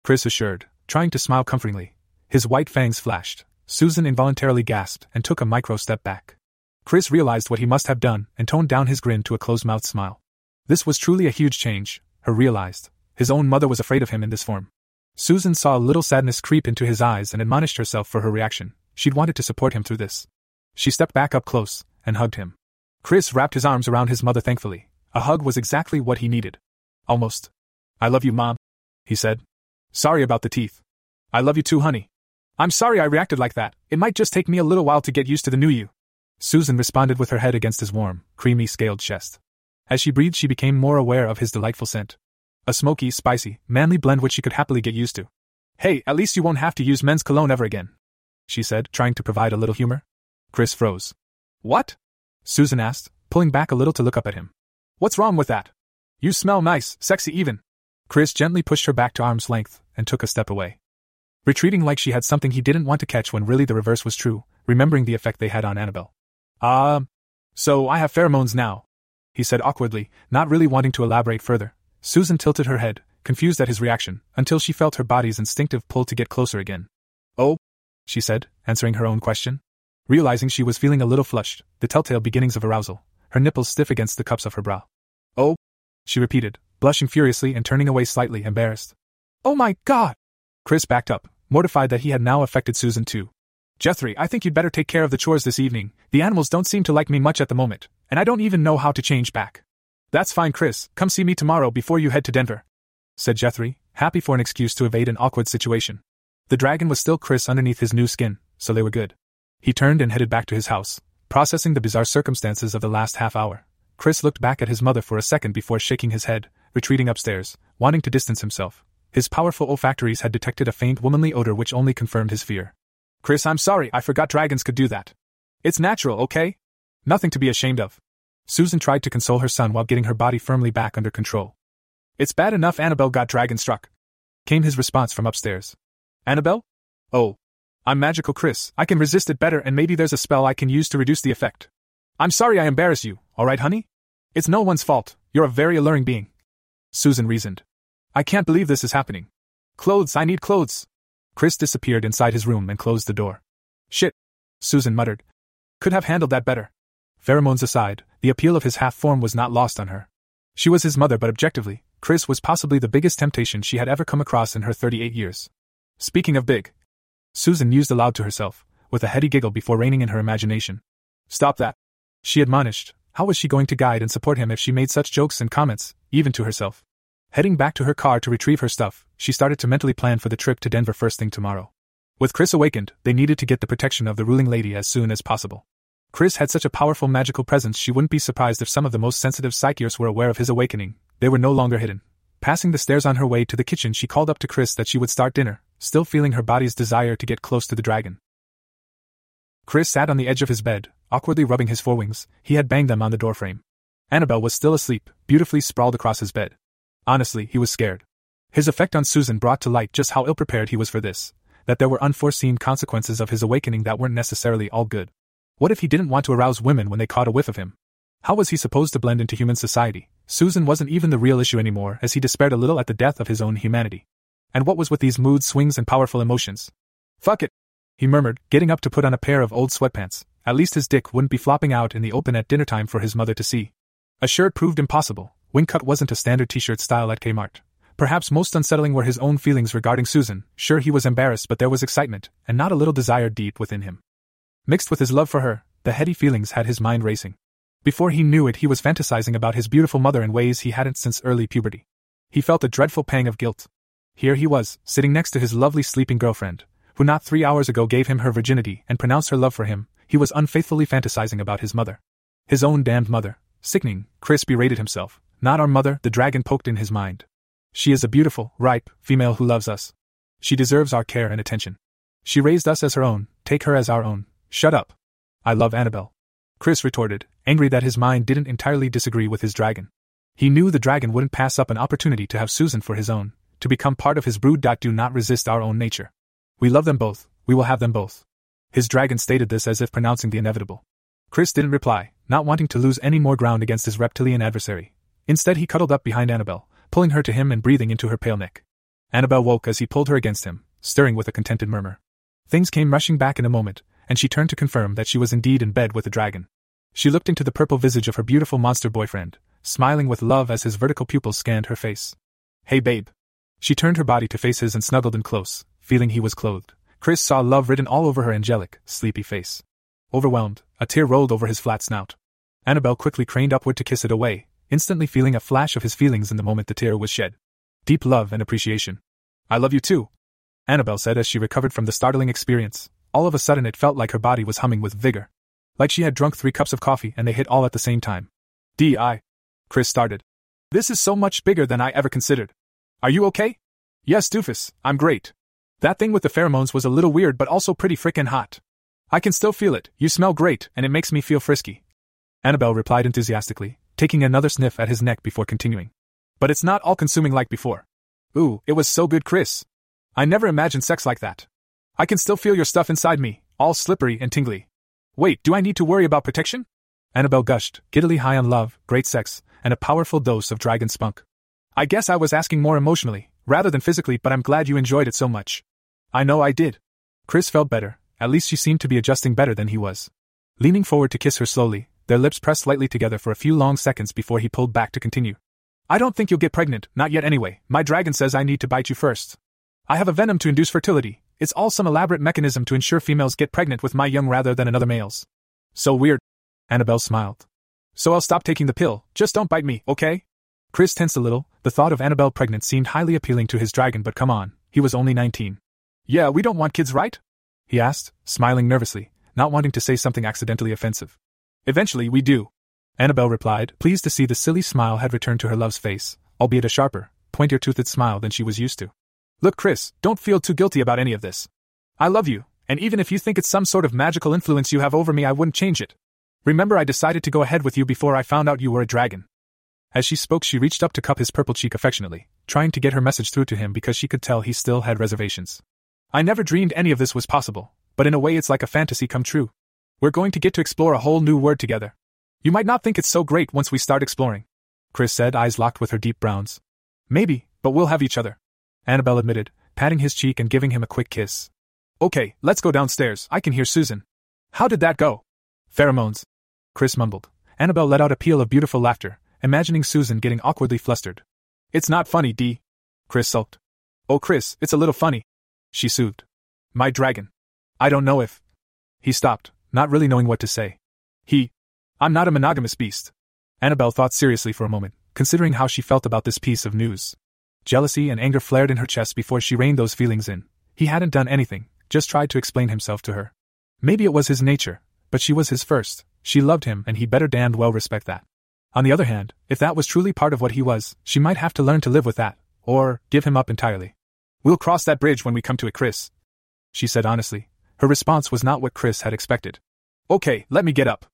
Chris assured, trying to smile comfortingly. His white fangs flashed. Susan involuntarily gasped and took a micro step back. Chris realized what he must have done and toned down his grin to a closed mouthed smile. This was truly a huge change, her realized. His own mother was afraid of him in this form. Susan saw a little sadness creep into his eyes and admonished herself for her reaction. She'd wanted to support him through this. She stepped back up close and hugged him. Chris wrapped his arms around his mother thankfully. A hug was exactly what he needed. Almost. I love you, Mom, he said. Sorry about the teeth. I love you too, honey. I'm sorry I reacted like that. It might just take me a little while to get used to the new you. Susan responded with her head against his warm, creamy scaled chest. As she breathed, she became more aware of his delightful scent. A smoky, spicy, manly blend which she could happily get used to. Hey, at least you won't have to use men's cologne ever again, she said, trying to provide a little humor. Chris froze. What? Susan asked, pulling back a little to look up at him. What's wrong with that? You smell nice, sexy even. Chris gently pushed her back to arm's length and took a step away. Retreating like she had something he didn't want to catch when really the reverse was true, remembering the effect they had on Annabelle. Ah, uh, so I have pheromones now, he said awkwardly, not really wanting to elaborate further. Susan tilted her head, confused at his reaction, until she felt her body's instinctive pull to get closer again. She said, answering her own question. Realizing she was feeling a little flushed, the telltale beginnings of arousal, her nipples stiff against the cups of her bra. Oh, she repeated, blushing furiously and turning away slightly embarrassed. Oh my god! Chris backed up, mortified that he had now affected Susan too. Jethry, I think you'd better take care of the chores this evening. The animals don't seem to like me much at the moment, and I don't even know how to change back. That's fine, Chris. Come see me tomorrow before you head to Denver, said Jethry, happy for an excuse to evade an awkward situation. The dragon was still Chris underneath his new skin, so they were good. He turned and headed back to his house, processing the bizarre circumstances of the last half hour. Chris looked back at his mother for a second before shaking his head, retreating upstairs, wanting to distance himself. His powerful olfactories had detected a faint womanly odor which only confirmed his fear. Chris, I'm sorry, I forgot dragons could do that. It's natural, okay? Nothing to be ashamed of. Susan tried to console her son while getting her body firmly back under control. It's bad enough Annabelle got dragon struck. Came his response from upstairs. Annabelle? Oh. I'm magical Chris, I can resist it better and maybe there's a spell I can use to reduce the effect. I'm sorry I embarrass you, alright, honey? It's no one's fault, you're a very alluring being. Susan reasoned. I can't believe this is happening. Clothes, I need clothes. Chris disappeared inside his room and closed the door. Shit. Susan muttered. Could have handled that better. Pheromones aside, the appeal of his half form was not lost on her. She was his mother, but objectively, Chris was possibly the biggest temptation she had ever come across in her 38 years. Speaking of big, Susan mused aloud to herself, with a heady giggle before reining in her imagination. Stop that. She admonished. How was she going to guide and support him if she made such jokes and comments, even to herself? Heading back to her car to retrieve her stuff, she started to mentally plan for the trip to Denver first thing tomorrow. With Chris awakened, they needed to get the protection of the ruling lady as soon as possible. Chris had such a powerful magical presence she wouldn't be surprised if some of the most sensitive psychiers were aware of his awakening. They were no longer hidden. Passing the stairs on her way to the kitchen, she called up to Chris that she would start dinner, still feeling her body's desire to get close to the dragon. Chris sat on the edge of his bed, awkwardly rubbing his forewings. He had banged them on the doorframe. Annabelle was still asleep, beautifully sprawled across his bed. Honestly, he was scared. His effect on Susan brought to light just how ill prepared he was for this, that there were unforeseen consequences of his awakening that weren't necessarily all good. What if he didn't want to arouse women when they caught a whiff of him? How was he supposed to blend into human society? Susan wasn't even the real issue anymore, as he despaired a little at the death of his own humanity. And what was with these mood swings and powerful emotions? Fuck it, he murmured, getting up to put on a pair of old sweatpants. At least his dick wouldn't be flopping out in the open at dinner time for his mother to see. A shirt proved impossible, Wingcut wasn't a standard t shirt style at Kmart. Perhaps most unsettling were his own feelings regarding Susan. Sure, he was embarrassed, but there was excitement, and not a little desire deep within him. Mixed with his love for her, the heady feelings had his mind racing. Before he knew it, he was fantasizing about his beautiful mother in ways he hadn't since early puberty. He felt a dreadful pang of guilt. Here he was, sitting next to his lovely sleeping girlfriend, who not three hours ago gave him her virginity and pronounced her love for him. He was unfaithfully fantasizing about his mother. His own damned mother. Sickening, Chris berated himself. Not our mother, the dragon poked in his mind. She is a beautiful, ripe, female who loves us. She deserves our care and attention. She raised us as her own, take her as our own. Shut up. I love Annabelle. Chris retorted, angry that his mind didn't entirely disagree with his dragon. He knew the dragon wouldn't pass up an opportunity to have Susan for his own, to become part of his brood. Do not resist our own nature. We love them both, we will have them both. His dragon stated this as if pronouncing the inevitable. Chris didn't reply, not wanting to lose any more ground against his reptilian adversary, Instead, he cuddled up behind Annabelle, pulling her to him and breathing into her pale neck. Annabelle woke as he pulled her against him, stirring with a contented murmur. Things came rushing back in a moment, and she turned to confirm that she was indeed in bed with the dragon. She looked into the purple visage of her beautiful monster boyfriend, smiling with love as his vertical pupils scanned her face. Hey, babe. She turned her body to face his and snuggled in close, feeling he was clothed. Chris saw love written all over her angelic, sleepy face. Overwhelmed, a tear rolled over his flat snout. Annabelle quickly craned upward to kiss it away, instantly feeling a flash of his feelings in the moment the tear was shed. Deep love and appreciation. I love you too, Annabelle said as she recovered from the startling experience. All of a sudden, it felt like her body was humming with vigor. Like she had drunk three cups of coffee and they hit all at the same time. D.I. Chris started. This is so much bigger than I ever considered. Are you okay? Yes, doofus, I'm great. That thing with the pheromones was a little weird but also pretty frickin' hot. I can still feel it, you smell great, and it makes me feel frisky. Annabelle replied enthusiastically, taking another sniff at his neck before continuing. But it's not all consuming like before. Ooh, it was so good, Chris. I never imagined sex like that. I can still feel your stuff inside me, all slippery and tingly. Wait, do I need to worry about protection? Annabelle gushed, giddily high on love, great sex, and a powerful dose of dragon spunk. I guess I was asking more emotionally, rather than physically, but I'm glad you enjoyed it so much. I know I did. Chris felt better, at least she seemed to be adjusting better than he was. Leaning forward to kiss her slowly, their lips pressed slightly together for a few long seconds before he pulled back to continue. I don't think you'll get pregnant, not yet anyway. My dragon says I need to bite you first. I have a venom to induce fertility, It's all some elaborate mechanism to ensure females get pregnant with my young rather than another male's. So weird. Annabelle smiled. So I'll stop taking the pill, just don't bite me, okay? Chris tensed a little, the thought of Annabelle pregnant seemed highly appealing to his dragon, but come on, he was only 19. Yeah, we don't want kids, right? He asked, smiling nervously, not wanting to say something accidentally offensive. Eventually, we do. Annabelle replied, pleased to see the silly smile had returned to her love's face, albeit a sharper, pointier toothed smile than she was used to. Look, Chris, don't feel too guilty about any of this. I love you, and even if you think it's some sort of magical influence you have over me, I wouldn't change it. Remember, I decided to go ahead with you before I found out you were a dragon. As she spoke, she reached up to cup his purple cheek affectionately, trying to get her message through to him because she could tell he still had reservations. I never dreamed any of this was possible, but in a way it's like a fantasy come true. We're going to get to explore a whole new world together. You might not think it's so great once we start exploring. Chris said, eyes locked with her deep browns. Maybe, but we'll have each other. Annabelle admitted, patting his cheek and giving him a quick kiss. Okay, let's go downstairs. I can hear Susan. How did that go? Pheromones. Chris mumbled. Annabelle let out a peal of beautiful laughter, imagining Susan getting awkwardly flustered. It's not funny, Dee. Chris sulked. Oh, Chris, it's a little funny. She soothed. My dragon. I don't know if. He stopped, not really knowing what to say. He. I'm not a monogamous beast. Annabelle thought seriously for a moment, considering how she felt about this piece of news. Jealousy and anger flared in her chest before she reined those feelings in. He hadn't done anything, just tried to explain himself to her. Maybe it was his nature, but she was his first. She loved him, and he better damned well respect that. On the other hand, if that was truly part of what he was, she might have to learn to live with that, or give him up entirely. We'll cross that bridge when we come to it, Chris. She said honestly. Her response was not what Chris had expected. Okay, let me get up.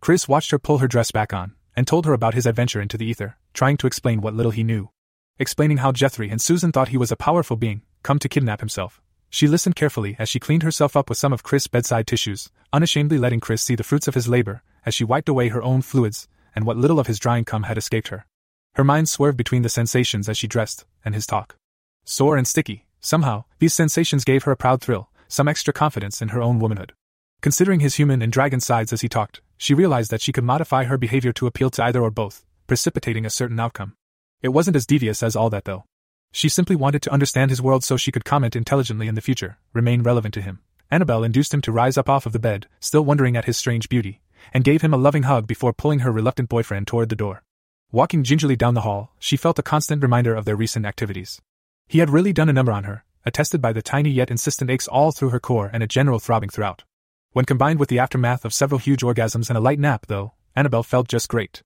Chris watched her pull her dress back on, and told her about his adventure into the ether, trying to explain what little he knew. Explaining how Jethry and Susan thought he was a powerful being, come to kidnap himself. She listened carefully as she cleaned herself up with some of Chris' bedside tissues, unashamedly letting Chris see the fruits of his labor, as she wiped away her own fluids, and what little of his drying cum had escaped her. Her mind swerved between the sensations as she dressed, and his talk. Sore and sticky, somehow, these sensations gave her a proud thrill, some extra confidence in her own womanhood. Considering his human and dragon sides as he talked, she realized that she could modify her behavior to appeal to either or both, precipitating a certain outcome. It wasn't as devious as all that, though. She simply wanted to understand his world so she could comment intelligently in the future, remain relevant to him. Annabelle induced him to rise up off of the bed, still wondering at his strange beauty, and gave him a loving hug before pulling her reluctant boyfriend toward the door. Walking gingerly down the hall, she felt a constant reminder of their recent activities. He had really done a number on her, attested by the tiny yet insistent aches all through her core and a general throbbing throughout. When combined with the aftermath of several huge orgasms and a light nap, though, Annabelle felt just great.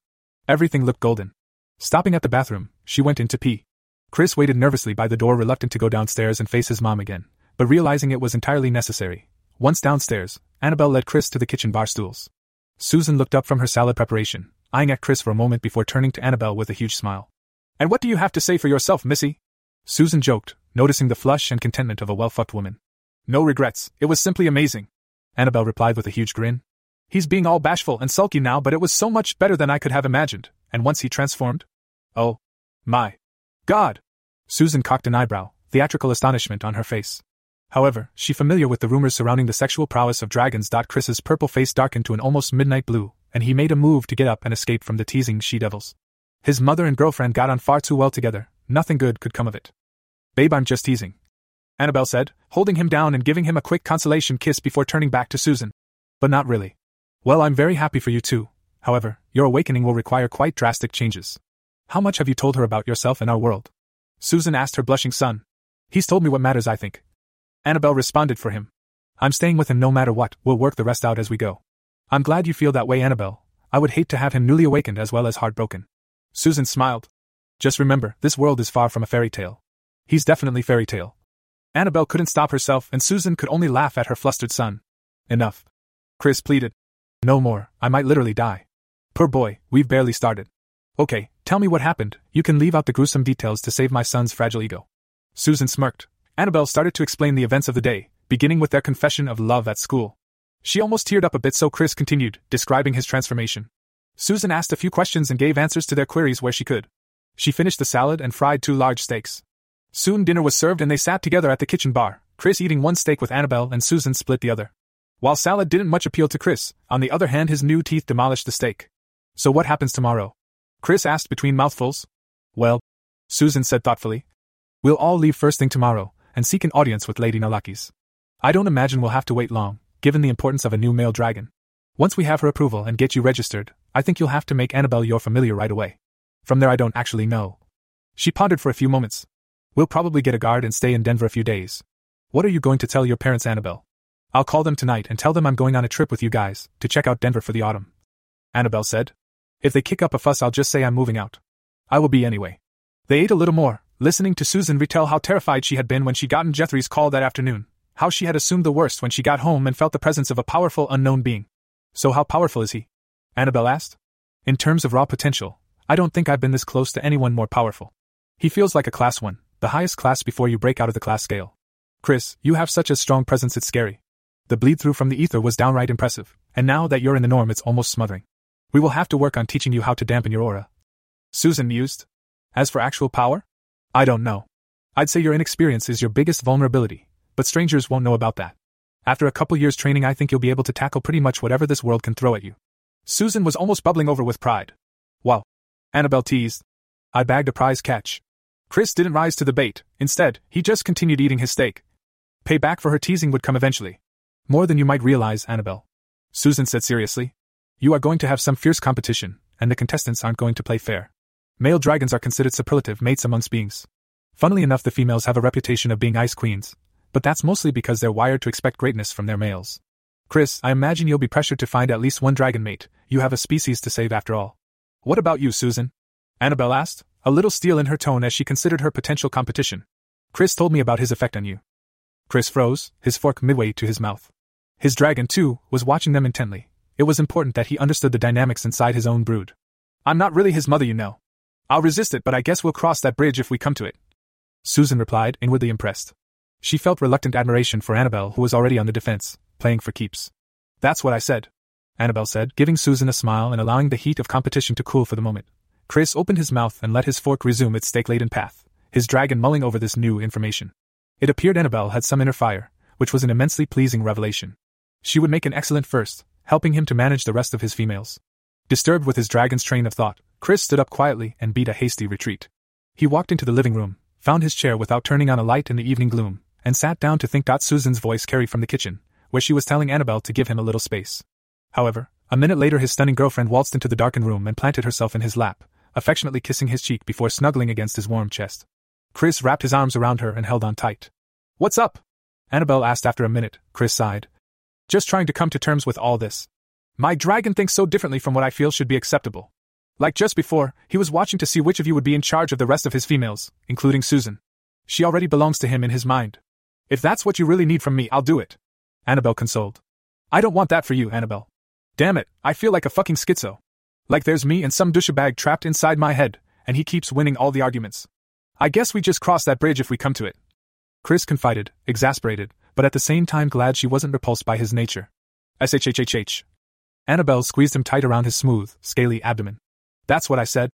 Everything looked golden. Stopping at the bathroom, she went in to pee. Chris waited nervously by the door, reluctant to go downstairs and face his mom again, but realizing it was entirely necessary. Once downstairs, Annabelle led Chris to the kitchen bar stools. Susan looked up from her salad preparation, eyeing at Chris for a moment before turning to Annabelle with a huge smile. And what do you have to say for yourself, Missy? Susan joked, noticing the flush and contentment of a well fucked woman. No regrets, it was simply amazing. Annabelle replied with a huge grin. He's being all bashful and sulky now, but it was so much better than I could have imagined, and once he transformed? Oh. My. God! Susan cocked an eyebrow, theatrical astonishment on her face. However, she familiar with the rumors surrounding the sexual prowess of dragons. Chris's purple face darkened to an almost midnight blue, and he made a move to get up and escape from the teasing she devils. His mother and girlfriend got on far too well together, nothing good could come of it. Babe, I'm just teasing. Annabelle said, holding him down and giving him a quick consolation kiss before turning back to Susan. But not really. Well, I'm very happy for you too. However, your awakening will require quite drastic changes. How much have you told her about yourself and our world? Susan asked her blushing son. He's told me what matters, I think. Annabelle responded for him. I'm staying with him no matter what, we'll work the rest out as we go. I'm glad you feel that way, Annabelle. I would hate to have him newly awakened as well as heartbroken. Susan smiled. Just remember, this world is far from a fairy tale. He's definitely fairy tale. Annabelle couldn't stop herself, and Susan could only laugh at her flustered son. Enough. Chris pleaded. No more, I might literally die. Poor boy, we've barely started. Okay, tell me what happened, you can leave out the gruesome details to save my son's fragile ego. Susan smirked. Annabelle started to explain the events of the day, beginning with their confession of love at school. She almost teared up a bit, so Chris continued, describing his transformation. Susan asked a few questions and gave answers to their queries where she could. She finished the salad and fried two large steaks. Soon dinner was served and they sat together at the kitchen bar, Chris eating one steak with Annabelle and Susan split the other. While salad didn't much appeal to Chris, on the other hand, his new teeth demolished the steak. So what happens tomorrow? Chris asked between mouthfuls. Well, Susan said thoughtfully, we'll all leave first thing tomorrow, and seek an audience with Lady Nalakis. I don't imagine we'll have to wait long, given the importance of a new male dragon. Once we have her approval and get you registered, I think you'll have to make Annabelle your familiar right away. From there, I don't actually know. She pondered for a few moments. We'll probably get a guard and stay in Denver a few days. What are you going to tell your parents, Annabelle? I'll call them tonight and tell them I'm going on a trip with you guys to check out Denver for the autumn. Annabelle said. If they kick up a fuss, I'll just say I'm moving out. I will be anyway. They ate a little more, listening to Susan retell how terrified she had been when she gotten Jethry's call that afternoon, how she had assumed the worst when she got home and felt the presence of a powerful unknown being. So, how powerful is he? Annabelle asked. In terms of raw potential, I don't think I've been this close to anyone more powerful. He feels like a class 1, the highest class before you break out of the class scale. Chris, you have such a strong presence it's scary. The bleed through from the ether was downright impressive, and now that you're in the norm, it's almost smothering. We will have to work on teaching you how to dampen your aura. Susan mused. As for actual power? I don't know. I'd say your inexperience is your biggest vulnerability, but strangers won't know about that. After a couple years training, I think you'll be able to tackle pretty much whatever this world can throw at you. Susan was almost bubbling over with pride. Wow. Annabelle teased. I bagged a prize catch. Chris didn't rise to the bait, instead, he just continued eating his steak. Payback for her teasing would come eventually. More than you might realize, Annabelle. Susan said seriously. You are going to have some fierce competition, and the contestants aren't going to play fair. Male dragons are considered superlative mates amongst beings. Funnily enough, the females have a reputation of being ice queens, but that's mostly because they're wired to expect greatness from their males. Chris, I imagine you'll be pressured to find at least one dragon mate, you have a species to save after all. What about you, Susan? Annabelle asked, a little steel in her tone as she considered her potential competition. Chris told me about his effect on you. Chris froze, his fork midway to his mouth. His dragon, too, was watching them intently. It was important that he understood the dynamics inside his own brood. I'm not really his mother, you know. I'll resist it, but I guess we'll cross that bridge if we come to it. Susan replied, inwardly impressed. She felt reluctant admiration for Annabelle, who was already on the defense, playing for keeps. That's what I said. Annabelle said, giving Susan a smile and allowing the heat of competition to cool for the moment. Chris opened his mouth and let his fork resume its steak laden path, his dragon mulling over this new information. It appeared Annabelle had some inner fire, which was an immensely pleasing revelation. She would make an excellent first, helping him to manage the rest of his females. Disturbed with his dragon's train of thought, Chris stood up quietly and beat a hasty retreat. He walked into the living room, found his chair without turning on a light in the evening gloom, and sat down to think. Susan's voice carried from the kitchen, where she was telling Annabelle to give him a little space. However, a minute later his stunning girlfriend waltzed into the darkened room and planted herself in his lap, affectionately kissing his cheek before snuggling against his warm chest. Chris wrapped his arms around her and held on tight. What's up? Annabelle asked after a minute, Chris sighed. Just trying to come to terms with all this. My dragon thinks so differently from what I feel should be acceptable. Like just before, he was watching to see which of you would be in charge of the rest of his females, including Susan. She already belongs to him in his mind. If that's what you really need from me, I'll do it. Annabelle consoled. I don't want that for you, Annabelle. Damn it, I feel like a fucking schizo. Like there's me and some douchebag trapped inside my head, and he keeps winning all the arguments. I guess we just cross that bridge if we come to it. Chris confided, exasperated, but at the same time glad she wasn't repulsed by his nature. SHHHH. Annabelle squeezed him tight around his smooth, scaly abdomen. That's what I said,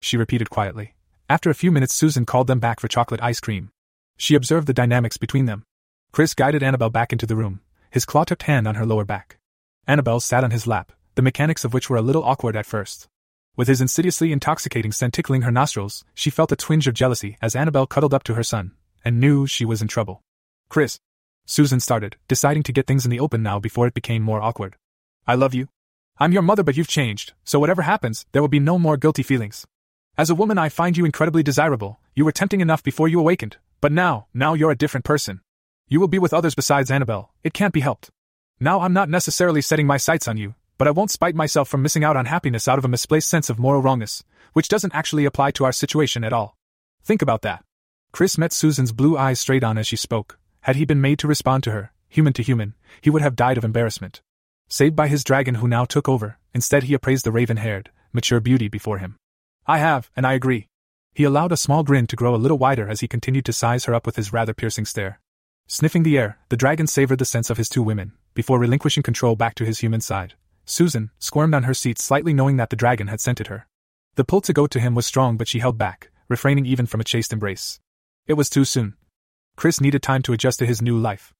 she repeated quietly. After a few minutes, Susan called them back for chocolate ice cream. She observed the dynamics between them. Chris guided Annabelle back into the room, his claw tipped hand on her lower back. Annabelle sat on his lap, the mechanics of which were a little awkward at first. With his insidiously intoxicating scent tickling her nostrils, she felt a twinge of jealousy as Annabelle cuddled up to her son, and knew she was in trouble. Chris. Susan started, deciding to get things in the open now before it became more awkward. I love you. I'm your mother, but you've changed, so whatever happens, there will be no more guilty feelings. As a woman, I find you incredibly desirable. You were tempting enough before you awakened, but now, now you're a different person. You will be with others besides Annabelle, it can't be helped. Now I'm not necessarily setting my sights on you, but I won't spite myself from missing out on happiness out of a misplaced sense of moral wrongness, which doesn't actually apply to our situation at all. Think about that. Chris met Susan's blue eyes straight on as she spoke. Had he been made to respond to her, human to human, he would have died of embarrassment. Saved by his dragon who now took over, instead he appraised the raven haired, mature beauty before him. I have, and I agree. He allowed a small grin to grow a little wider as he continued to size her up with his rather piercing stare. Sniffing the air, the dragon savored the scents of his two women, before relinquishing control back to his human side. Susan squirmed on her seat slightly knowing that the dragon had scented her. The pull to go to him was strong, but she held back, refraining even from a chaste embrace. It was too soon. Chris needed time to adjust to his new life.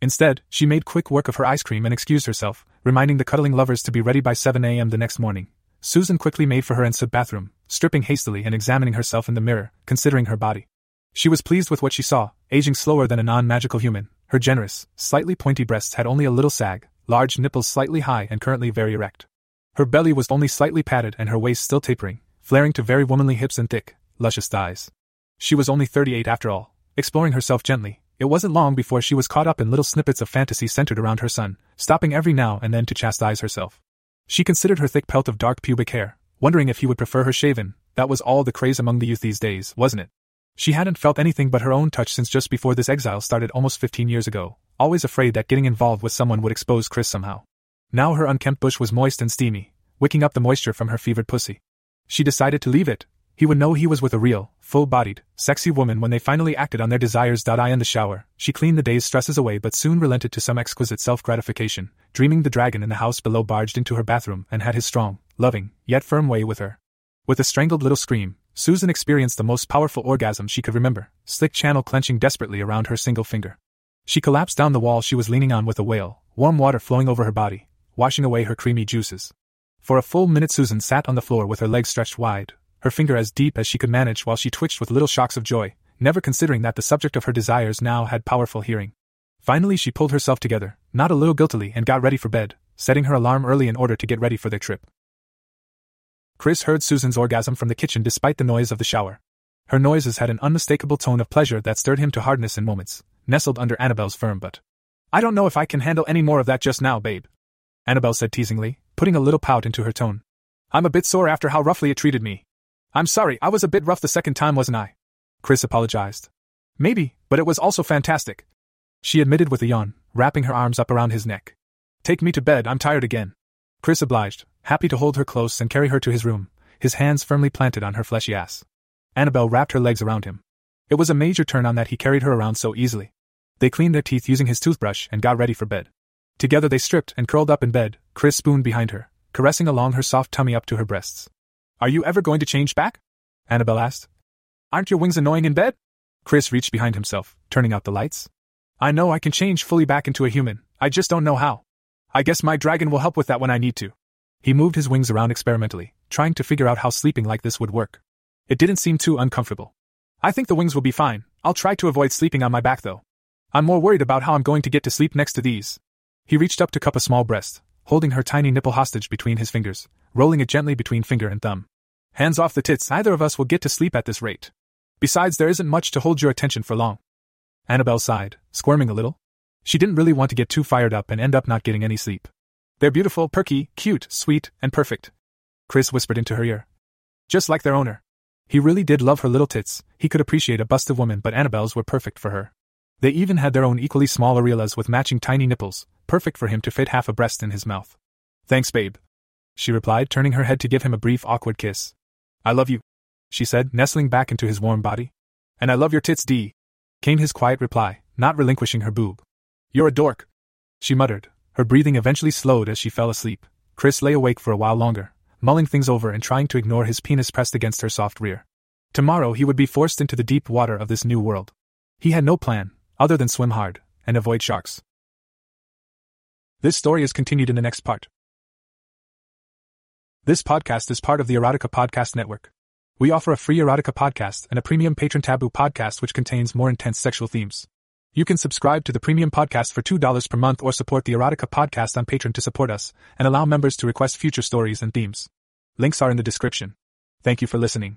Instead, she made quick work of her ice cream and excused herself, reminding the cuddling lovers to be ready by 7 a.m. the next morning. Susan quickly made for her ensuite bathroom, stripping hastily and examining herself in the mirror, considering her body. She was pleased with what she saw, aging slower than a non magical human, Her generous, slightly pointy breasts had only a little sag, large nipples slightly high and currently very erect. Her belly was only slightly padded and her waist still tapering, flaring to very womanly hips and thick, luscious thighs. She was only 38 after all, exploring herself gently. It wasn't long before she was caught up in little snippets of fantasy centered around her son, stopping every now and then to chastise herself. She considered her thick pelt of dark pubic hair, wondering if he would prefer her shaven. That was all the craze among the youth these days, wasn't it? She hadn't felt anything but her own touch since just before this exile started almost 15 years ago, always afraid that getting involved with someone would expose Chris somehow. Now her unkempt bush was moist and steamy, wicking up the moisture from her fevered pussy. She decided to leave it. He would know he was with a real, full bodied, sexy woman when they finally acted on their desires. I in the shower, she cleaned the day's stresses away but soon relented to some exquisite self gratification, dreaming the dragon in the house below barged into her bathroom and had his strong, loving, yet firm way with her. With a strangled little scream, Susan experienced the most powerful orgasm she could remember, slick channel clenching desperately around her single finger. She collapsed down the wall she was leaning on with a wail, warm water flowing over her body, washing away her creamy juices. For a full minute, Susan sat on the floor with her legs stretched wide, her finger as deep as she could manage while she twitched with little shocks of joy, never considering that the subject of her desires now had powerful hearing. Finally, she pulled herself together, not a little guiltily, and got ready for bed, setting her alarm early in order to get ready for their trip. Chris heard Susan's orgasm from the kitchen despite the noise of the shower. Her noises had an unmistakable tone of pleasure that stirred him to hardness in moments, nestled under Annabelle's firm butt. I don't know if I can handle any more of that just now, babe. Annabelle said teasingly, putting a little pout into her tone. I'm a bit sore after how roughly it treated me. I'm sorry, I was a bit rough the second time, wasn't I? Chris apologized. Maybe, but it was also fantastic. She admitted with a yawn, wrapping her arms up around his neck. Take me to bed, I'm tired again. Chris obliged, happy to hold her close and carry her to his room, his hands firmly planted on her fleshy ass. Annabelle wrapped her legs around him. It was a major turn on that he carried her around so easily. They cleaned their teeth using his toothbrush and got ready for bed. Together they stripped and curled up in bed, Chris spooned behind her, caressing along her soft tummy up to her breasts. Are you ever going to change back? Annabelle asked. Aren't your wings annoying in bed? Chris reached behind himself, turning out the lights. I know I can change fully back into a human, I just don't know how. I guess my dragon will help with that when I need to. He moved his wings around experimentally, trying to figure out how sleeping like this would work. It didn't seem too uncomfortable. I think the wings will be fine, I'll try to avoid sleeping on my back though. I'm more worried about how I'm going to get to sleep next to these. He reached up to cup a small breast, holding her tiny nipple hostage between his fingers, rolling it gently between finger and thumb. Hands off the tits, neither of us will get to sleep at this rate. Besides, there isn't much to hold your attention for long. Annabelle sighed, squirming a little. She didn't really want to get too fired up and end up not getting any sleep. They're beautiful, perky, cute, sweet, and perfect. Chris whispered into her ear. Just like their owner. He really did love her little tits, he could appreciate a busted woman, but Annabelle's were perfect for her. They even had their own equally small areolas with matching tiny nipples, perfect for him to fit half a breast in his mouth. Thanks, babe. She replied, turning her head to give him a brief, awkward kiss. I love you, she said, nestling back into his warm body. And I love your tits, D. Came his quiet reply, not relinquishing her boob. You're a dork, she muttered, her breathing eventually slowed as she fell asleep. Chris lay awake for a while longer, mulling things over and trying to ignore his penis pressed against her soft rear. Tomorrow he would be forced into the deep water of this new world. He had no plan, other than swim hard and avoid sharks. This story is continued in the next part. This podcast is part of the Erotica Podcast Network. We offer a free erotica podcast and a premium patron taboo podcast which contains more intense sexual themes. You can subscribe to the premium podcast for $2 per month or support the Erotica podcast on Patreon to support us and allow members to request future stories and themes. Links are in the description. Thank you for listening.